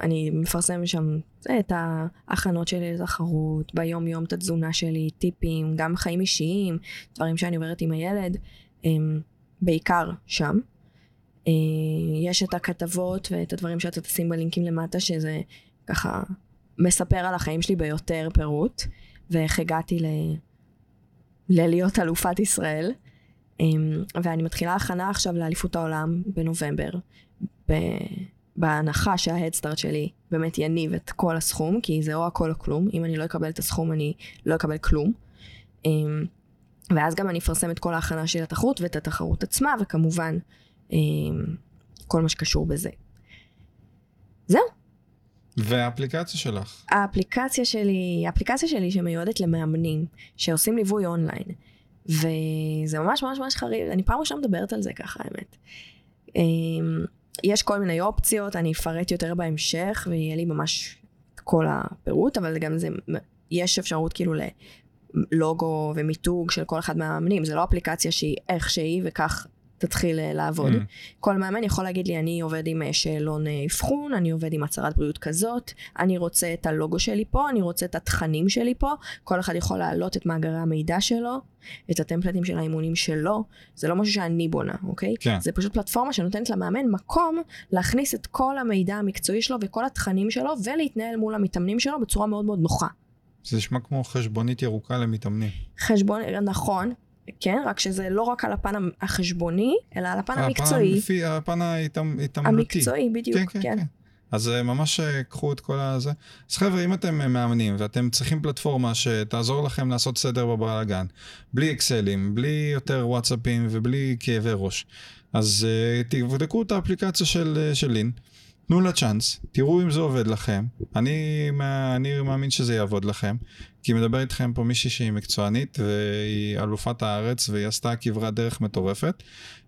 אני מפרסם שם זה, את ההכנות שלי לתחרות, ביום יום את התזונה שלי, טיפים, גם חיים אישיים, דברים שאני עוברת עם הילד, אה, בעיקר שם. אה, יש את הכתבות ואת הדברים שאתה תשים בלינקים למטה, שזה ככה מספר על החיים שלי ביותר פירוט, ואיך הגעתי ל... ללהיות אלופת ישראל. אמ, ואני מתחילה הכנה עכשיו לאליפות העולם בנובמבר, ב- בהנחה שההדסטארט שלי באמת יניב את כל הסכום, כי זה או הכל או כלום, אם אני לא אקבל את הסכום אני לא אקבל כלום. אמ, ואז גם אני אפרסם את כל ההכנה של התחרות ואת התחרות עצמה, וכמובן אמ, כל מה שקשור בזה. זהו, והאפליקציה שלך. האפליקציה שלי, האפליקציה שלי שמיועדת למאמנים, שעושים ליווי אונליין. וזה ממש ממש ממש חריף, אני פעם ראשונה מדברת על זה ככה, האמת. אמ, יש כל מיני אופציות, אני אפרט יותר בהמשך, ויהיה לי ממש את כל הפירוט, אבל גם זה, יש אפשרות כאילו ללוגו ומיתוג של כל אחד מהמאמנים, זה לא אפליקציה שהיא איך שהיא וכך תתחיל אה, לעבוד. Mm. כל מאמן יכול להגיד לי, אני עובד עם אה, שאלון אה, אבחון, אני עובד עם הצהרת בריאות כזאת, אני רוצה את הלוגו שלי פה, אני רוצה את התכנים שלי פה, כל אחד יכול להעלות את מאגרי המידע שלו, את הטמפלטים של האימונים שלו, זה לא משהו שאני בונה, אוקיי? כן. זה פשוט פלטפורמה שנותנת למאמן מקום להכניס את כל המידע המקצועי שלו וכל התכנים שלו, ולהתנהל מול המתאמנים שלו בצורה מאוד מאוד נוחה. זה נשמע כמו חשבונית ירוקה למתאמנים. חשבון, נכון, כן, רק שזה לא רק על הפן החשבוני, אלא על הפן הפן המקצועי. המפי- הפן ההתעמ- ההתעמלותי. המקצועי, בדיוק, כן, כן, כן. אז אה, ממש אה, קחו את כל הזה. אז חבר'ה, אם אתם אה, מאמנים ואתם צריכים פלטפורמה שתעזור לכם לעשות סדר בבלאגן, בלי אקסלים, בלי יותר וואטסאפים ובלי כאבי ראש, אז אה, תבדקו את האפליקציה של, אה, של לין, תנו לה צ'אנס, תראו אם זה עובד לכם. אני, אני מאמין שזה יעבוד לכם, כי מדבר איתכם פה מישהי שהיא מקצוענית והיא אלופת הארץ והיא עשתה כברת דרך מטורפת.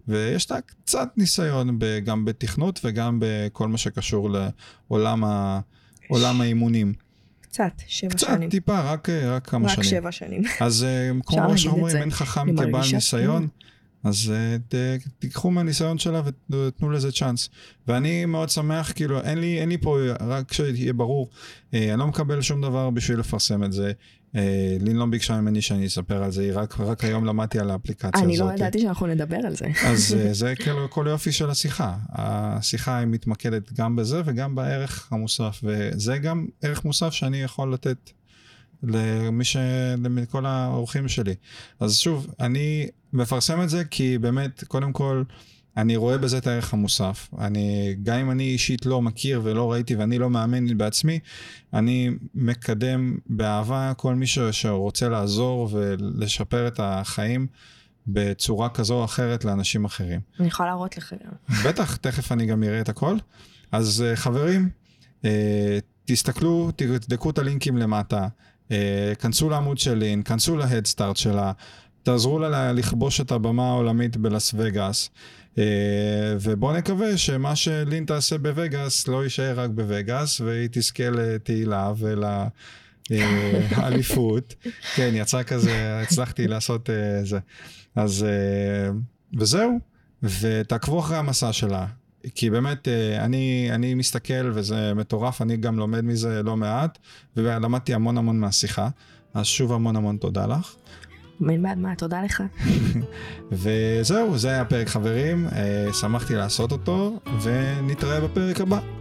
ויש לה קצת ניסיון ב, גם בתכנות וגם בכל מה שקשור לעולם ה, עולם האימונים. קצת, שבע קצת, שנים. טיפה, רק, רק כמה רק שנים. שבע שנים. אז אה, כמו שאומרים. אין חכם כבעל ניסיון, אז אה, ת, תיקחו מהניסיון שלה ותנו לזה צ'אנס. ואני מאוד שמח, כאילו, אין לי, אין לי פה, רק שיהיה ברור, אה, אני לא מקבל שום דבר בשביל לפרסם את זה. אה, לין לא ביקשה ממני שאני אספר על זה, היא רק, רק היום למדתי על האפליקציה הזאת. אני לא ידעתי שאנחנו נדבר על זה. אז אה, זה כאילו כל יופי של השיחה. השיחה היא מתמקדת גם בזה וגם בערך המוסף, וזה גם ערך מוסף שאני יכול לתת למי ש... לכל האורחים שלי. אז שוב, אני מפרסם את זה כי באמת, קודם כל, אני רואה בזה את הערך המוסף. אני, גם אם אני אישית לא מכיר ולא ראיתי ואני לא מאמין בעצמי, אני מקדם באהבה כל מי ש, שרוצה לעזור ולשפר את החיים בצורה כזו או אחרת לאנשים אחרים. אני יכולה להראות לך גם. בטח, תכף אני גם אראה את הכל. אז אה, חברים, אה, תסתכלו, תבדקו את הלינקים למטה, כנסו לעמוד של לין, כנסו להדסטארט שלה, תעזרו לה לכבוש את הבמה העולמית בלאס וגאס. אה, ובואו נקווה שמה שלין תעשה בווגאס לא יישאר רק בווגאס, והיא תזכה לתהילה ולאליפות. כן, יצא כזה, הצלחתי לעשות אה, זה. אז, אה, וזהו, ותעקבו אחרי המסע שלה. כי באמת, אני, אני מסתכל וזה מטורף, אני גם לומד מזה לא מעט, ולמדתי המון המון מהשיחה. אז שוב המון המון תודה לך. מן בעד מה, תודה לך. וזהו, זה היה הפרק חברים, שמחתי לעשות אותו, ונתראה בפרק הבא.